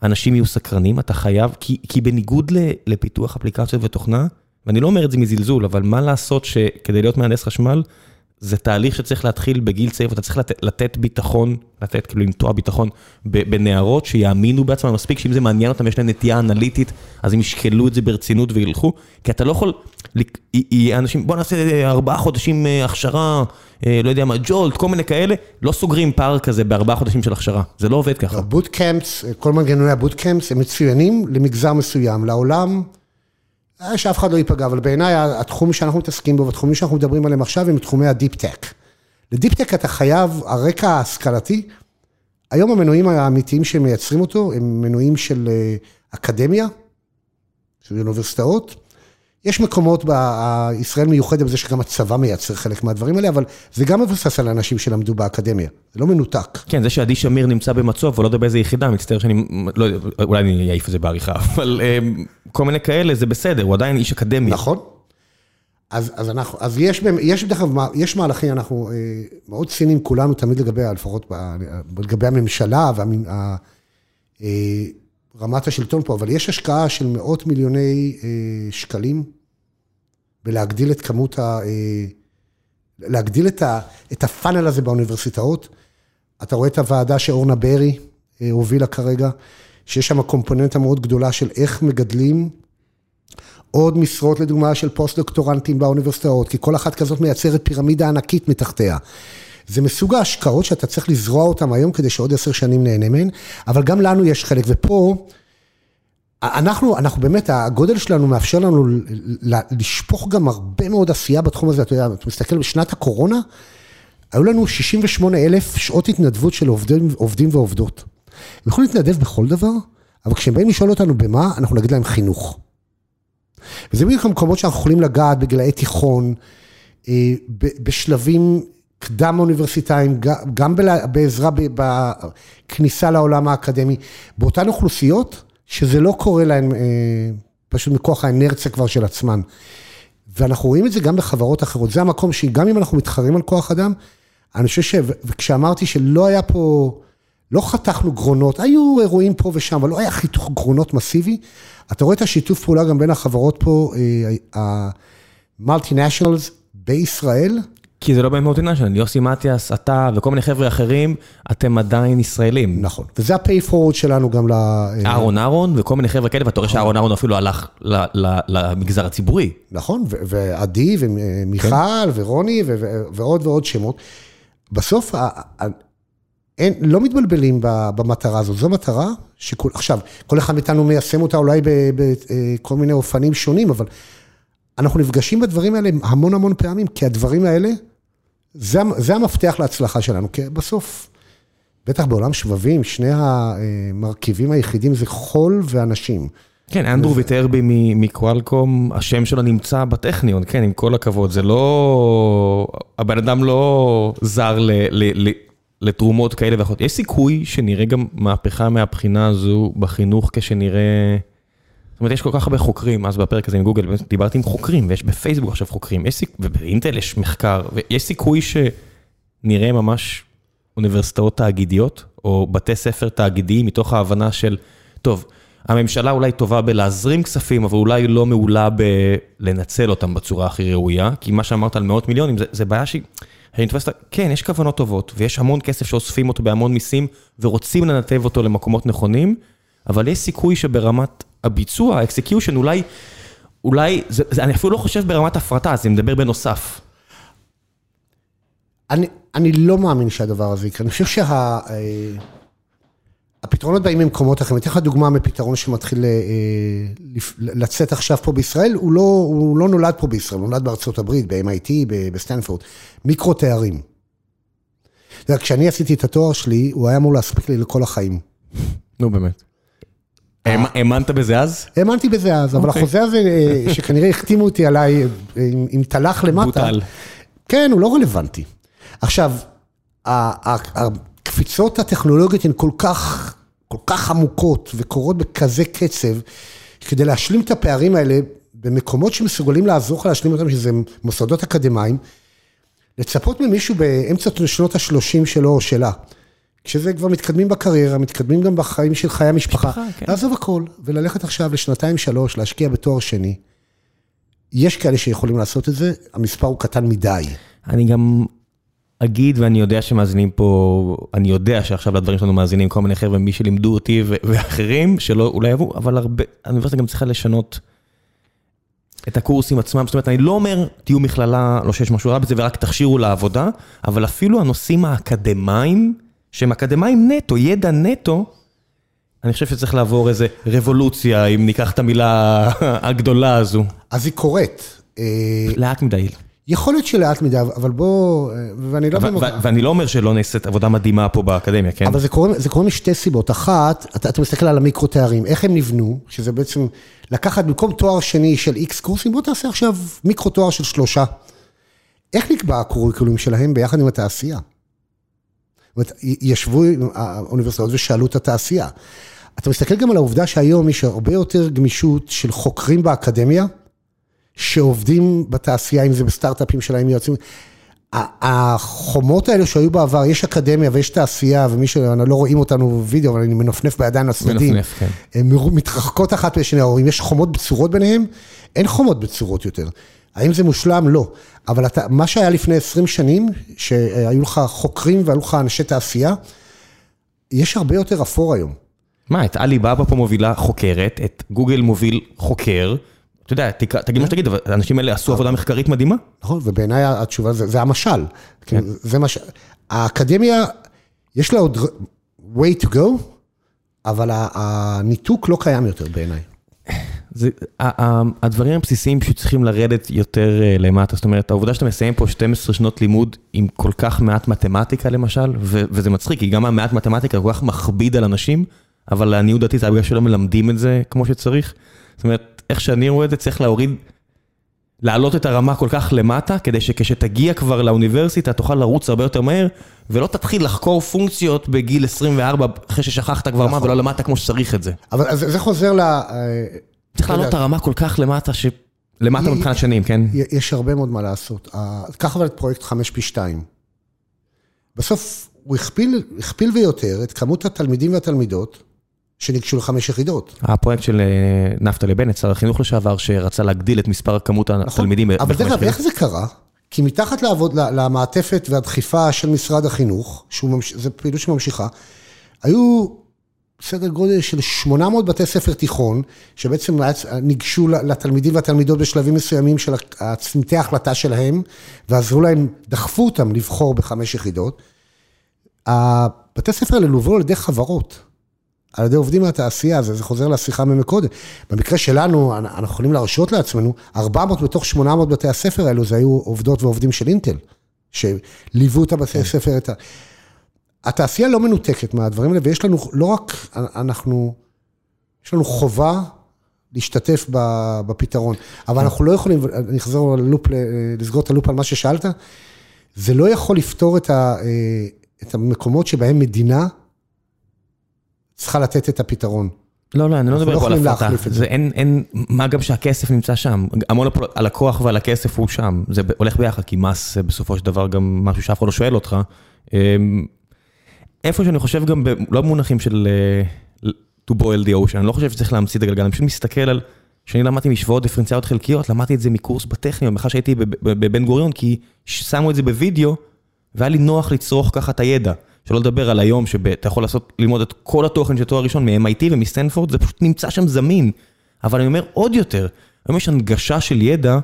אנשים יהיו סקרנים, אתה חייב, כי, כי בניגוד ל, לפיתוח אפליקציות ותוכנה, ואני לא אומר את זה מזלזול, אבל מה לעשות שכדי להיות מהנדס חשמל, זה תהליך שצריך להתחיל בגיל צעיר, ואתה צריך לתת, לתת ביטחון, לתת, כאילו לנטוע ביטחון בנערות שיאמינו בעצמם מספיק, שאם זה מעניין אותם, יש להם נטייה אנליטית, אז הם ישקלו את זה ברצינות וילכו, כי אתה לא יכול, יהיה אנשים, בוא נעשה ארבעה חודשים אה, הכשרה, אה, לא יודע מה, ג'ולט, כל מיני כאלה, לא סוגרים פער כזה בארבעה חודשים של הכשרה, זה לא עובד ככה. ה bootcamps, כל מנגנוני ה bootcamps הם מצוינים למגזר מסוים, לעולם, שאף אחד לא ייפגע, אבל בעיניי התחום שאנחנו מתעסקים בו והתחומים שאנחנו מדברים עליהם עכשיו הם תחומי ה deep-tech. ל deep-tech אתה חייב, הרקע ההשכלתי, היום המנועים האמיתיים שמייצרים אותו הם מנועים של אה, אקדמיה, של אוניברסיטאות. יש מקומות, ב- ישראל מיוחדת בזה שגם הצבא מייצר חלק מהדברים האלה, אבל זה גם מבוסס על אנשים שלמדו באקדמיה, זה לא מנותק. כן, זה שעדי שמיר נמצא במצו"ב, או לא יודע באיזה יחידה, מצטער שאני, לא יודע, אולי אני אעיף את זה בעריכה, אבל אה, כל מיני כאלה, זה בסדר, הוא עדיין איש אקדמי. נכון. אז, אז אנחנו, אז יש, יש דרך אגב, יש מהלכים, אנחנו אה, מאוד ציניים כולנו תמיד לגבי, לפחות לגבי הממשלה ורמת השלטון פה, אבל יש השקעה של מאות מיליוני אה, שקלים בלהגדיל את כמות ה... אה, להגדיל את, ה, את הפאנל הזה באוניברסיטאות. אתה רואה את הוועדה שאורנה ברי אה, הובילה כרגע, שיש שם קומפוננטה מאוד גדולה של איך מגדלים עוד משרות לדוגמה של פוסט-דוקטורנטים באוניברסיטאות, כי כל אחת כזאת מייצרת פירמידה ענקית מתחתיה. זה מסוג ההשקעות שאתה צריך לזרוע אותן היום כדי שעוד עשר שנים נהנה מהן, אבל גם לנו יש חלק, ופה אנחנו, אנחנו באמת, הגודל שלנו מאפשר לנו לשפוך גם הרבה מאוד עשייה בתחום הזה, אתה יודע, אתה מסתכל בשנת הקורונה, היו לנו 68 אלף שעות התנדבות של עובדים, עובדים ועובדות. הם יכולים להתנדב בכל דבר, אבל כשהם באים לשאול אותנו במה, אנחנו נגיד להם חינוך. וזה בדיוק המקומות שאנחנו יכולים לגעת בגילאי תיכון, אה, בשלבים קדם אוניברסיטאיים, ג- גם בעזרה בכניסה לעולם האקדמי, באותן אוכלוסיות שזה לא קורה להן אה, פשוט מכוח האנרציה כבר של עצמן. ואנחנו רואים את זה גם בחברות אחרות, זה המקום שגם אם אנחנו מתחרים על כוח אדם, אני חושב ש... וכשאמרתי שלא היה פה, לא חתכנו גרונות, היו אירועים פה ושם, אבל לא היה חיתוך גרונות מסיבי. אתה רואה את השיתוף פעולה גם בין החברות פה, המולטינשיונלס בישראל, כי זה לא באמת מולטינשיונל, יוסי מתיאס, אתה וכל מיני חבר'ה אחרים, אתם עדיין ישראלים. נכון, וזה ה-pay forward שלנו גם ל... אהרון אהרון וכל מיני חבר'ה כאלה, ואתה רואה שאהרון אהרון אפילו הלך למגזר הציבורי. נכון, ועדי ומיכל ורוני ו- ו- ועוד ועוד שמות. בסוף, אין, לא מתבלבלים במטרה הזאת, זו מטרה שכול, עכשיו, כל אחד מאיתנו מיישם אותה אולי בכל מיני אופנים שונים, אבל אנחנו נפגשים בדברים האלה המון המון פעמים, כי הדברים האלה, זה, זה המפתח להצלחה שלנו, כי בסוף, בטח בעולם שבבים, שני המרכיבים היחידים זה חול ואנשים. כן, אנדרו ויטרבי מ- מקוואלקום, השם שלו נמצא בטכניון, כן, עם כל הכבוד, זה לא... הבן אדם לא זר ל- ל- ל- לתרומות כאלה ואחרות. יש סיכוי שנראה גם מהפכה מהבחינה הזו בחינוך כשנראה... זאת אומרת, יש כל כך הרבה חוקרים, אז בפרק הזה עם גוגל, דיברתי עם חוקרים, ויש בפייסבוק עכשיו חוקרים, יש סיכ... ובאינטל יש מחקר, ויש סיכוי שנראה ממש אוניברסיטאות תאגידיות, או בתי ספר תאגידיים, מתוך ההבנה של, טוב, הממשלה אולי טובה בלהזרים כספים, אבל אולי לא מעולה בלנצל אותם בצורה הכי ראויה, כי מה שאמרת על מאות מיליונים, זה, זה בעיה שהיא... האוניברסיטה, כן, יש כוונות טובות, ויש המון כסף שאוספים אותו בהמון מיסים, ורוצים לנתב אותו למקומות נכונים, אבל יש סיכוי שברמת הביצוע, ה execution, אולי, אולי, זה, זה, אני אפילו לא חושב ברמת הפרטה, אז אני מדבר בנוסף. אני, אני לא מאמין שהדבר הזה יקרה, אני חושב שהפתרונות באים ממקומות אחרים. אני אתן לך דוגמה מפתרון שמתחיל אה, לצאת עכשיו פה בישראל, הוא לא, הוא לא נולד פה בישראל, הוא נולד בארצות הברית, ב-MIT, ב- בסטנפורד, מיקרו תארים. כשאני עשיתי את התואר שלי, הוא היה אמור להספיק לי לכל החיים. נו, באמת. האמנת בזה אז? האמנתי בזה אז, אבל אוקיי. החוזה הזה, אה, שכנראה החתימו אותי עליי אה, עם תל"ח למטה, בוטל. כן, הוא לא רלוונטי. עכשיו, הקפיצות הטכנולוגיות הן כל כך, כל כך עמוקות וקורות בכזה קצב, כדי להשלים את הפערים האלה במקומות שמסוגלים לעזור לך להשלים אותם, שזה מוסדות אקדמיים, לצפות ממישהו באמצע שנות ה-30 שלו או שלה, כשזה כבר מתקדמים בקריירה, מתקדמים גם בחיים של חיי המשפחה, משפחה, כן. לעזוב הכל, וללכת עכשיו לשנתיים שלוש, להשקיע בתואר שני. יש כאלה שיכולים לעשות את זה, המספר הוא קטן מדי. אני גם אגיד, ואני יודע שמאזינים פה, אני יודע שעכשיו לדברים שלנו מאזינים כל מיני חבר'ה, מי שלימדו אותי ו- ואחרים, שלא אולי אהבו, אבל הרבה, האוניברסיטה גם צריכה לשנות את הקורסים עצמם. זאת אומרת, אני לא אומר, תהיו מכללה, לא שיש משהו רע בזה, ורק תכשירו לעבודה, אבל אפילו הנושאים האקדמיים, שהם אקדמיים נטו, ידע נטו, אני חושב שצריך לעבור איזה רבולוציה, אם ניקח את המילה הגדולה הזו. אז היא קורית. אה, לאט מדי. יכול להיות שלאט מדי, אבל בוא, ואני לא... במק- ו- ואני לא אומר שלא נעשית עבודה מדהימה פה באקדמיה, כן? אבל זה קורה, זה קורה משתי סיבות. אחת, אתה, אתה מסתכל על המיקרו תארים, איך הם נבנו, שזה בעצם לקחת במקום תואר שני של איקס קורסים, בוא תעשה עכשיו מיקרו תואר של שלושה. איך נקבע הקוריקולום שלהם ביחד עם התעשייה? זאת אומרת, ישבו עם האוניברסיטאות ושאלו את התעשייה. אתה מסתכל גם על העובדה שהיום יש הרבה יותר גמישות של חוקרים באקדמיה, שעובדים בתעשייה, אם זה בסטארט-אפים שלהם, יועצים. החומות האלה שהיו בעבר, יש אקדמיה ויש תעשייה, ומי שלא לא רואים אותנו בווידאו, אבל אני מנפנף בידיים לצדדים. מנפנף, כן. הן מתרחקות אחת משני ההורים, יש חומות בצורות ביניהם, אין חומות בצורות יותר. האם זה מושלם? לא. אבל אתה, מה שהיה לפני 20 שנים, שהיו לך חוקרים והיו לך אנשי תעשייה, יש הרבה יותר אפור היום. מה, את עליבאבא פה מובילה חוקרת, את גוגל מוביל חוקר. אתה יודע, תגיד מה שתגיד, אבל האנשים האלה עשו עבודה מחקרית מדהימה. נכון? ובעיניי התשובה זה, זה המשל. כן. זה מה ש... האקדמיה, יש לה עוד way to go, אבל הניתוק לא קיים יותר בעיניי. זה, הדברים הבסיסיים פשוט צריכים לרדת יותר אה, למטה, זאת אומרת, העובדה שאתה מסיים פה 12 שנות לימוד עם כל כך מעט מתמטיקה למשל, ו- וזה מצחיק, כי גם המעט מתמטיקה כל כך מכביד על אנשים, אבל לעניות דעתי זה בגלל שלא מלמדים את זה כמו שצריך. זאת אומרת, איך שאני רואה את זה, צריך להוריד, להעלות את הרמה כל כך למטה, כדי שכשתגיע כבר לאוניברסיטה תוכל לרוץ הרבה יותר מהר, ולא תתחיל לחקור פונקציות בגיל 24, אחרי ששכחת כבר מה, ולא למדת כמו שצריך את זה. אבל זה חוזר ל... צריך להעלות את הרמה כל כך למטה, ש... למטה מבחינת שנים, כן? יש הרבה מאוד מה לעשות. קח אבל את פרויקט 5 פי 2. בסוף הוא הכפיל, הכפיל ויותר את כמות התלמידים והתלמידות שניגשו לחמש יחידות. הפרויקט של אה, נפתלי בנט, שר החינוך לשעבר, שרצה להגדיל את מספר כמות התלמידים. ב- נכון. אבל דרך אגב. איך זה קרה? כי מתחת לעבוד, למעטפת והדחיפה של משרד החינוך, שזו פעילות שממשיכה, היו סדר גודל של 800 בתי ספר תיכון, שבעצם ניגשו לתלמידים והתלמידות בשלבים מסוימים של צמתי ההחלטה שלהם, ועזרו להם, דחפו אותם לבחור בחמש יחידות. הבתי ספר האלה לוו על ידי חברות. על ידי עובדים מהתעשייה, זה, זה חוזר לשיחה ממקודם. במקרה שלנו, אנ- אנחנו יכולים להרשות לעצמנו, 400 מתוך 800 בתי הספר האלו, זה היו עובדות ועובדים של אינטל, שליוו את הבתי הספר, את ה... התעשייה לא מנותקת מהדברים האלה, ויש לנו, לא רק אנחנו, יש לנו חובה להשתתף בפתרון, אבל אנחנו לא יכולים, אני אחזור ללופ, לסגור את הלופ על מה ששאלת, זה לא יכול לפתור את, ה, אה, את המקומות שבהם מדינה צריכה לתת את הפתרון. לא, לא, אני לא מדבר לא פה על הפרטה. זה. אין, אין, מה גם שהכסף נמצא שם. המונופול על הכוח ועל הכסף הוא שם. זה הולך ביחד, כי מס בסופו של דבר גם משהו שאף אחד לא שואל אותך. איפה שאני חושב גם, ב- לא במונחים של אה, to boil the ocean, אני לא חושב שצריך להמציא את הגלגל, אני פשוט מסתכל על, כשאני למדתי משוואות דיפרנציאליות חלקיות, למדתי את זה מקורס בטכניון, בכלל שהייתי בב- בב- בבן גוריון, כי שמו את זה בווידאו, והיה לי נוח לצרוך ככה את הידע. שלא לדבר על היום שאתה יכול לעשות, ללמוד את כל התוכן של תואר ראשון מ-MIT ומסטנפורד, זה פשוט נמצא שם זמין. אבל אני אומר עוד יותר, היום יש הנגשה של ידע,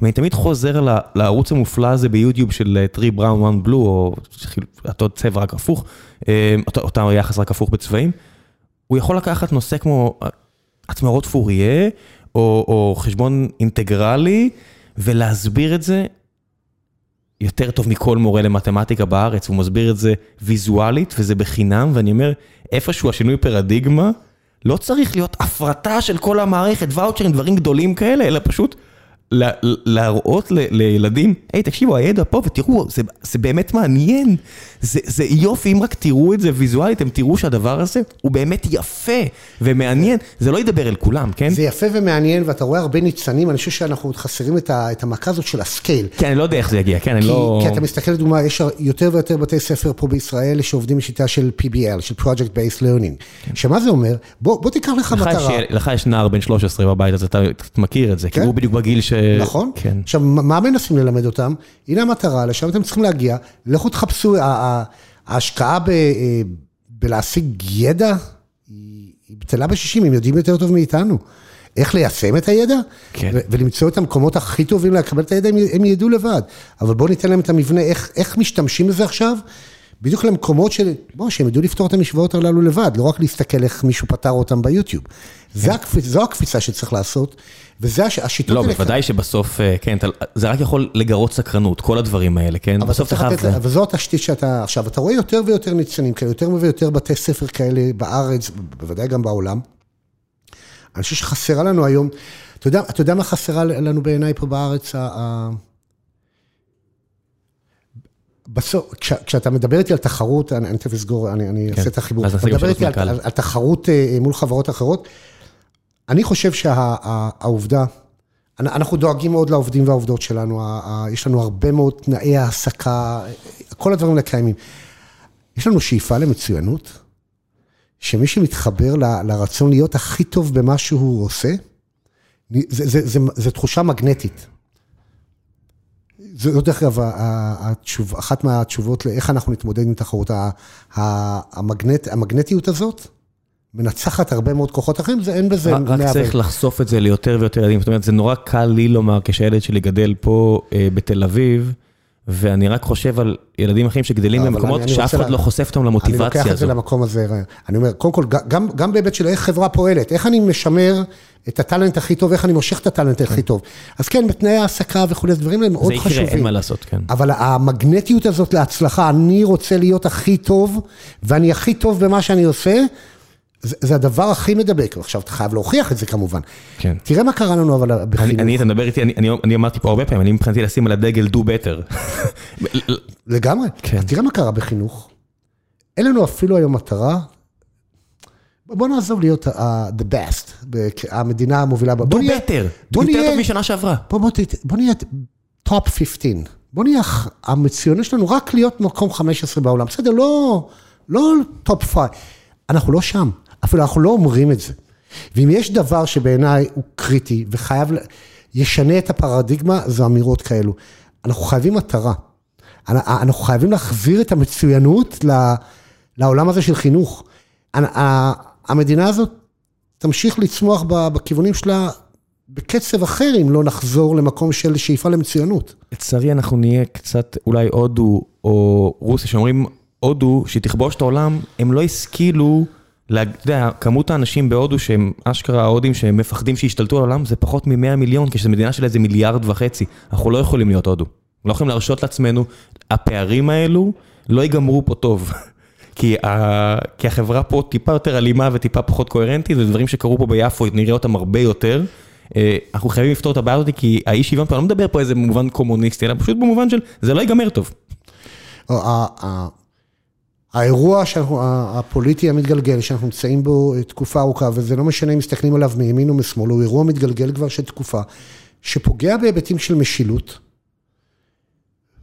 ואני תמיד חוזר לערוץ המופלא הזה ביוטיוב של 3 Brown 1 Blue, או אותו צבע רק הפוך, אה, אותו יחס רק הפוך בצבעים. הוא יכול לקחת נושא כמו אה, הצמרות פוריה, או, או חשבון אינטגרלי, ולהסביר את זה יותר טוב מכל מורה למתמטיקה בארץ, הוא מסביר את זה ויזואלית, וזה בחינם, ואני אומר, איפשהו השינוי פרדיגמה, לא צריך להיות הפרטה של כל המערכת, ואוצ'רים, דברים גדולים כאלה, אלא פשוט להראות לילדים, היי, תקשיבו, הידע פה, ותראו, זה באמת מעניין. זה יופי, אם רק תראו את זה ויזואלית, אתם תראו שהדבר הזה הוא באמת יפה ומעניין. זה לא ידבר אל כולם, כן? זה יפה ומעניין, ואתה רואה הרבה ניצנים, אני חושב שאנחנו עוד חסרים את המכה הזאת של הסקייל. כן, אני לא יודע איך זה יגיע, כן, אני לא... כי אתה מסתכל, לדוגמה, יש יותר ויותר בתי ספר פה בישראל שעובדים בשיטה של PBL, של Project Based Learning. שמה זה אומר? בוא תיקח לך מטרה. לך יש נער בן 13 בבית, אז אתה מכיר את זה, כי הוא בדיוק בגיל ש... נכון. עכשיו, מה מנסים ללמד אותם? הנה המטרה, לשם אתם צריכים להגיע, לכו תחפשו, ההשקעה בלהשיג ידע היא בטלה בשישים, הם יודעים יותר טוב מאיתנו. איך ליישם את הידע, כן. ולמצוא את המקומות הכי טובים לקבל את הידע, הם ידעו לבד. אבל בואו ניתן להם את המבנה, איך, איך משתמשים בזה עכשיו, בדיוק למקומות של, בוא, שהם ידעו לפתור את המשוואות הללו לבד, לא רק להסתכל איך מישהו פתר אותם ביוטיוב. כן. הקפיצ, זו הקפיצה שצריך לעשות, וזה השיטות לא, בוודאי שבסוף, אה, כן, זה רק יכול לגרות סקרנות, כל הדברים האלה, כן? בסוף אתה חייב... אבל זו התשתית שאתה, עכשיו, אתה רואה יותר ויותר ניצנים כאלה, יותר ויותר בתי ספר כאלה בארץ, בוודאי גם בעולם. אני חושב שחסרה לנו היום, אתה יודע, אתה יודע מה חסרה לנו בעיניי פה בארץ? בסוף, כשאתה מדבר איתי על תחרות, אני תכף אסגור, אני אעשה את החיבור. אתה מדבר איתי על תחרות אה, מול חברות אחרות, אני חושב שהעובדה, אנחנו דואגים מאוד לעובדים והעובדות שלנו, יש לנו הרבה מאוד תנאי העסקה, כל הדברים האלה קיימים. יש לנו שאיפה למצוינות, שמי שמתחבר לרצון להיות הכי טוב במה שהוא עושה, זו תחושה מגנטית. זו דרך אגב אחת מהתשובות לאיך אנחנו נתמודד עם תחרות. המגנט, המגנטיות הזאת מנצחת הרבה מאוד כוחות אחרים, זה אין בזה רק רק צריך לחשוף את זה ליותר ויותר ילדים, זאת אומרת, זה נורא קל לי לומר כשהילד שלי גדל פה אה, בתל אביב, ואני רק חושב על ילדים אחרים שגדלים במקומות שאף אחד לא חושף אותם למוטיבציה הזו. אני לוקח את זה למקום הזה, אני אומר, קודם כל, גם גם בהיבט של איך חברה פועלת, איך אני משמר את הטאלנט הכי טוב, איך אני מושך את הטאלנט הכי כן. טוב. אז כן, בתנאי העסקה וכולי, דברים הם מאוד חשובים. זה יקרה, אין מה לעשות, כן. אבל המגנטיות הזאת להצלחה, אני רוצה להיות הכי טוב, ואני הכי טוב במה שאני עושה, זה זה הדבר הכי מדבק, עכשיו אתה חייב להוכיח את זה כמובן. כן. תראה מה קרה לנו אבל בחינוך. אני, אתה מדבר איתי, אני אני, אני אמרתי פה הרבה פעמים, אני מבחינתי לשים על הדגל do better. לגמרי. כן. תראה מה קרה בחינוך. אין לנו אפילו היום מטרה, בוא נעזוב להיות uh, the best, המדינה המובילה. do בוא better, בוא יותר טוב משנה שעברה. בוא, בוא, בוא נהיה top 15, בוא נהיה המצוינות שלנו רק להיות מקום 15 בעולם, בסדר, לא, לא top 5, אנחנו לא שם. אפילו אנחנו לא אומרים את זה. ואם יש דבר שבעיניי הוא קריטי וחייב, ישנה את הפרדיגמה, זה אמירות כאלו. אנחנו חייבים מטרה. אנחנו חייבים להחזיר את המצוינות לעולם הזה של חינוך. המדינה הזאת תמשיך לצמוח בכיוונים שלה בקצב אחר, אם לא נחזור למקום של שאיפה למצוינות. לצערי אנחנו נהיה קצת אולי הודו או רוסיה, שאומרים הודו, שתכבוש את העולם, הם לא השכילו... אתה יודע, כמות האנשים בהודו שהם אשכרה ההודים שהם מפחדים שישתלטו על העולם זה פחות מ-100 מיליון, כשזו מדינה של איזה מיליארד וחצי. אנחנו לא יכולים להיות הודו. לא יכולים להרשות לעצמנו, הפערים האלו לא ייגמרו פה טוב. כי, ה... כי החברה פה טיפה יותר אלימה וטיפה פחות קוהרנטית, זה דברים שקרו פה ביפו, נראה אותם הרבה יותר. אה, אנחנו חייבים לפתור את הבעיה הזאת, כי האי שוויון פה, אני לא מדבר פה איזה במובן קומוניסטי, אלא פשוט במובן של, זה לא ייגמר טוב. האירוע הפוליטי המתגלגל, שאנחנו נמצאים בו תקופה ארוכה, וזה לא משנה אם מסתכלים עליו מימין או משמאל, הוא אירוע מתגלגל כבר של תקופה, שפוגע בהיבטים של משילות,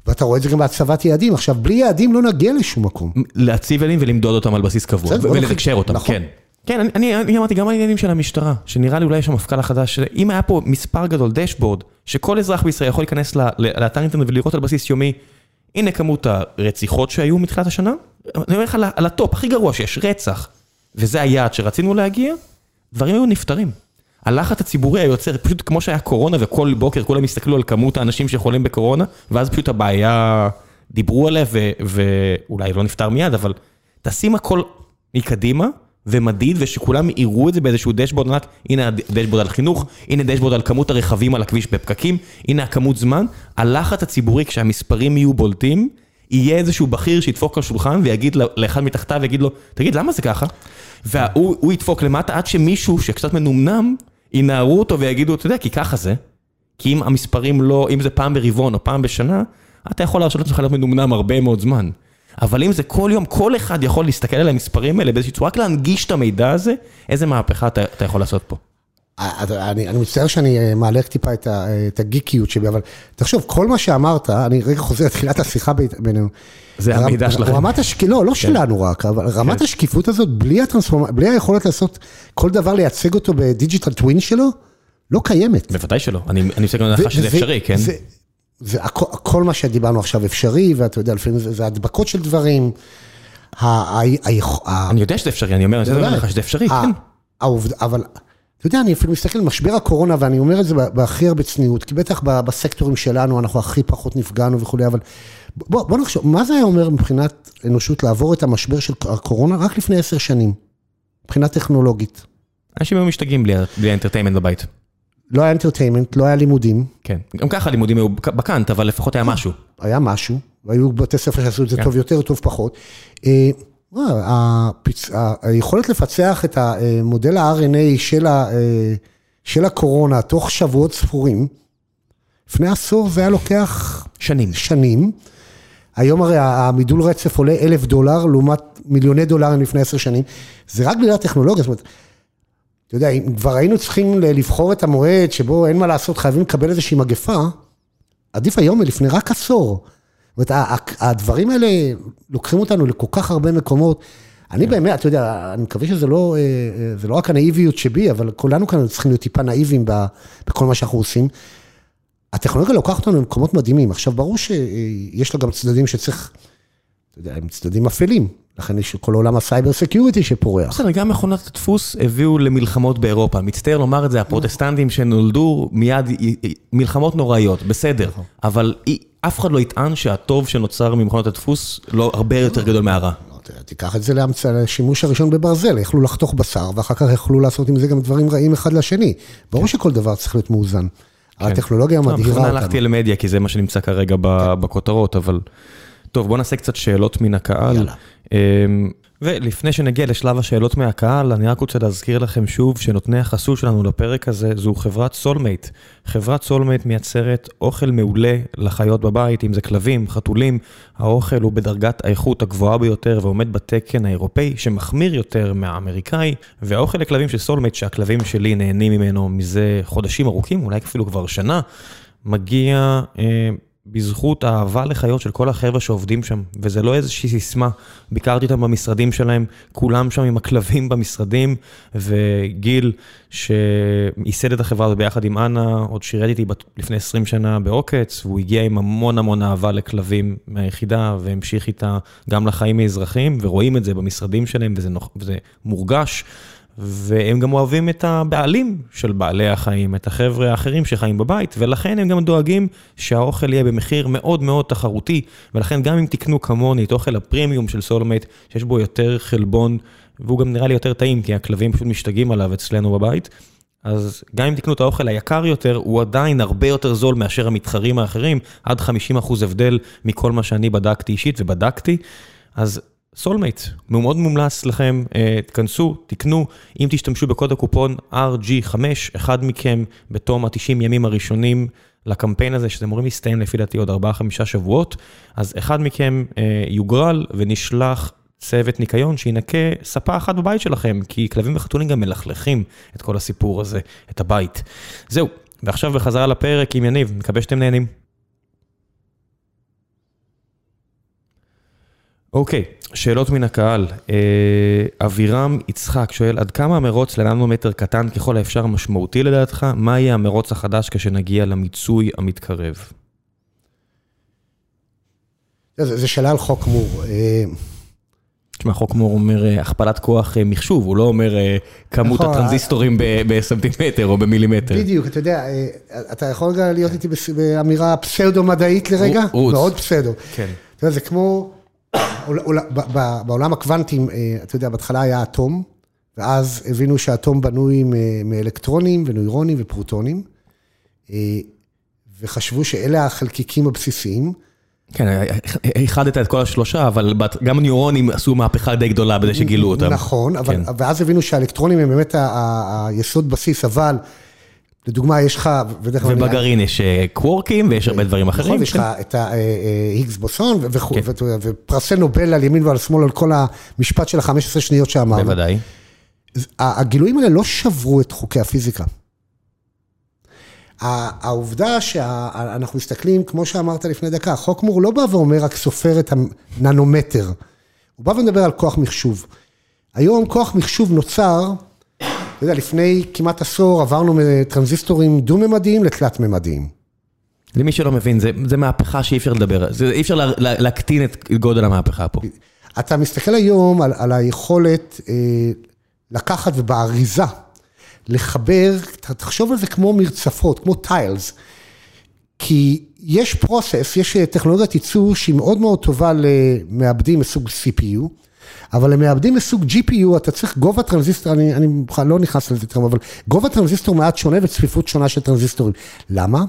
ואתה רואה את זה גם בהצבת יעדים. עכשיו, בלי יעדים לא נגיע לשום מקום. להציב יעדים ולמדוד אותם על בסיס קבוע, ולתקשר אותם, נכון. כן. כן, אני, אני אמרתי גם על העניינים של המשטרה, שנראה לי אולי יש המפכ"ל החדש, אם היה פה מספר גדול, dashboard, שכל אזרח בישראל יכול להיכנס לאתר אינטרנט ולראות על בסיס יומי, הנה כמות הרציחות שהיו מתחילת השנה, אני אומר לך על ה top, הכי גרוע שיש, רצח, וזה היעד שרצינו להגיע, דברים היו נפתרים. הלחץ הציבורי היה יוצר, פשוט כמו שהיה קורונה וכל בוקר כולם הסתכלו על כמות האנשים שחולים בקורונה, ואז פשוט הבעיה, דיברו עליה ואולי לא נפתר מיד, אבל תשים הכל מקדימה ומדיד, ושכולם יראו את זה באיזשהו דשבורד ענק, הנה הדשבורד על חינוך, הנה דשבורד על כמות הרכבים על הכביש בפקקים, הנה הכמות זמן, הלחץ הציבורי כשהמספרים יהיו בולטים, יהיה איזשהו בכיר שידפוק על השולחן ויגיד לאחד מתחתיו, ויגיד לו, תגיד, למה זה ככה? והוא ידפוק למטה עד שמישהו שקצת מנומנם, ינערו אותו ויגידו, אתה יודע, כי ככה זה. כי אם המספרים לא, אם זה פעם ברבעון או פעם בשנה, אתה יכול להרשות לעצמך להיות מנומנם הרבה מאוד זמן. אבל אם זה כל יום, כל אחד יכול להסתכל על המספרים האלה באיזושהי צורה, רק להנגיש את המידע הזה, איזה מהפכה אתה, אתה יכול לעשות פה? אני, אני מצטער שאני אה, מעלה טיפה את, את הגיקיות שלי, אבל תחשוב, כל מה שאמרת, אני רגע חוזר לתחילת השיחה בינינו. זה רמ, המידע שלכם. רמת השקיפות, לא, לא כן. שלנו רק, אבל כן. רמת השקיפות הזאת, בלי הטרנספורמציה, בלי היכולת לעשות כל דבר, לייצג אותו בדיג'יטל טווין שלו, לא קיימת. בוודאי שלא, אני עושה גם הנחה שזה אפשרי, כן? זה, וכל מה שדיברנו עכשיו אפשרי, ואתה יודע, לפעמים זה הדבקות של דברים. אני יודע שזה אפשרי, אני אומר, אני אומר לך שזה אפשרי, כן. אבל, אתה יודע, אני אפילו מסתכל על משבר הקורונה, ואני אומר את זה בהכי הרבה צניעות, כי בטח בסקטורים שלנו אנחנו הכי פחות נפגענו וכולי, אבל בוא נחשוב, מה זה היה אומר מבחינת אנושות לעבור את המשבר של הקורונה רק לפני עשר שנים, מבחינה טכנולוגית? אנשים היו משתגעים בלי ה entertainment בבית. לא היה entertainment, לא היה לימודים. כן, גם ככה לימודים היו בקאנט, אבל לפחות היה משהו. היה משהו, והיו בתי ספר שעשו את זה כן. טוב יותר, טוב פחות. אה, היכולת לפצח את המודל ה-RNA אה, של הקורונה תוך שבועות ספורים, לפני עשור זה היה לוקח... שנים. שנים. היום הרי המידול רצף עולה אלף דולר, לעומת מיליוני דולרים לפני עשר שנים. זה רק בגלל הטכנולוגיה, זאת אומרת, אתה יודע, אם כבר היינו צריכים לבחור את המועד שבו אין מה לעשות, חייבים לקבל איזושהי מגפה, עדיף היום מלפני רק עשור. זאת אומרת, הדברים האלה לוקחים אותנו לכל כך הרבה מקומות. אני כן. באמת, אתה יודע, אני מקווה שזה לא, אה, אה, זה לא רק הנאיביות שבי, אבל כולנו כאן צריכים להיות טיפה נאיביים בכל מה שאנחנו עושים. הטכנולוגיה לוקחת אותנו למקומות מדהימים. עכשיו, ברור שיש לה גם צדדים שצריך, אתה יודע, הם צדדים אפלים. לכן יש כל עולם ה cyber security שפורח. בסדר, גם מכונת הדפוס הביאו למלחמות באירופה. מצטער לומר את זה, הפרוטסטנטים שנולדו מיד, מלחמות נוראיות, בסדר. נכון. אבל אף אחד לא יטען שהטוב שנוצר ממכונות הדפוס לא הרבה יותר גדול מהרע. לא, תיקח את זה לשימוש הראשון בברזל, יכלו לחתוך בשר, ואחר כך יכלו לעשות עם זה גם דברים רעים אחד לשני. ברור כן. שכל דבר צריך להיות מאוזן. כן. הטכנולוגיה מדהירה אותנו. בכוונה הלכתי למדיה, כי זה מה שנמצא כרגע. בכותרות, אבל... טוב, בוא נעשה קצת שאלות מן הקהל. יאללה. אמ, ולפני שנגיע לשלב השאלות מהקהל, אני רק רוצה להזכיר לכם שוב שנותני החסות שלנו לפרק הזה זו חברת סולמייט. חברת סולמייט מייצרת אוכל מעולה לחיות בבית, אם זה כלבים, חתולים. האוכל הוא בדרגת האיכות הגבוהה ביותר ועומד בתקן האירופאי שמחמיר יותר מהאמריקאי. והאוכל לכלבים של סולמייט, שהכלבים שלי נהנים ממנו מזה חודשים ארוכים, אולי אפילו כבר שנה, מגיע... אה, בזכות האהבה לחיות של כל החבר'ה שעובדים שם, וזה לא איזושהי סיסמה. ביקרתי אותם במשרדים שלהם, כולם שם עם הכלבים במשרדים, וגיל, שייסד את החברה הזאת ביחד עם אנה, עוד שירת איתי לפני 20 שנה בעוקץ, והוא הגיע עם המון המון אהבה לכלבים מהיחידה, והמשיך איתה גם לחיים האזרחיים, ורואים את זה במשרדים שלהם, וזה, נוח, וזה מורגש. והם גם אוהבים את הבעלים של בעלי החיים, את החבר'ה האחרים שחיים בבית, ולכן הם גם דואגים שהאוכל יהיה במחיר מאוד מאוד תחרותי, ולכן גם אם תקנו כמוני את אוכל הפרימיום של סולמייט, שיש בו יותר חלבון, והוא גם נראה לי יותר טעים, כי הכלבים פשוט משתגעים עליו אצלנו בבית, אז גם אם תקנו את האוכל היקר יותר, הוא עדיין הרבה יותר זול מאשר המתחרים האחרים, עד 50% הבדל מכל מה שאני בדקתי אישית ובדקתי. אז סולמייט, מאוד מומלץ לכם, אה, תכנסו, תקנו, אם תשתמשו בקוד הקופון RG5, אחד מכם בתום ה-90 ימים הראשונים לקמפיין הזה, שזה אמורים להסתיים לפי דעתי עוד 4-5 שבועות, אז אחד מכם אה, יוגרל ונשלח צוות ניקיון שינקה ספה אחת בבית שלכם, כי כלבים וחתולים גם מלכלכים את כל הסיפור הזה, את הבית. זהו, ועכשיו בחזרה לפרק עם יניב, מקווה שאתם נהנים. אוקיי, שאלות מן הקהל. אה, אבירם יצחק שואל, עד כמה המרוץ לננומטר קטן ככל האפשר משמעותי לדעתך? מה יהיה המרוץ החדש כשנגיע למיצוי המתקרב? זה שאלה על חוק מור. אה, תשמע, חוק מור אומר אה, הכפלת כוח מחשוב, הוא לא אומר כמות נכון, הטרנזיסטורים בסנטימטר או במילימטר. בדיוק, אתה יודע, אתה יכול להיות איתי באמירה פסאודו-מדעית לרגע? רוץ. מאוד פסאודו. כן. אתה יודע, זה כמו... בעולם הקוונטים, אה, אתה יודע, בהתחלה היה אטום, ואז הבינו שהאטום בנוי מאלקטרונים ונוירונים ופרוטונים, אה, וחשבו שאלה החלקיקים הבסיסיים. כן, איחדת את כל השלושה, אבל גם הניורונים עשו מהפכה די גדולה בזה שגילו אותם. נכון, ואז הבינו שהאלקטרונים הם באמת היסוד בסיס, אבל... לדוגמה, יש לך... ובגרעין יש קוורקים ויש הרבה דברים אחרים. נכון, יש לך את ההיגס בוסון ופרסי נובל על ימין ועל שמאל על כל המשפט של ה-15 שניות שאמרנו. בוודאי. הגילויים האלה לא שברו את חוקי הפיזיקה. העובדה שאנחנו מסתכלים, כמו שאמרת לפני דקה, חוק מור לא בא ואומר רק סופר את הננומטר, הוא בא ומדבר על כוח מחשוב. היום כוח מחשוב נוצר, אתה יודע, לפני כמעט עשור עברנו מטרנזיסטורים דו-ממדיים לתלת-ממדיים. למי שלא מבין, זה מהפכה שאי אפשר לדבר, אי אפשר להקטין את גודל המהפכה פה. אתה מסתכל היום על, על היכולת אה, לקחת ובאריזה, לחבר, תחשוב על זה כמו מרצפות, כמו tiles. כי יש process, יש טכנולוגיית ייצור שהיא מאוד מאוד טובה למעבדים מסוג CPU, אבל למעבדים מסוג GPU אתה צריך גובה טרנזיסטור, אני, אני לא נכנס לזה יותר, אבל גובה טרנזיסטור מעט שונה וצפיפות שונה של טרנזיסטורים. למה?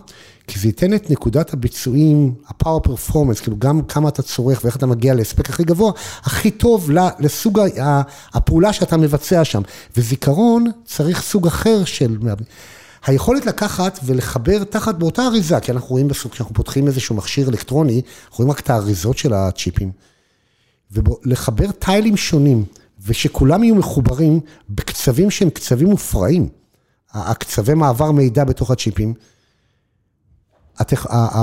כי זה ייתן את נקודת הביצועים, ה-power performance, כאילו גם כמה אתה צורך ואיך אתה מגיע להספק הכי גבוה, הכי טוב לסוג הפעולה שאתה מבצע שם. וזיכרון צריך סוג אחר של... היכולת לקחת ולחבר תחת באותה אריזה, כי אנחנו רואים בסוג, כשאנחנו פותחים איזשהו מכשיר אלקטרוני, אנחנו רואים רק את האריזות של הצ'יפים, ולחבר טיילים שונים, ושכולם יהיו מחוברים בקצבים שהם קצבים מופרעים, הקצבי מעבר מידע בתוך הצ'יפים.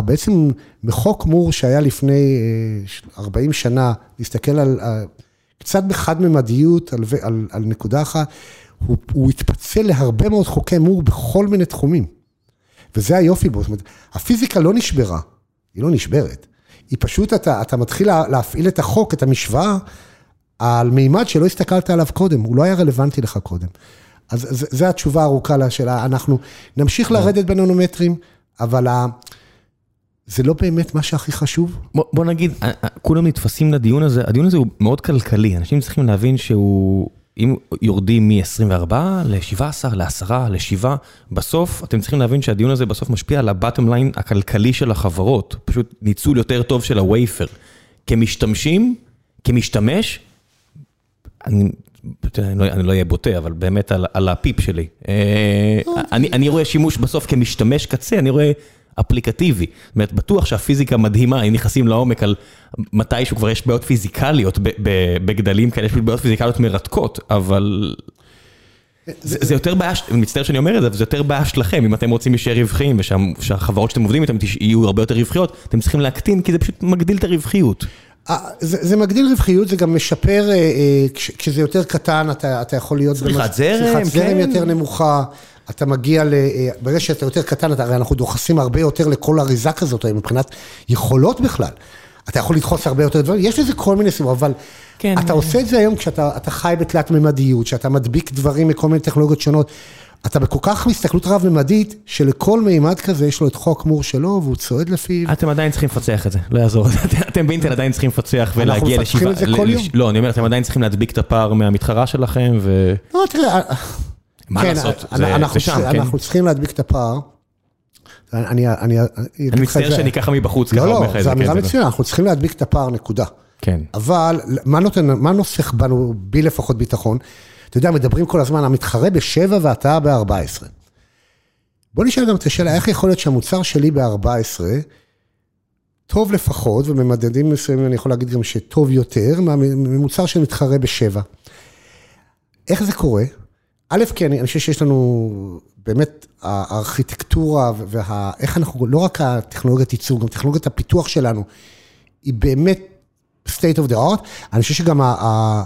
בעצם מחוק מור שהיה לפני 40 אה, שנה, להסתכל על, קצת בחד-ממדיות, על, על, על נקודה אחת, הוא, הוא התפצל להרבה מאוד חוקי מור בכל מיני תחומים. וזה היופי בו, זאת אומרת, הפיזיקה לא נשברה, היא לא נשברת. היא פשוט, אתה, אתה מתחיל להפעיל את החוק, את המשוואה, על מימד שלא הסתכלת עליו קודם, הוא לא היה רלוונטי לך קודם. אז זו התשובה הארוכה לשאלה, אנחנו נמשיך לרדת בננומטרים, אבל ה... זה לא באמת מה שהכי חשוב. בוא, בוא נגיד, אה, אה, כולם נתפסים לדיון הזה, הדיון הזה הוא מאוד כלכלי, אנשים צריכים להבין שהוא, אם יורדים מ-24 ל-17, ל-10, ל-7, בסוף אתם צריכים להבין שהדיון הזה בסוף משפיע על הבטום ליין הכלכלי של החברות, פשוט ניצול יותר טוב של הווייפר. כמשתמשים, כמשתמש, אני אני לא לא אהיה בוטה, אבל באמת על על הפיפ שלי. אה, אני אני רואה שימוש בסוף כמשתמש קצה, אני רואה אפליקטיבי. זאת אומרת, בטוח שהפיזיקה מדהימה, אם נכנסים לעומק על מתישהו כבר יש בעיות פיזיקליות בגדלים כאלה, יש בעיות פיזיקליות מרתקות, אבל... זה זה יותר בעיה, אני מצטער שאני אומר את זה, אבל זה יותר בעיה שלכם, אם אתם רוצים להישאר רווחיים ושהחברות שאתם עובדים איתן יהיו הרבה יותר רווחיות, אתם צריכים להקטין כי זה פשוט מגדיל את הרווחיות. אה, זה זה מגדיל רווחיות, זה גם משפר, אה, אה, כשזה יותר קטן, אתה אתה יכול להיות... צריכת זרם, כן. צריכת זרם יותר נמוכה, אתה מגיע ל... ברגע שאתה יותר קטן, אתה, הרי אנחנו דוחסים הרבה יותר לכל אריזה כזאת, מבחינת יכולות בכלל. אתה יכול לדחוס הרבה יותר דברים, יש לזה כל מיני סיבות, אבל כן. אתה עושה את זה היום כשאתה חי בתלת ממדיות, שאתה מדביק דברים מכל מיני טכנולוגיות שונות. אתה בכל כך מסתכלות רב-ממדית, שלכל מימד כזה יש לו את חוק מור שלו, והוא צועד לפיו. אתם עדיין צריכים לפצח את זה, לא יעזור. אתם באינטל עדיין צריכים לפצח ולהגיע לשבעה. אנחנו מפתחים את זה כל יום. לא, אני אומר, אתם עדיין צריכים להדביק את הפער מהמתחרה שלכם, ו... לא, תראה... מה כן, לעשות, זה שם, כן. אנחנו צריכים להדביק את הפער. אני אני, אני מצטער שאני ככה מבחוץ, ככה אומר לך את זה. לא, לא, זו אמירה כן, מצוינת, אנחנו צריכים להדביק את הפער, נקודה. כן. אבל מה נותן, מה נוסח בנו, בי לפחות ביטחון? אתה יודע, מדברים כל הזמן, המתחרה בשבע ואתה ב-14. בוא נשאל גם את השאלה, איך יכול להיות שהמוצר שלי ב-14, טוב לפחות, ובמדדים מסוימים אני יכול להגיד גם שטוב יותר, ממוצר שמתחרה בשבע. איך זה קורה? א', כי אני, אני חושב שיש לנו באמת הארכיטקטורה ואיך אנחנו, לא רק הטכנולוגיית ייצור, גם טכנולוגיית הפיתוח שלנו, היא באמת state of the art. אני חושב שגם ה, ה,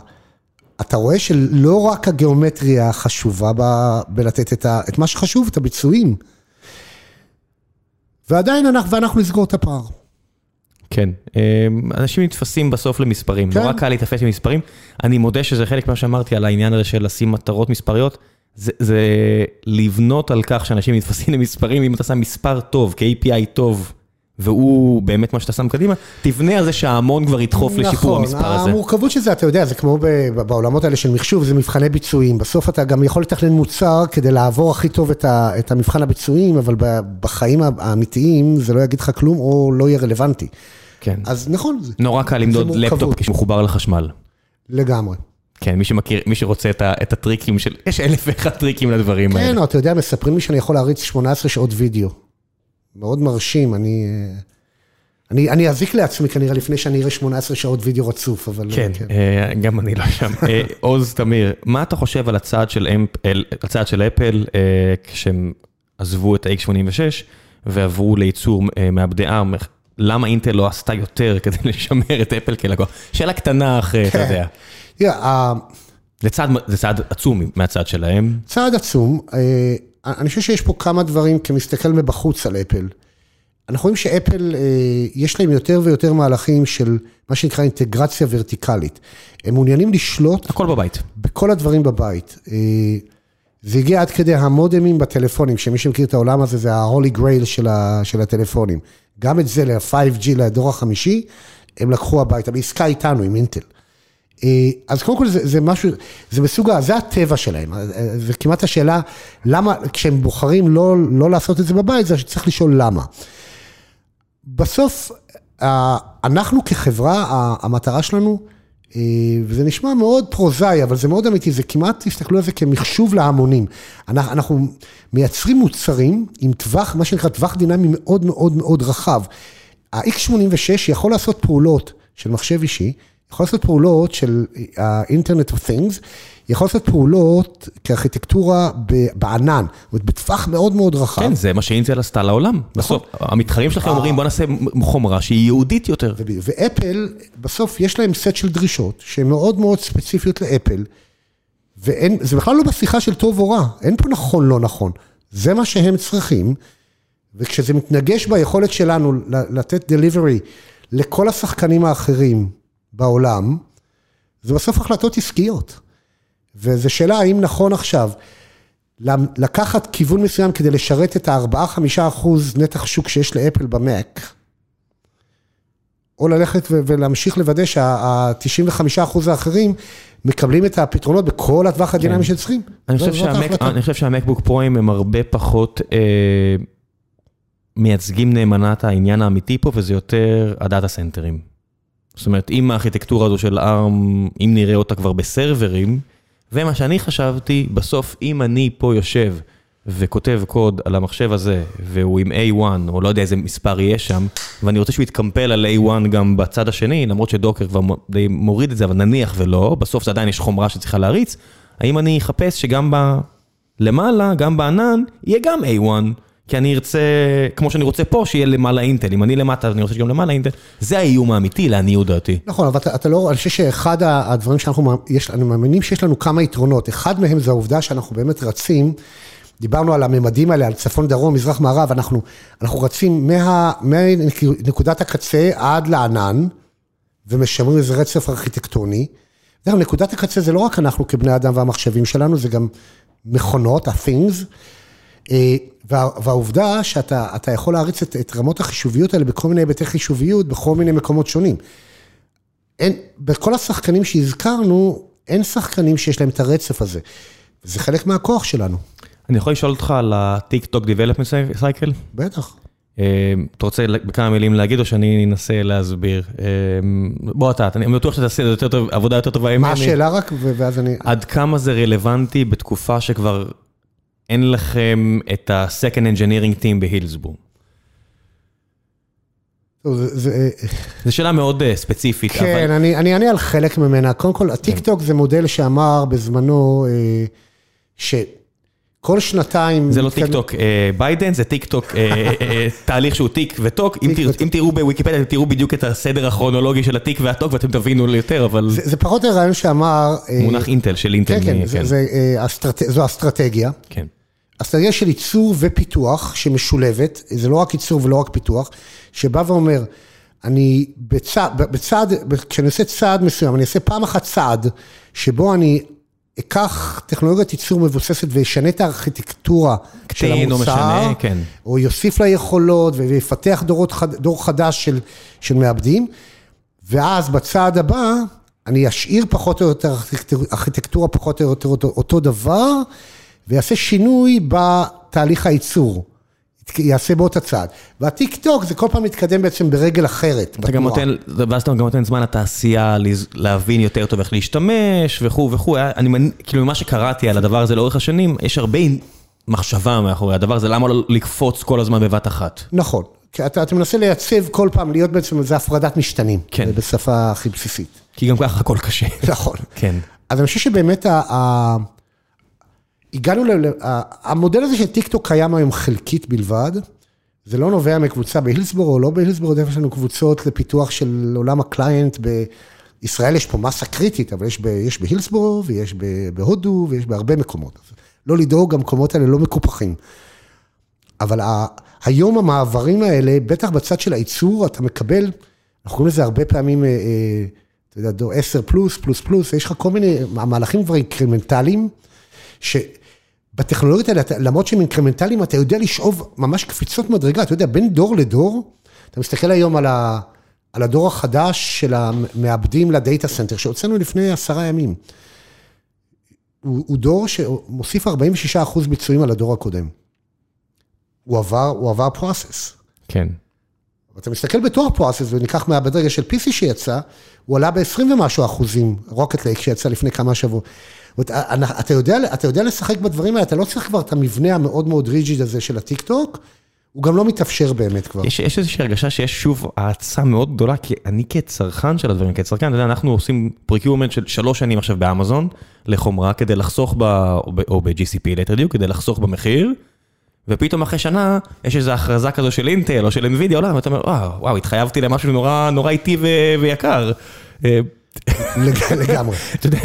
אתה רואה שלא רק הגיאומטריה חשובה בלתת את, ה, את מה שחשוב, את הביצועים. ועדיין אנחנו, ואנחנו נסגור את הפער. כן, אמ, אנשים נתפסים בסוף למספרים, כן. נורא קל להתאפס במספרים. אני מודה שזה חלק ממה שאמרתי על העניין הזה של לשים מטרות מספריות. זה, זה לבנות על כך שאנשים נתפסים למספרים, אם אתה שם מספר טוב, כ-API טוב, והוא באמת מה שאתה שם קדימה, תבנה על זה שההמון כבר ידחוף נכון, לשיפור המספר הזה. נכון, המורכבות של זה, אתה יודע, זה כמו בעולמות האלה של מחשוב, זה מבחני ביצועים. בסוף אתה גם יכול לתכנן מוצר כדי לעבור הכי טוב את, ה, את המבחן הביצועים, אבל בחיים האמיתיים זה לא יגיד לך כלום או לא יהיה רלוונטי. כן. אז נכון. נורא קל למדוד. לפטופ כשהוא מחובר לחשמל. לגמרי. כן, מי שמכיר, מי שרוצה את, ה, את הטריקים של, יש אלף ואחד טריקים לדברים האלה. כן, אתה יודע, מספרים לי שאני יכול להריץ 18 שעות וידאו. מאוד מרשים, אני... אה, אני, אני אזיק לעצמי כנראה לפני שאני אראה 18 שעות וידאו רצוף, אבל... כן, אה, גם אני לא שם. אה, עוז תמיר, מה אתה חושב על הצעד של, אמפ, אל- הצעד של אפל אה, כשהם עזבו את ה-X86 ועברו לייצור אה, מעבדי ARM? למה אינטל לא עשתה יותר כדי לשמר את אפל כלקוח? שאלה קטנה אחרי, אתה כן. יודע. תראה, זה צעד, עצום מהצד שלהם. צעד עצום, אה, אני חושב שיש פה כמה דברים כמסתכל מבחוץ על אפל. אנחנו רואים שאפל, אה, יש להם יותר ויותר מהלכים של מה שנקרא אינטגרציה ורטיקלית. הם מעוניינים לשלוט הכל בבית. בכל הדברים בבית. אה, זה הגיע עד כדי המודמים בטלפונים, שמי שמכיר את העולם הזה זה ה-Holy Grail של, ה, של הטלפונים. גם את זה, ל-5G, לדור החמישי, הם לקחו הביתה, בעסקה איתנו, עם אינטל. אה, אז קודם כל זה, זה משהו, זה מסוג, זה הטבע שלהם. אה, זה כמעט השאלה, למה, כשהם בוחרים לא, לא לעשות את זה בבית, זה שצריך לשאול למה. בסוף, אה, אנחנו כחברה, המטרה שלנו, אה, וזה נשמע מאוד פרוזאי, אבל זה מאוד אמיתי, זה כמעט, תסתכלו על זה כמחשוב להמונים. אנחנו, אנחנו מייצרים מוצרים עם טווח, מה שנקרא טווח דינמי מאוד מאוד מאוד רחב. ה-X86 יכול לעשות פעולות של מחשב אישי, יכול לעשות פעולות של ה-Internet of Things, יכול לעשות פעולות כארכיטקטורה בענן, זאת אומרת, בטווח מאוד מאוד רחב. כן, זה מה שאינטל עשתה לעולם. בסוף, המתחרים שלכם אומרים בוא נעשה חומרה שהיא יהודית יותר. ואפל, בסוף יש להם סט של דרישות שהן מאוד מאוד ספציפיות לאפל, וזה בכלל לא בשיחה של טוב או רע, אין פה נכון לא נכון, זה מה שהם צריכים, וכשזה מתנגש ביכולת שלנו לתת דליברי לכל השחקנים האחרים בעולם, זה בסוף החלטות עסקיות. וזו שאלה האם נכון עכשיו לקחת כיוון מסוים כדי לשרת את ה-4-5 אחוז נתח שוק שיש לאפל במק, או ללכת ולהמשיך לוודא שה-95 אחוז האחרים מקבלים את הפתרונות בכל הטווח הדינמי שצריכים. אני חושב, שהמק. אני חושב שהמקבוק פרוים הם הרבה פחות אה, מייצגים נאמנה את העניין האמיתי פה, וזה יותר הדאטה סנטרים. זאת אומרת, אם הארכיטקטורה הזו של ARM, אם נראה אותה כבר בסרברים, ומה שאני חשבתי, בסוף אם אני פה יושב וכותב קוד על המחשב הזה, והוא עם A1, או לא יודע איזה מספר יהיה שם, ואני רוצה שהוא יתקמפל על A1 גם בצד השני, למרות שדוקר כבר די מוריד את זה, אבל נניח ולא, בסוף זה עדיין יש חומרה שצריכה להריץ, האם אני אחפש שגם ב... למעלה, גם בענן, יהיה גם A1, כי אני ארצה, כמו שאני רוצה פה, שיהיה למעלה אינטל. אם אני למטה, אז אני רוצה שגם למעלה אינטל. זה האיום האמיתי, לעניות דעתי. נכון, אבל אתה, אתה לא, אני חושב שאחד הדברים שאנחנו, יש, אני מאמינים שיש לנו כמה יתרונות. אחד מהם זה העובדה שאנחנו באמת רצים, דיברנו על הממדים האלה, על צפון, דרום, מזרח, מערב, אנחנו, אנחנו רצים מה, מנקודת הקצה עד לענן, ומשמרים איזה רצף ארכיטקטוני. נקודת הקצה זה לא רק אנחנו כבני אדם והמחשבים שלנו, זה גם מכונות, ה-things. אה, וה, והעובדה שאתה אתה יכול להריץ את, את רמות החישוביות האלה בכל מיני היבטי חישוביות, בכל מיני מקומות שונים. אין, בכל השחקנים שהזכרנו, אין שחקנים שיש להם את הרצף הזה. זה חלק מהכוח שלנו, אני יכול לשאול אותך על ה-TikTok Development Cycle? בטח. אה, אתה רוצה בכמה מילים להגיד, או שאני אנסה להסביר? אה, בוא אתה, אני בטוח שאתה יותר טוב, עבודה יותר טובה. מה השאלה רק, ואז אני... עד כמה זה רלוונטי בתקופה שכבר אין לכם את ה-Second Engineering Team בהילסבורו? זו שאלה מאוד אה, ספציפית, כן, אבל אני, אני אענה על חלק ממנה. קודם כל, הטיקטוק זה מודל שאמר בזמנו, אה, שכל שנתיים... זה לא מתקדם- טיקטוק אה, ביידן, זה טיקטוק, אה, אה, תהליך שהוא טיק וטוק. אם טיק תראו- בוויקיפדיה, אתם תראו בדיוק את הסדר הכרונולוגי של הטיק והטוק ואתם תבינו יותר, אבל זה, זה פחות הרעיון שאמר... מונח אינטל של אינטל. כן, כן, אסטרט... זו אסטרטגיה. כן. אסטרטגיה של ייצור ופיתוח שמשולבת, זה לא רק ייצור ולא רק פיתוח, שבא ואומר, אני בצעד, בצעד, כשאני עושה צעד מסוים, אני אעשה פעם אחת צעד שבו אני אקח טכנולוגיית ייצור מבוססת וישנה את הארכיטקטורה של קטין או המוצר, משנה, כן. או יוסיף לה יכולות ויפתח דורות, דור חדש של, של מעבדים, ואז בצעד הבא, אני אשאיר פחות או יותר ארכיטקטורה פחות או יותר אותו, אותו דבר, ויעשה שינוי בתהליך הייצור. יעשה בו את הצעד. והטיק טוק זה כל פעם מתקדם בעצם ברגל אחרת. אתה גם נותן, ואז אתה גם נותן זמן לתעשייה להבין יותר טוב איך להשתמש וכו' וכו'. אני, כאילו ממה שקראתי על הדבר הזה לאורך השנים, יש הרבה מחשבה מאחורי הדבר הזה, למה לא לקפוץ כל הזמן בבת אחת? נכון. כי אתה, אתה מנסה לייצב כל פעם, להיות בעצם איזה הפרדת משתנים. כן. בשפה הכי בסיסית. כי גם ככה הכל קשה. נכון. כן. אז אני חושב שבאמת ה... הגענו ל... המודל הזה של טיקטוק קיים היום חלקית בלבד. זה לא נובע מקבוצה בהילסבורו או לא בהילסבורו, יש לנו קבוצות לפיתוח של עולם ה client. בישראל יש פה מסה קריטית, אבל יש, ב... יש בהילסבורו ויש בהודו ויש בהרבה מקומות. לא לדאוג, המקומות האלה לא מקופחים. אבל ה... היום המעברים האלה, בטח בצד של הייצור, אתה מקבל, אנחנו קוראים לזה הרבה פעמים, אה, אה, אתה יודע, דור 10 פלוס, פלוס פלוס, יש לך כל מיני, המהלכים כבר אינקרמנטליים, שבטכנולוגיות האלה, למרות שהם אינקרמנטליים, אתה יודע לשאוב ממש קפיצות מדרגה, אתה יודע, בין דור לדור, אתה מסתכל היום על, ה, על הדור החדש של המעבדים ל data center, שהוצאנו לפני עשרה ימים. הוא, הוא דור שמוסיף 46 אחוז ביצועים על הדור הקודם. הוא עבר, הוא עבר process. כן. אתה מסתכל בתור process, וניקח מהבדרגה של PC שיצא, הוא עלה ב-20 ומשהו אחוזים, רוקט לייק שיצא לפני כמה שבועות. אתה יודע, אתה יודע לשחק בדברים האלה, אתה לא צריך כבר את המבנה המאוד מאוד rigid הזה של הטיק טוק, הוא גם לא מתאפשר באמת כבר. יש, יש איזושהי הרגשה שיש שוב האצה מאוד גדולה, כי אני כצרכן של הדברים, כצרכן, אתה יודע, אנחנו עושים procurement של שלוש שנים עכשיו באמזון, לחומרה, כדי לחסוך ב... או ב-GCP ליתר דיוק, כדי לחסוך במחיר. ופתאום אחרי שנה, יש איזו הכרזה כזו של אינטל או של NVIDIA עולה, ואתה אומר, וואו, וואו, התחייבתי למשהו נורא נורא איטי ויקר. אה, לגמרי. אתה יודע,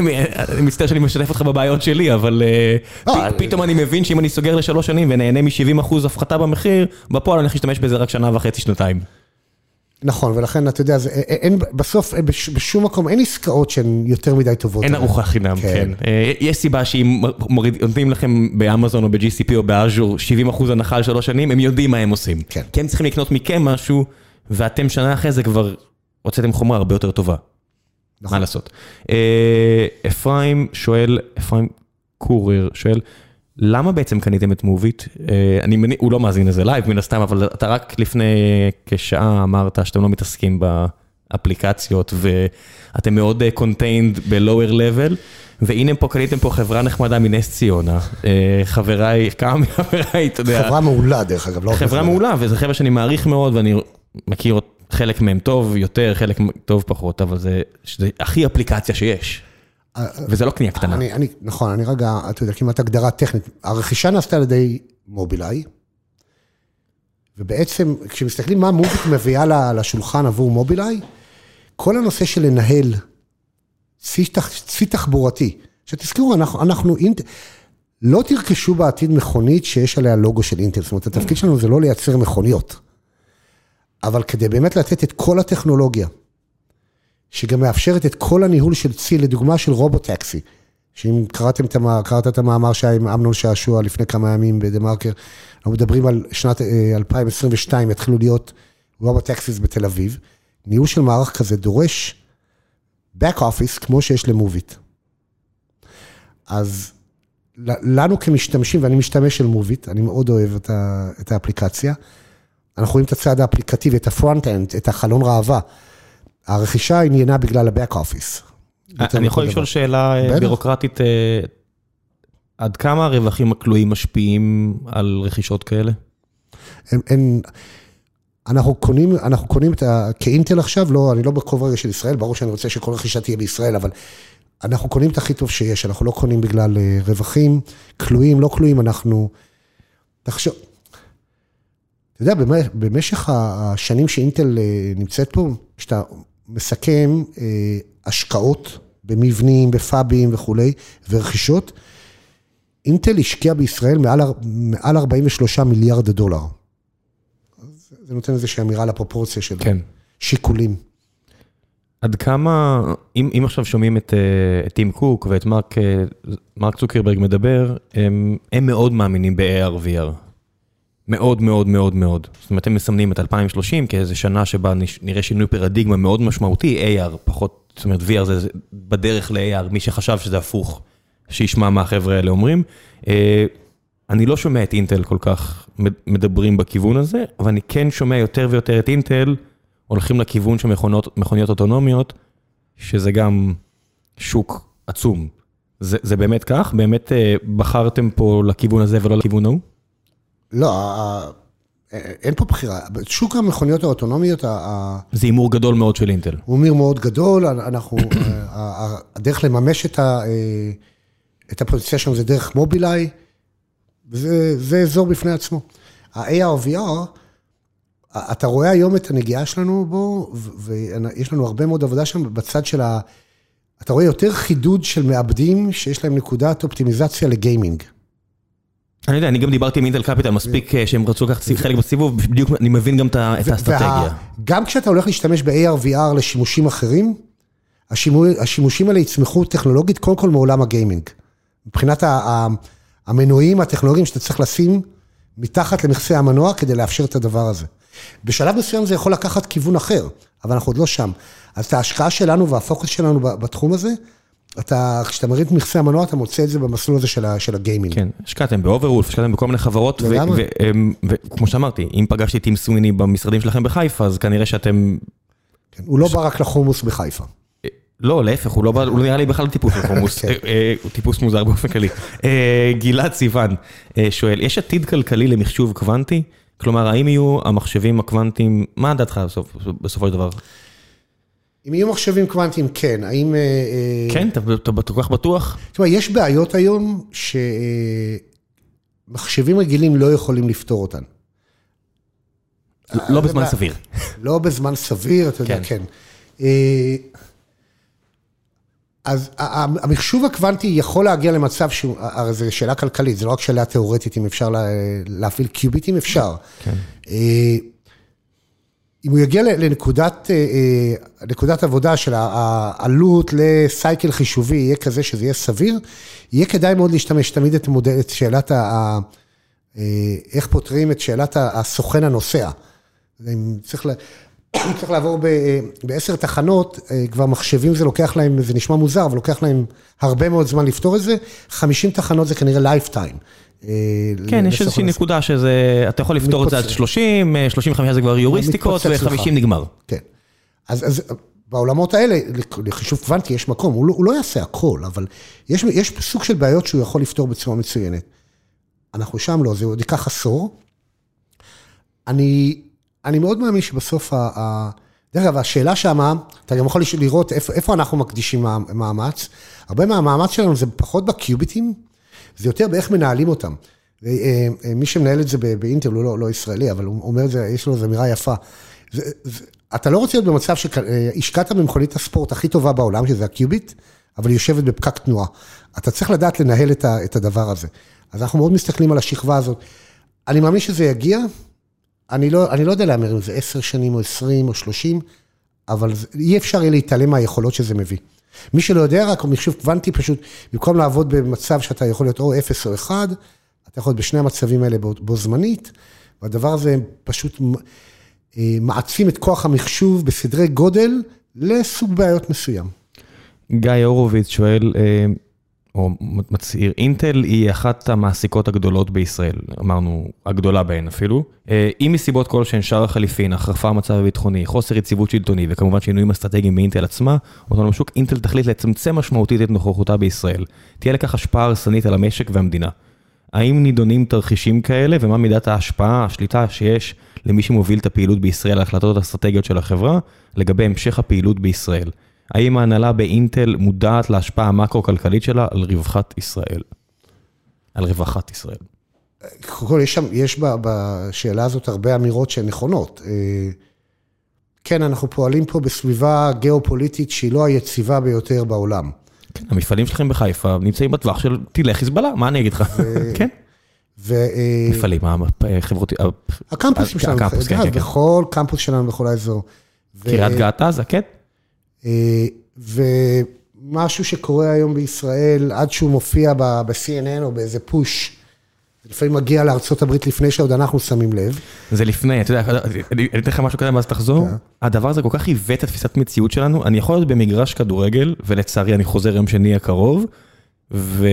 אני מצטער שאני משתף אותך בבעיות שלי, אבל אה, לא, פתאום אני מבין שאם אני סוגר לשלוש שנים ונהנה מ-70% הפחתה במחיר, בפועל אני הולך להשתמש בזה רק שנה וחצי, שנתיים. נכון, ולכן אתה יודע, אה, אין, בסוף בשום מקום אין עסקאות שהן יותר מדי טובות. אין ארוחה חינם, כן. כן. יש סיבה שאם נותנים לכם באמזון או ב-GCP או באז'ור 70% הנחה על שלוש שנים, הם יודעים מה הם עושים. כן. כי הם צריכים לקנות מכם משהו, ואתם שנה אחרי זה כבר הוצאתם חומרה הרבה יותר טובה. נכון. מה לעשות. אפרים שואל, אפרים קורר שואל, למה בעצם קניתם את מוביט? אה, אני מניח, הוא לא מאזין לזה לייב מן הסתם, אבל אתה רק לפני כשעה אמרת שאתם לא מתעסקים באפליקציות ואתם מאוד contained ב-lower level, והנה פה קניתם פה חברה נחמדה מנס ציונה, אה, חבריי, כמה מחבריי, אתה יודע. חברה מעולה דרך אגב, לא חברה מעולה, וזה חבר'ה שאני מעריך מאוד ואני מכיר חלק מהם טוב יותר, חלק טוב פחות, אבל זה הכי אפליקציה שיש. וזה לא קנייה קטנה. אני, אני, נכון, אני רגע, אתה יודע, כמעט הגדרה טכנית. הרכישה נעשתה על ידי מובילאיי, ובעצם, כשמסתכלים מה מוביט מביאה לשולחן עבור מובילאיי, כל הנושא של לנהל צי תחבורתי, שתזכרו, אנחנו, אנחנו אינט... לא תרכשו בעתיד מכונית שיש עליה לוגו של אינטל, זאת אומרת, התפקיד שלנו זה לא לייצר מכוניות, אבל כדי באמת לתת את כל הטכנולוגיה, שגם מאפשרת את כל הניהול של צי, לדוגמה של רובוטקסי. שאם קראתם את, המאמר, קראת את המאמר שהיה עם אמנון שעשוע לפני כמה ימים בדה מרקר, אנחנו מדברים על שנת 2022, אה, יתחילו להיות רובוטקסיס בתל אביב. ניהול של מערך כזה דורש back office כמו שיש למוביט. אז לנו כמשתמשים, ואני משתמש של מוביט, אני מאוד אוהב את, ה, את האפליקציה, אנחנו רואים את הצד האפליקטיבי, את ה front-end, את החלון ראווה. הרכישה עניינה בגלל ה-back office. אני יכול לשאול שאלה אה, בירוקרטית, אה, עד כמה הרווחים הכלואים משפיעים על רכישות כאלה? הם, הם, אנחנו קונים, אנחנו קונים את ה... כאינטל עכשיו, לא, אני לא בכובע רגע של ישראל, ברור שאני רוצה שכל רכישה תהיה בישראל, אבל אנחנו קונים את הכי טוב שיש, אנחנו לא קונים בגלל אה, רווחים, כלואים, לא כלואים, אנחנו... תחשוב, אתה יודע, במשך השנים שאינטל נמצאת פה, כשאתה מסכם אה, השקעות במבנים, בפאבים וכולי, ורכישות. אינטל השקיע בישראל מעל, מעל 43 מיליארד דולר. זה נותן איזושהי אמירה לפרופורציה של כן. שיקולים. עד כמה, אם, אם עכשיו שומעים את, אה, את טים קוק ואת מרק, אה, מרק צוקרברג מדבר, הם, הם מאוד מאמינים ב-AR/VR. מאוד מאוד מאוד מאוד. זאת אומרת, הם מסמנים את 2030 כאיזו שנה שבה נראה שינוי פרדיגמה מאוד משמעותי, AR פחות, זאת אומרת VR זה בדרך ל-AR, מי שחשב שזה הפוך, שישמע מה החבר'ה האלה אומרים. אה, אני לא שומע את אינטל כל כך מדברים בכיוון הזה, אבל אני כן שומע יותר ויותר את אינטל הולכים לכיוון של מכוניות אוטונומיות, שזה גם שוק עצום. זה, זה באמת כך? באמת אה, בחרתם פה לכיוון הזה ולא לכיוון ההוא? לא, אין פה בחירה. שוק המכוניות האוטונומיות... זה הימור גדול מאוד של אינטל. הוא הימור מאוד גדול, אנחנו... הדרך לממש את ה... את הפוטנציאל שלנו זה דרך מובילאיי, וזה אזור בפני עצמו. ה-AR/VR, אתה רואה היום את הנגיעה שלנו בו, ויש לנו הרבה מאוד עבודה שם בצד של ה... אתה רואה יותר חידוד של מעבדים שיש להם נקודת אופטימיזציה לגיימינג. אני יודע, אני גם דיברתי עם אינטל קפיטל מספיק אה, שהם רצו לקחת חלק בסיבוב, בדיוק אני מבין גם את האסטרטגיה. גם כשאתה הולך להשתמש ב-AR/VR לשימושים אחרים, השימושים האלה יצמחו טכנולוגית קודם כל מעולם הגיימינג. מבחינת המנועים הטכנולוגיים שאתה צריך לשים מתחת למכסה המנוע כדי לאפשר את הדבר הזה. בשלב מסוים זה יכול לקחת כיוון אחר, אבל אנחנו עוד לא שם. אז את ההשקעה שלנו והפוקוס שלנו בתחום הזה, אתה, כשאתה מרים את מכסה המנוע, אתה מוצא את זה במסלול הזה של, של הגיימינג. כן, השקעתם באוברוולף, השקעתם בכל מיני חברות, וכמו שאמרתי, אם פגשתי טים סוויני במשרדים שלכם בחיפה, אז כנראה שאתם... כן, הוא לא בא רק לחומוס בחיפה. לא, להפך, הוא לא נראה לי בכלל טיפוס של חומוס, כן. אה, אה, הוא טיפוס מוזר באופן כללי. אה, גלעד סיוון שואל, יש עתיד כלכלי למחשוב קוונטי? כלומר, האם יהיו המחשבים הקוונטיים, מה דעתך בסופו של דבר? אם יהיו מחשבים קוונטיים, כן. האם... כן? אתה כל כך בטוח? תשמע, יש בעיות היום שמחשבים רגילים לא יכולים לפתור אותן. לא בזמן סביר. לא בזמן סביר, אתה יודע, כן. כן. אז המחשוב הקוונטי יכול להגיע למצב שהוא, הרי זו שאלה כלכלית, זה לא רק שאלה תיאורטית אם אפשר להפעיל קיוביטים, אפשר. כן. אה, אם הוא יגיע לנקודת אה, אה, נקודת עבודה של העלות לסייקל חישובי יהיה כזה שזה יהיה סביר, יהיה כדאי מאוד להשתמש תמיד את, מודל, את שאלת ה... איך פותרים את שאלת הסוכן הנוסע. אם צריך צריך לעבור בעשר תחנות, אה, כבר מחשבים זה לוקח להם, זה נשמע מוזר, אבל לוקח להם הרבה מאוד זמן לפתור את זה. 50 תחנות זה כנראה lifetime. אה, כן, יש איזושהי נקודה שזה, אתה יכול לפתור את זה עד 30, 35 אה, זה כבר היוריסטיקות, ו-50 נגמר. כן. אז בעולמות האלה, לחישוב קוונטי יש מקום, הוא לא, הוא לא יעשה הכל, אבל יש, יש סוג של בעיות שהוא יכול לפתור בצורה מצוינת. אנחנו שם לא, זה עוד ייקח עשור. אני אני מאוד מאמין שבסוף, ה... דרך אגב, השאלה שמה, אתה גם יכול לראות איפה, איפה אנחנו מקדישים מאמץ. הרבה מהמאמץ שלנו זה פחות בקיוביטים, זה יותר באיך מנהלים אותם. אה, אה, מי שמנהל את זה באינטל הוא לא, לא ישראלי, אבל הוא אומר את זה, יש לו איזו אמירה יפה. זה, זה, אתה לא רוצה להיות במצב שהשקעת במכונית הספורט הכי טובה בעולם, שזה הקיוביט, אבל היא יושבת בפקק תנועה. אתה צריך לדעת לנהל את, ה, את הדבר הזה. אז אנחנו מאוד מסתכלים על השכבה הזאת. אני מאמין שזה יגיע, אני לא, אני לא יודע להמר אם זה עשר שנים או עשרים או שלושים, אבל אי אפשר יהיה להתעלם מהיכולות שזה מביא. מי שלא יודע, רק מחשוב קוונטי פשוט, במקום לעבוד במצב שאתה יכול להיות או אפס או אחד, אתה יכול להיות בשני המצבים האלה בו, בו זמנית, והדבר הזה פשוט אה, מעצים את כוח המחשוב בסדרי גודל לסוג בעיות מסוים. גיא הורוביץ שואל, אה, או מצהיר, אינטל היא אחת המעסיקות הגדולות בישראל, אמרנו, הגדולה בהן אפילו. אה, אם מסיבות כלשהן שער החליפין, החרפה המצב הביטחוני, חוסר יציבות שלטוני וכמובן שינויים אסטרטגיים באינטל עצמה, אותנו בשוק, אינטל תחליט לצמצם משמעותית את נוכחותה בישראל. תהיה לכך השפעה הרסנית על המשק והמדינה. האם נידונים תרחישים כאלה ומה מידת ההשפעה, השליטה שיש למי שמוביל את הפעילות בישראל ההחלטות האסטרטגיות של החברה לגבי המשך הפעילות בישראל? האם ההנהלה באינטל מודעת להשפעה המקרו-כלכלית שלה על רווחת ישראל? על רווחת ישראל. קודם כל, יש, שם, יש בשאלה הזאת הרבה אמירות שהן נכונות. אה, כן, אנחנו פועלים פה בסביבה גיאופוליטית שהיא לא היציבה ביותר בעולם. כן, המפעלים שלכם בחיפה נמצאים בטווח של טילי חיזבאללה, מה אני אגיד לך? כן. אה, מפעלים, החברות... הקמפוסים שלנו, הקמפוס, כן, כן, כן. בכל קמפוס שלנו בכל האזור. קריית גת עזה, כן? אה, ומשהו שקורה היום בישראל, עד שהוא מופיע ב-CNN או באיזה פוש, זה לפעמים מגיע לארה"ב לפני שעוד אנחנו שמים לב. זה לפני, אתה יודע, אני אתן לך משהו קטן ואז תחזור. כן. הדבר הזה כל כך עיוות את תפיסת מציאות שלנו, אני יכול להיות במגרש כדורגל, ולצערי אני חוזר יום שני הקרוב, ו...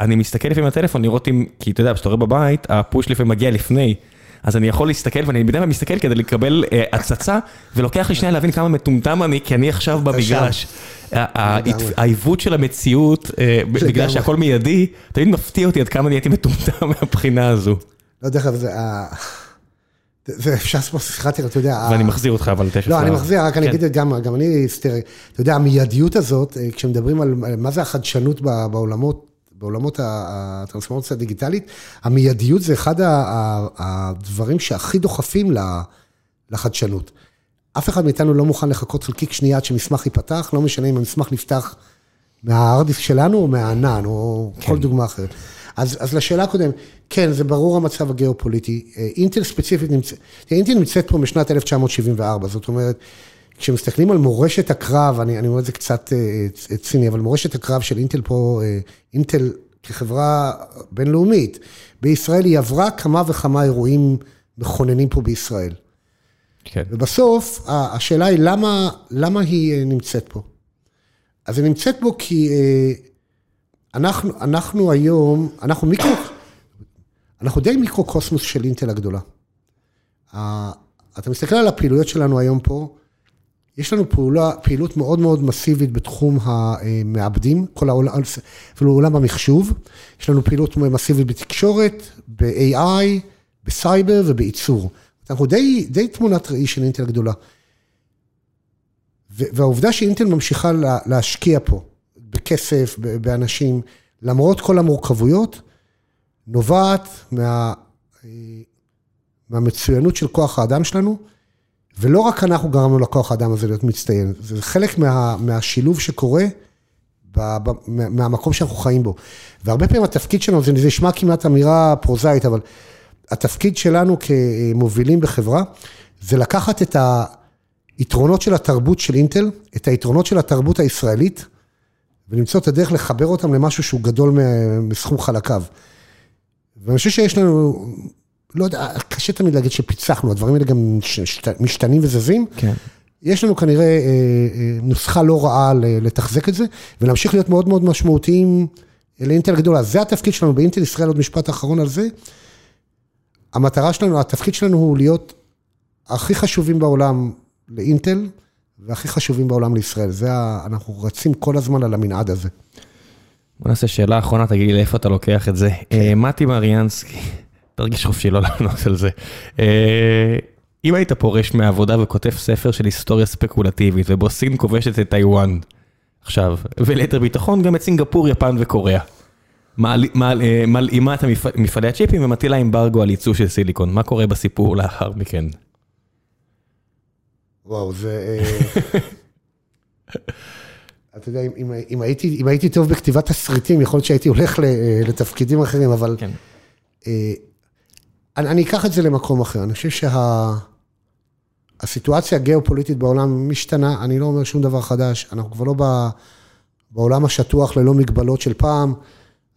אני מסתכל לפעמים בטלפון לראות אם, כי אתה יודע, כשאתה רואה בבית, הפוש לפעמים מגיע לפני. אז אני יכול להסתכל, ואני בדרך כלל מסתכל כדי לקבל אה, הצצה, ולוקח לי שנייה להבין כמה מטומטם אני, כי אני עכשיו במגרש. העיוות של המציאות, אה, בגלל שהכל מיידי, תמיד מפתיע אותי עד כמה אני הייתי מטומטם מהבחינה הזו. לא, דרך אגב, זה... זה אפשר לעשות שיחת, אתה יודע... ואני מחזיר אותך, אבל תכף... לא, אני מחזיר, רק אני אגיד גם, גם אני, אתה יודע, המיידיות הזאת, כשמדברים על מה זה החדשנות בעולמות, בעולמות הטרנספורמציה הדיגיטלית, המיידיות זה אחד הדברים שהכי דוחפים לחדשנות. אף אחד מאיתנו לא מוכן לחכות חלקיק שנייה עד שמסמך ייפתח, לא משנה אם המסמך נפתח מהארדיסק שלנו או מהענן, או כן. כל דוגמה אחרת. אז, אז לשאלה הקודמת, כן, זה ברור המצב הגיאופוליטי. אה, אינטל ספציפית נמצאת, אינטל נמצאת פה משנת 1974, זאת אומרת, כשמסתכלים על מורשת הקרב, אני, אני אומר את זה קצת אה, ציני, אבל מורשת הקרב של אינטל פה, אה, אינטל כחברה בינלאומית, בישראל היא עברה כמה וכמה אירועים מכוננים פה בישראל. כן. ובסוף, השאלה היא למה, למה היא נמצאת פה. אז היא נמצאת פה כי אנחנו, אנחנו היום, אנחנו מיקרו, אנחנו די מיקרו-קוסמוס של אינטל הגדולה. אתה מסתכל על הפעילויות שלנו היום פה, יש לנו פעולה, פעילות מאוד מאוד מסיבית בתחום המעבדים, כל העולם, אפילו עולם המחשוב. יש לנו פעילות מסיבית בתקשורת, ב-AI, בסייבר ובייצור. אנחנו די, די תמונת ראי של אינטל הגדולה. והעובדה שאינטל ממשיכה להשקיע פה, בכסף, באנשים, למרות כל המורכבויות, נובעת מה, מהמצוינות של כוח האדם שלנו, ולא רק אנחנו גרמנו לכוח האדם הזה להיות מצטיין, זה חלק מה, מהשילוב שקורה ב, ב, מהמקום שאנחנו חיים בו. והרבה פעמים התפקיד שלנו, זה נשמע כמעט אמירה פרוזאית, אבל התפקיד שלנו כמובילים בחברה, זה לקחת את היתרונות של התרבות של אינטל, את היתרונות של התרבות הישראלית, ולמצוא את הדרך לחבר אותם למשהו שהוא גדול מסכום חלקיו. ואני חושב שיש לנו, לא יודע, קשה תמיד להגיד שפיצחנו, הדברים האלה גם משתנים וזזים. כן. יש לנו כנראה אה, אה, נוסחה לא רעה לתחזק את זה, ולהמשיך להיות מאוד מאוד משמעותיים לאינטל הגדולה. זה התפקיד שלנו באינטל ישראל, עוד משפט אחרון על זה. המטרה שלנו, התפקיד שלנו הוא להיות הכי חשובים בעולם לאינטל, והכי חשובים בעולם לישראל. זה, ה... אנחנו רצים כל הזמן על המנעד הזה. בוא נעשה שאלה אחרונה, תגיד לי לאיפה אתה לוקח את זה. כן. אה, מתי מריאנסקי, תרגיש חופשי לא לענות על זה. אה, אם היית פורש מהעבודה וכותב ספר של היסטוריה ספקולטיבית, ובו סין כובשת את טיוואן עכשיו, וליתר ביטחון גם את סינגפור, יפן וקוריאה. אה, מלאימה את מפעלי הצ'יפים ומטילה אמברגו על ייצוא של סיליקון. מה קורה בסיפור לאחר מכן? וואו, זה... אה, אתה יודע, אם, אם, הייתי, אם הייתי טוב בכתיבת תסריטים, יכול להיות שהייתי הולך לתפקידים אחרים, אבל... כן. אני, אני אקח את זה למקום אחר. אני חושב שהסיטואציה שה, הגיאופוליטית בעולם משתנה, אני לא אומר שום דבר חדש, אנחנו כבר לא ב, בעולם השטוח ללא מגבלות של פעם.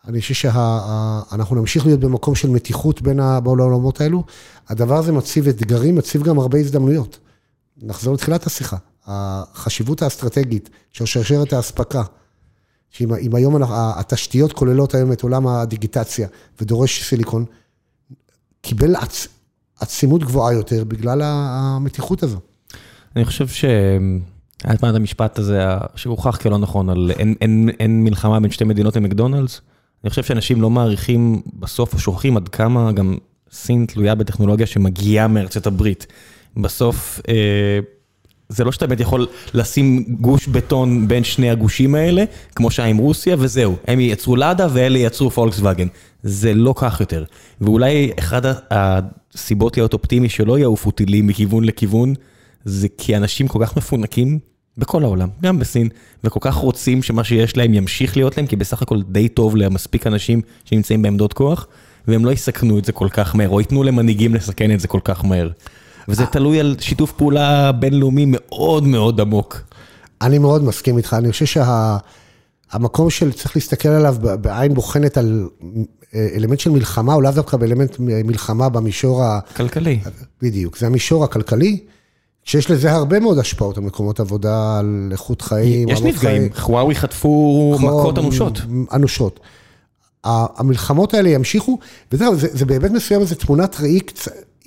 אני חושב שאנחנו נמשיך להיות במקום של מתיחות בין העולמות האלו. הדבר הזה מציב אתגרים, מציב גם הרבה הזדמנויות. נחזור לתחילת השיחה, החשיבות האסטרטגית של שרשרת האספקה, שאם היום התשתיות כוללות היום את עולם הדיגיטציה ודורש סיליקון, קיבל עצ, עצימות גבוהה יותר בגלל המתיחות הזו. אני חושב ש... היה את המשפט הזה שהוכח כלא נכון, על אין, אין, אין מלחמה בין שתי מדינות למקדונלדס. אני חושב שאנשים לא מעריכים בסוף או שוכחים עד כמה גם סין תלויה בטכנולוגיה שמגיעה מארצות הברית. בסוף, אה, זה לא שאתה באמת יכול לשים גוש בטון בין שני הגושים האלה, כמו שהיה עם רוסיה, וזהו. הם ייצרו לאדה ואלה ייצרו פולקסווגן. זה לא כך יותר. ואולי אחת הסיבות להיות אופטימי שלא יעופו טילים מכיוון לכיוון, זה כי אנשים כל כך מפונקים בכל העולם, גם בסין, וכל כך רוצים שמה שיש להם ימשיך להיות להם, כי בסך הכל די טוב למספיק אנשים שנמצאים בעמדות כוח, והם לא יסכנו את זה כל כך מהר, או ייתנו למנהיגים לסכן את זה כל כך מהר. וזה תלוי על שיתוף פעולה בינלאומי מאוד מאוד עמוק. אני מאוד מסכים איתך, אני חושב שהמקום של צריך להסתכל עליו בעין בוחנת על אה, אלמנט של מלחמה, או לאו דווקא באלמנט מלחמה במישור ה... כלכלי. בדיוק, זה המישור הכלכלי. שיש לזה הרבה מאוד השפעות על מקומות עבודה, על איכות חיים, יש נפגעים, חוואוי חטפו מכות אנושות. אנושות. המלחמות האלה ימשיכו, וזהו, זה, זה באמת מסוים, זו תמונת ראי,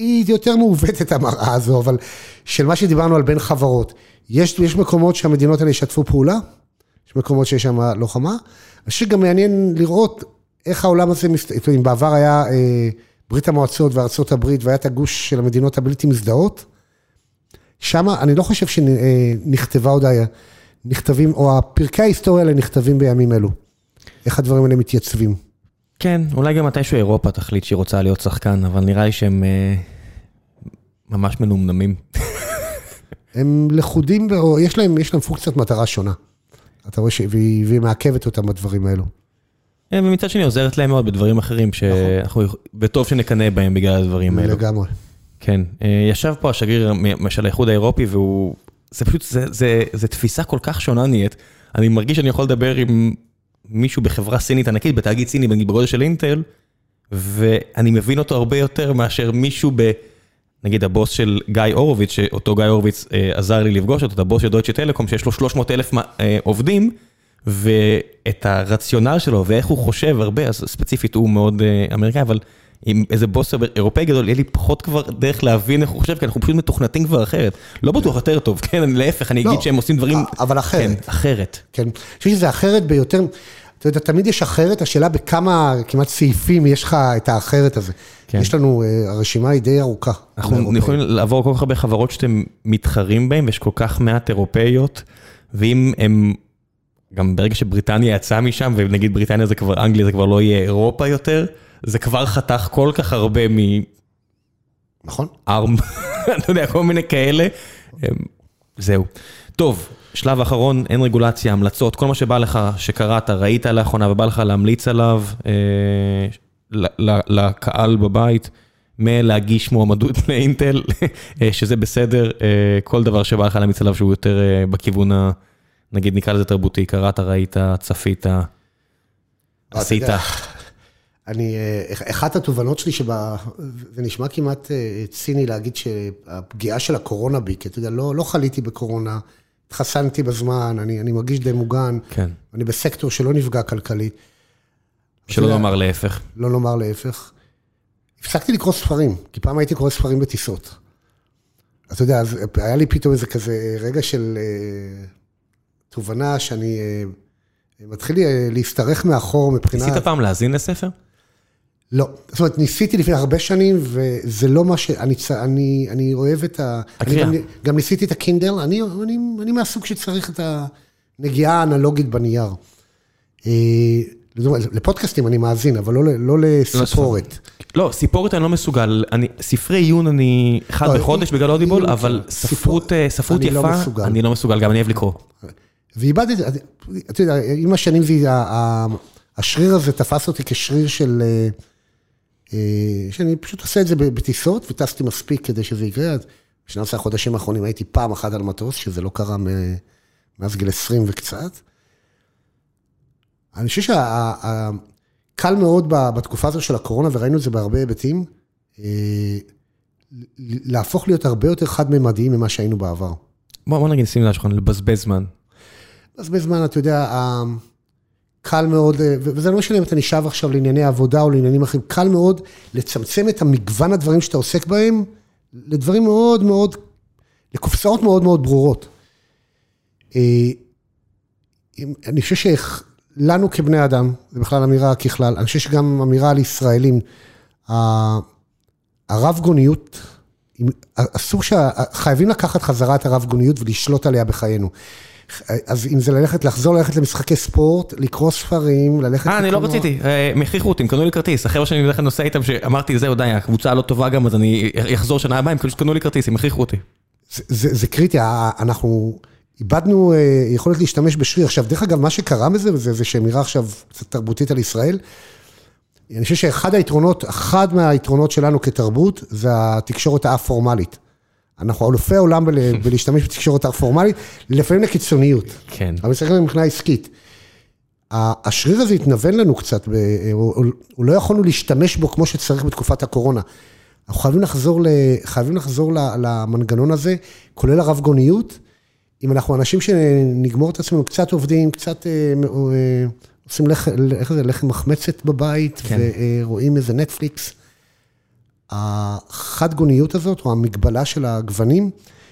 היא יותר מעוותת המראה הזו, אבל של מה שדיברנו על בין חברות. יש, יש מקומות שהמדינות האלה ישתפו פעולה, יש מקומות שיש שם לוחמה. אני חושב שגם מעניין לראות איך העולם הזה, אם בעבר היה אה, ברית המועצות וארצות הברית והיה את הגוש של המדינות הבלתי מזדהות, שם אני לא חושב שנכתבה עוד, נכתבים, או הפרקי ההיסטוריה האלה נכתבים בימים אלו. איך הדברים האלה מתייצבים. כן, אולי גם מתישהו אירופה תחליט שהיא רוצה להיות שחקן, אבל נראה לי שהם אה, ממש מנומנמים. הם לכודים, יש להם, יש להם פונקציית מטרה שונה. אתה רואה שהיא, והיא מעכבת אותם בדברים האלו. כן, ומצד שני עוזרת להם מאוד בדברים אחרים, שאנחנו, וטוב שנקנא בהם בגלל הדברים האלו. לגמרי. כן, אה, ישב פה השגריר של האיחוד האירופי, והוא, זה פשוט, זה, זה, זה תפיסה כל כך שונה נהיית. אני מרגיש שאני יכול לדבר עם מישהו בחברה סינית ענקית, בתאגיד סיני, בגודל של אינטל, ואני מבין אותו הרבה יותר מאשר מישהו ב... נגיד הבוס של גיא הורוביץ, שאותו גיא הורוביץ אה, עזר לי לפגוש אותו, את הבוס של דויטשה טלקום, שיש לו 300 אלף אה, עובדים, ואת הרציונל שלו ואיך הוא חושב הרבה, אז ספציפית הוא מאוד אה, אמריקאי, אבל עם איזה בוס אירופאי גדול, יהיה לי פחות כבר דרך להבין איך הוא חושב, כי אנחנו פשוט מתוכנתים כבר אחרת. לא בטוח יותר טוב, כן, להפך, אני אגיד לא, שהם עושים דברים... אבל אחרת. כן, אחרת. כן, אני חושב שזה אחרת ביותר, אתה יודע, תמיד יש אחרת, השאלה בכמה כמעט סעיפים יש לך את האחרת הזה. כן. יש לנו, אה, הרשימה היא די ארוכה. אנחנו יכולים לעבור כל כך הרבה חברות שאתם מתחרים בהן, ויש כל כך מעט אירופאיות, ואם הם, גם ברגע שבריטניה יצאה משם, ונגיד בריטניה זה כבר אנגליה, זה כבר לא יהיה אירופה יותר, זה כבר חתך כל כך הרבה מ... נכון. ארם, אתה יודע, כל מיני כאלה. זהו. טוב, שלב אחרון, אין רגולציה, המלצות, כל מה שבא לך, שקראת, ראית לאחרונה ובא לך להמליץ עליו אה, לקהל בבית, מלהגיש מועמדות לאינטל, אה, שזה בסדר, אה, כל דבר שבא לך להמליץ עליו שהוא יותר אה, בכיוון ה... נגיד נקרא לזה תרבותי, קראת, ראית, צפית, עשית. אני, אחת התובנות שלי, שבה, זה נשמע כמעט ציני להגיד שהפגיעה של הקורונה בי, כי אתה יודע, לא, לא חליתי בקורונה, התחסנתי בזמן, אני, אני מרגיש די מוגן. כן. אני בסקטור שלא נפגע כלכלית. שלא לומר להפך. לא לומר להפך. הפסקתי לקרוא ספרים, כי פעם הייתי קורא ספרים בטיסות. אתה יודע, אז היה לי פתאום איזה כזה רגע של אה, תובנה שאני אה, מתחיל אה, להשתרך מאחור מבחינה... ניסית פעם להאזין לספר? לא. זאת אומרת, ניסיתי לפני הרבה שנים, וזה לא מה שאני אני, אני אוהב את ה... הקריאה. גם, גם ניסיתי את הקינדל, אני, אני, אני מהסוג שצריך את הנגיעה האנלוגית בנייר. אה, לפודקאסטים אני מאזין, אבל לא, לא לסיפורת. לא, סיפורת אני לא מסוגל. אני, ספרי עיון אני אחד לא, בחודש בגלל אודיבול, אבל ספרות, אה, ספרות יפה, לא מסוגל. אני לא מסוגל, גם אני אוהב לקרוא. ואיבדתי, אתה יודע, עם השנים זה, השריר הזה תפס אותי כשריר של... אה, שאני פשוט עושה את זה בטיסות, וטסתי מספיק כדי שזה יקרה. אז בשנת החודשים האחרונים הייתי פעם אחת על מטוס, שזה לא קרה מאז גיל 20 וקצת. אני חושב שקל מאוד בתקופה הזו של הקורונה, וראינו את זה בהרבה היבטים, אה, להפוך להיות הרבה יותר חד-ממדיים ממה שהיינו בעבר. בוא, בוא נגיד, שים לשולחן, לבזבז זמן. לבזבז זמן, אתה יודע, קל מאוד, אה, וזה לא משנה אם אתה נשאב עכשיו לענייני עבודה או לעניינים אחרים, קל מאוד לצמצם את המגוון הדברים שאתה עוסק בהם לדברים מאוד מאוד, לקופסאות מאוד מאוד ברורות. אה, אני חושב שלנו כבני אדם, זה בכלל אמירה ככלל, אני חושב שגם אמירה על ישראלים, הרב גוניות, אסור ש... חייבים לקחת חזרה את הרב גוניות ולשלוט עליה בחיינו. אז אם זה ללכת, לחזור ללכת למשחקי ספורט, לקרוא ספרים, ללכת... אה, אני לא רציתי, אה, הם הכריחו אותי, הם קנו לי כרטיס. החבר'ה שאני בדרך כלל נוסע איתם, שאמרתי, זהו, די, הקבוצה לא טובה גם, אז אני אחזור שנה הבאה, הם קנו לי כרטיס, הם הכריחו אותי. זה קריטי, אנחנו איבדנו אה, יכולת להשתמש בשריר. עכשיו, דרך אגב, מה שקרה מזה, וזה אמירה עכשיו קצת תרבותית על ישראל, אני חושב שאחד היתרונות, אחד מהיתרונות שלנו כתרבות, זה התקשורת האפורמלית. אנחנו אלופי העולם בלהשתמש בתקשורת הפורמלית, לפעמים לקיצוניות. כן. אבל צריך מבחינה עסקית. השריר הזה התנוון לנו קצת, הוא לא יכולנו להשתמש בו כמו שצריך בתקופת הקורונה. אנחנו חייבים לחזור, חייבים לחזור למנגנון הזה, כולל הרב גוניות. אם אנחנו אנשים שנגמור את עצמנו קצת עובדים, קצת אה, אה, עושים לחם, איך זה, לחם מחמצת בבית, כן. ורואים איזה נטפליקס. החד גוניות הזאת, או המגבלה של הגוונים,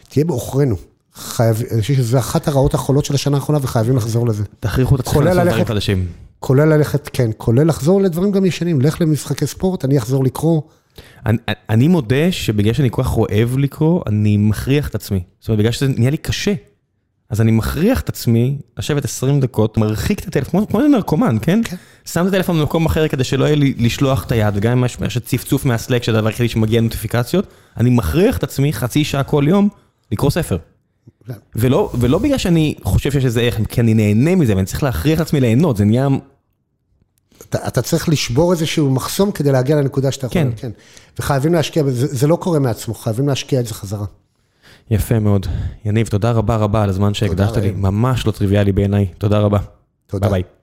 תהיה בעוכרינו. חייב, אני חושב שזו אחת הרעות החולות של השנה האחרונה, וחייבים לחזור לזה. תכריחו את עצמכם לעשות דברים חדשים. כולל ללכת, כן, כולל לחזור לדברים גם ישנים. לך למשחקי ספורט, אני אחזור לקרוא. אני, אני מודה שבגלל שאני כל כך אוהב לקרוא, אני מכריח את עצמי. זאת אומרת, בגלל שזה נהיה לי קשה. אז אני מכריח את עצמי לשבת 20 דקות, מרחיק את הטלפון, כמו, נרקומן, כן? כן. שם את הטלפון במקום אחר כדי שלא יהיה לי לשלוח את היד, וגם אם יש צפצוף מהסלק, שזה הדבר היחידי שמגיע נוטיפיקציות, אני מכריח את עצמי חצי שעה כל יום לקרוא ספר. ולא, ולא בגלל שאני חושב שיש איזה ערך, כי אני נהנה מזה, ואני צריך להכריח את עצמי ליהנות, זה נהיה... אתה, אתה צריך לשבור איזשהו מחסום כדי להגיע לנקודה שאתה יכול. כן. כן. וחייבים להשקיע זה, זה לא קורה מעצמו, חייבים להשקיע את זה חזרה. יפה מאוד. יניב, תודה רבה רבה על הזמן שהקדשת לי. ממש לא טריוויאלי בעיניי, תודה רבה. תודה. ביי ביי.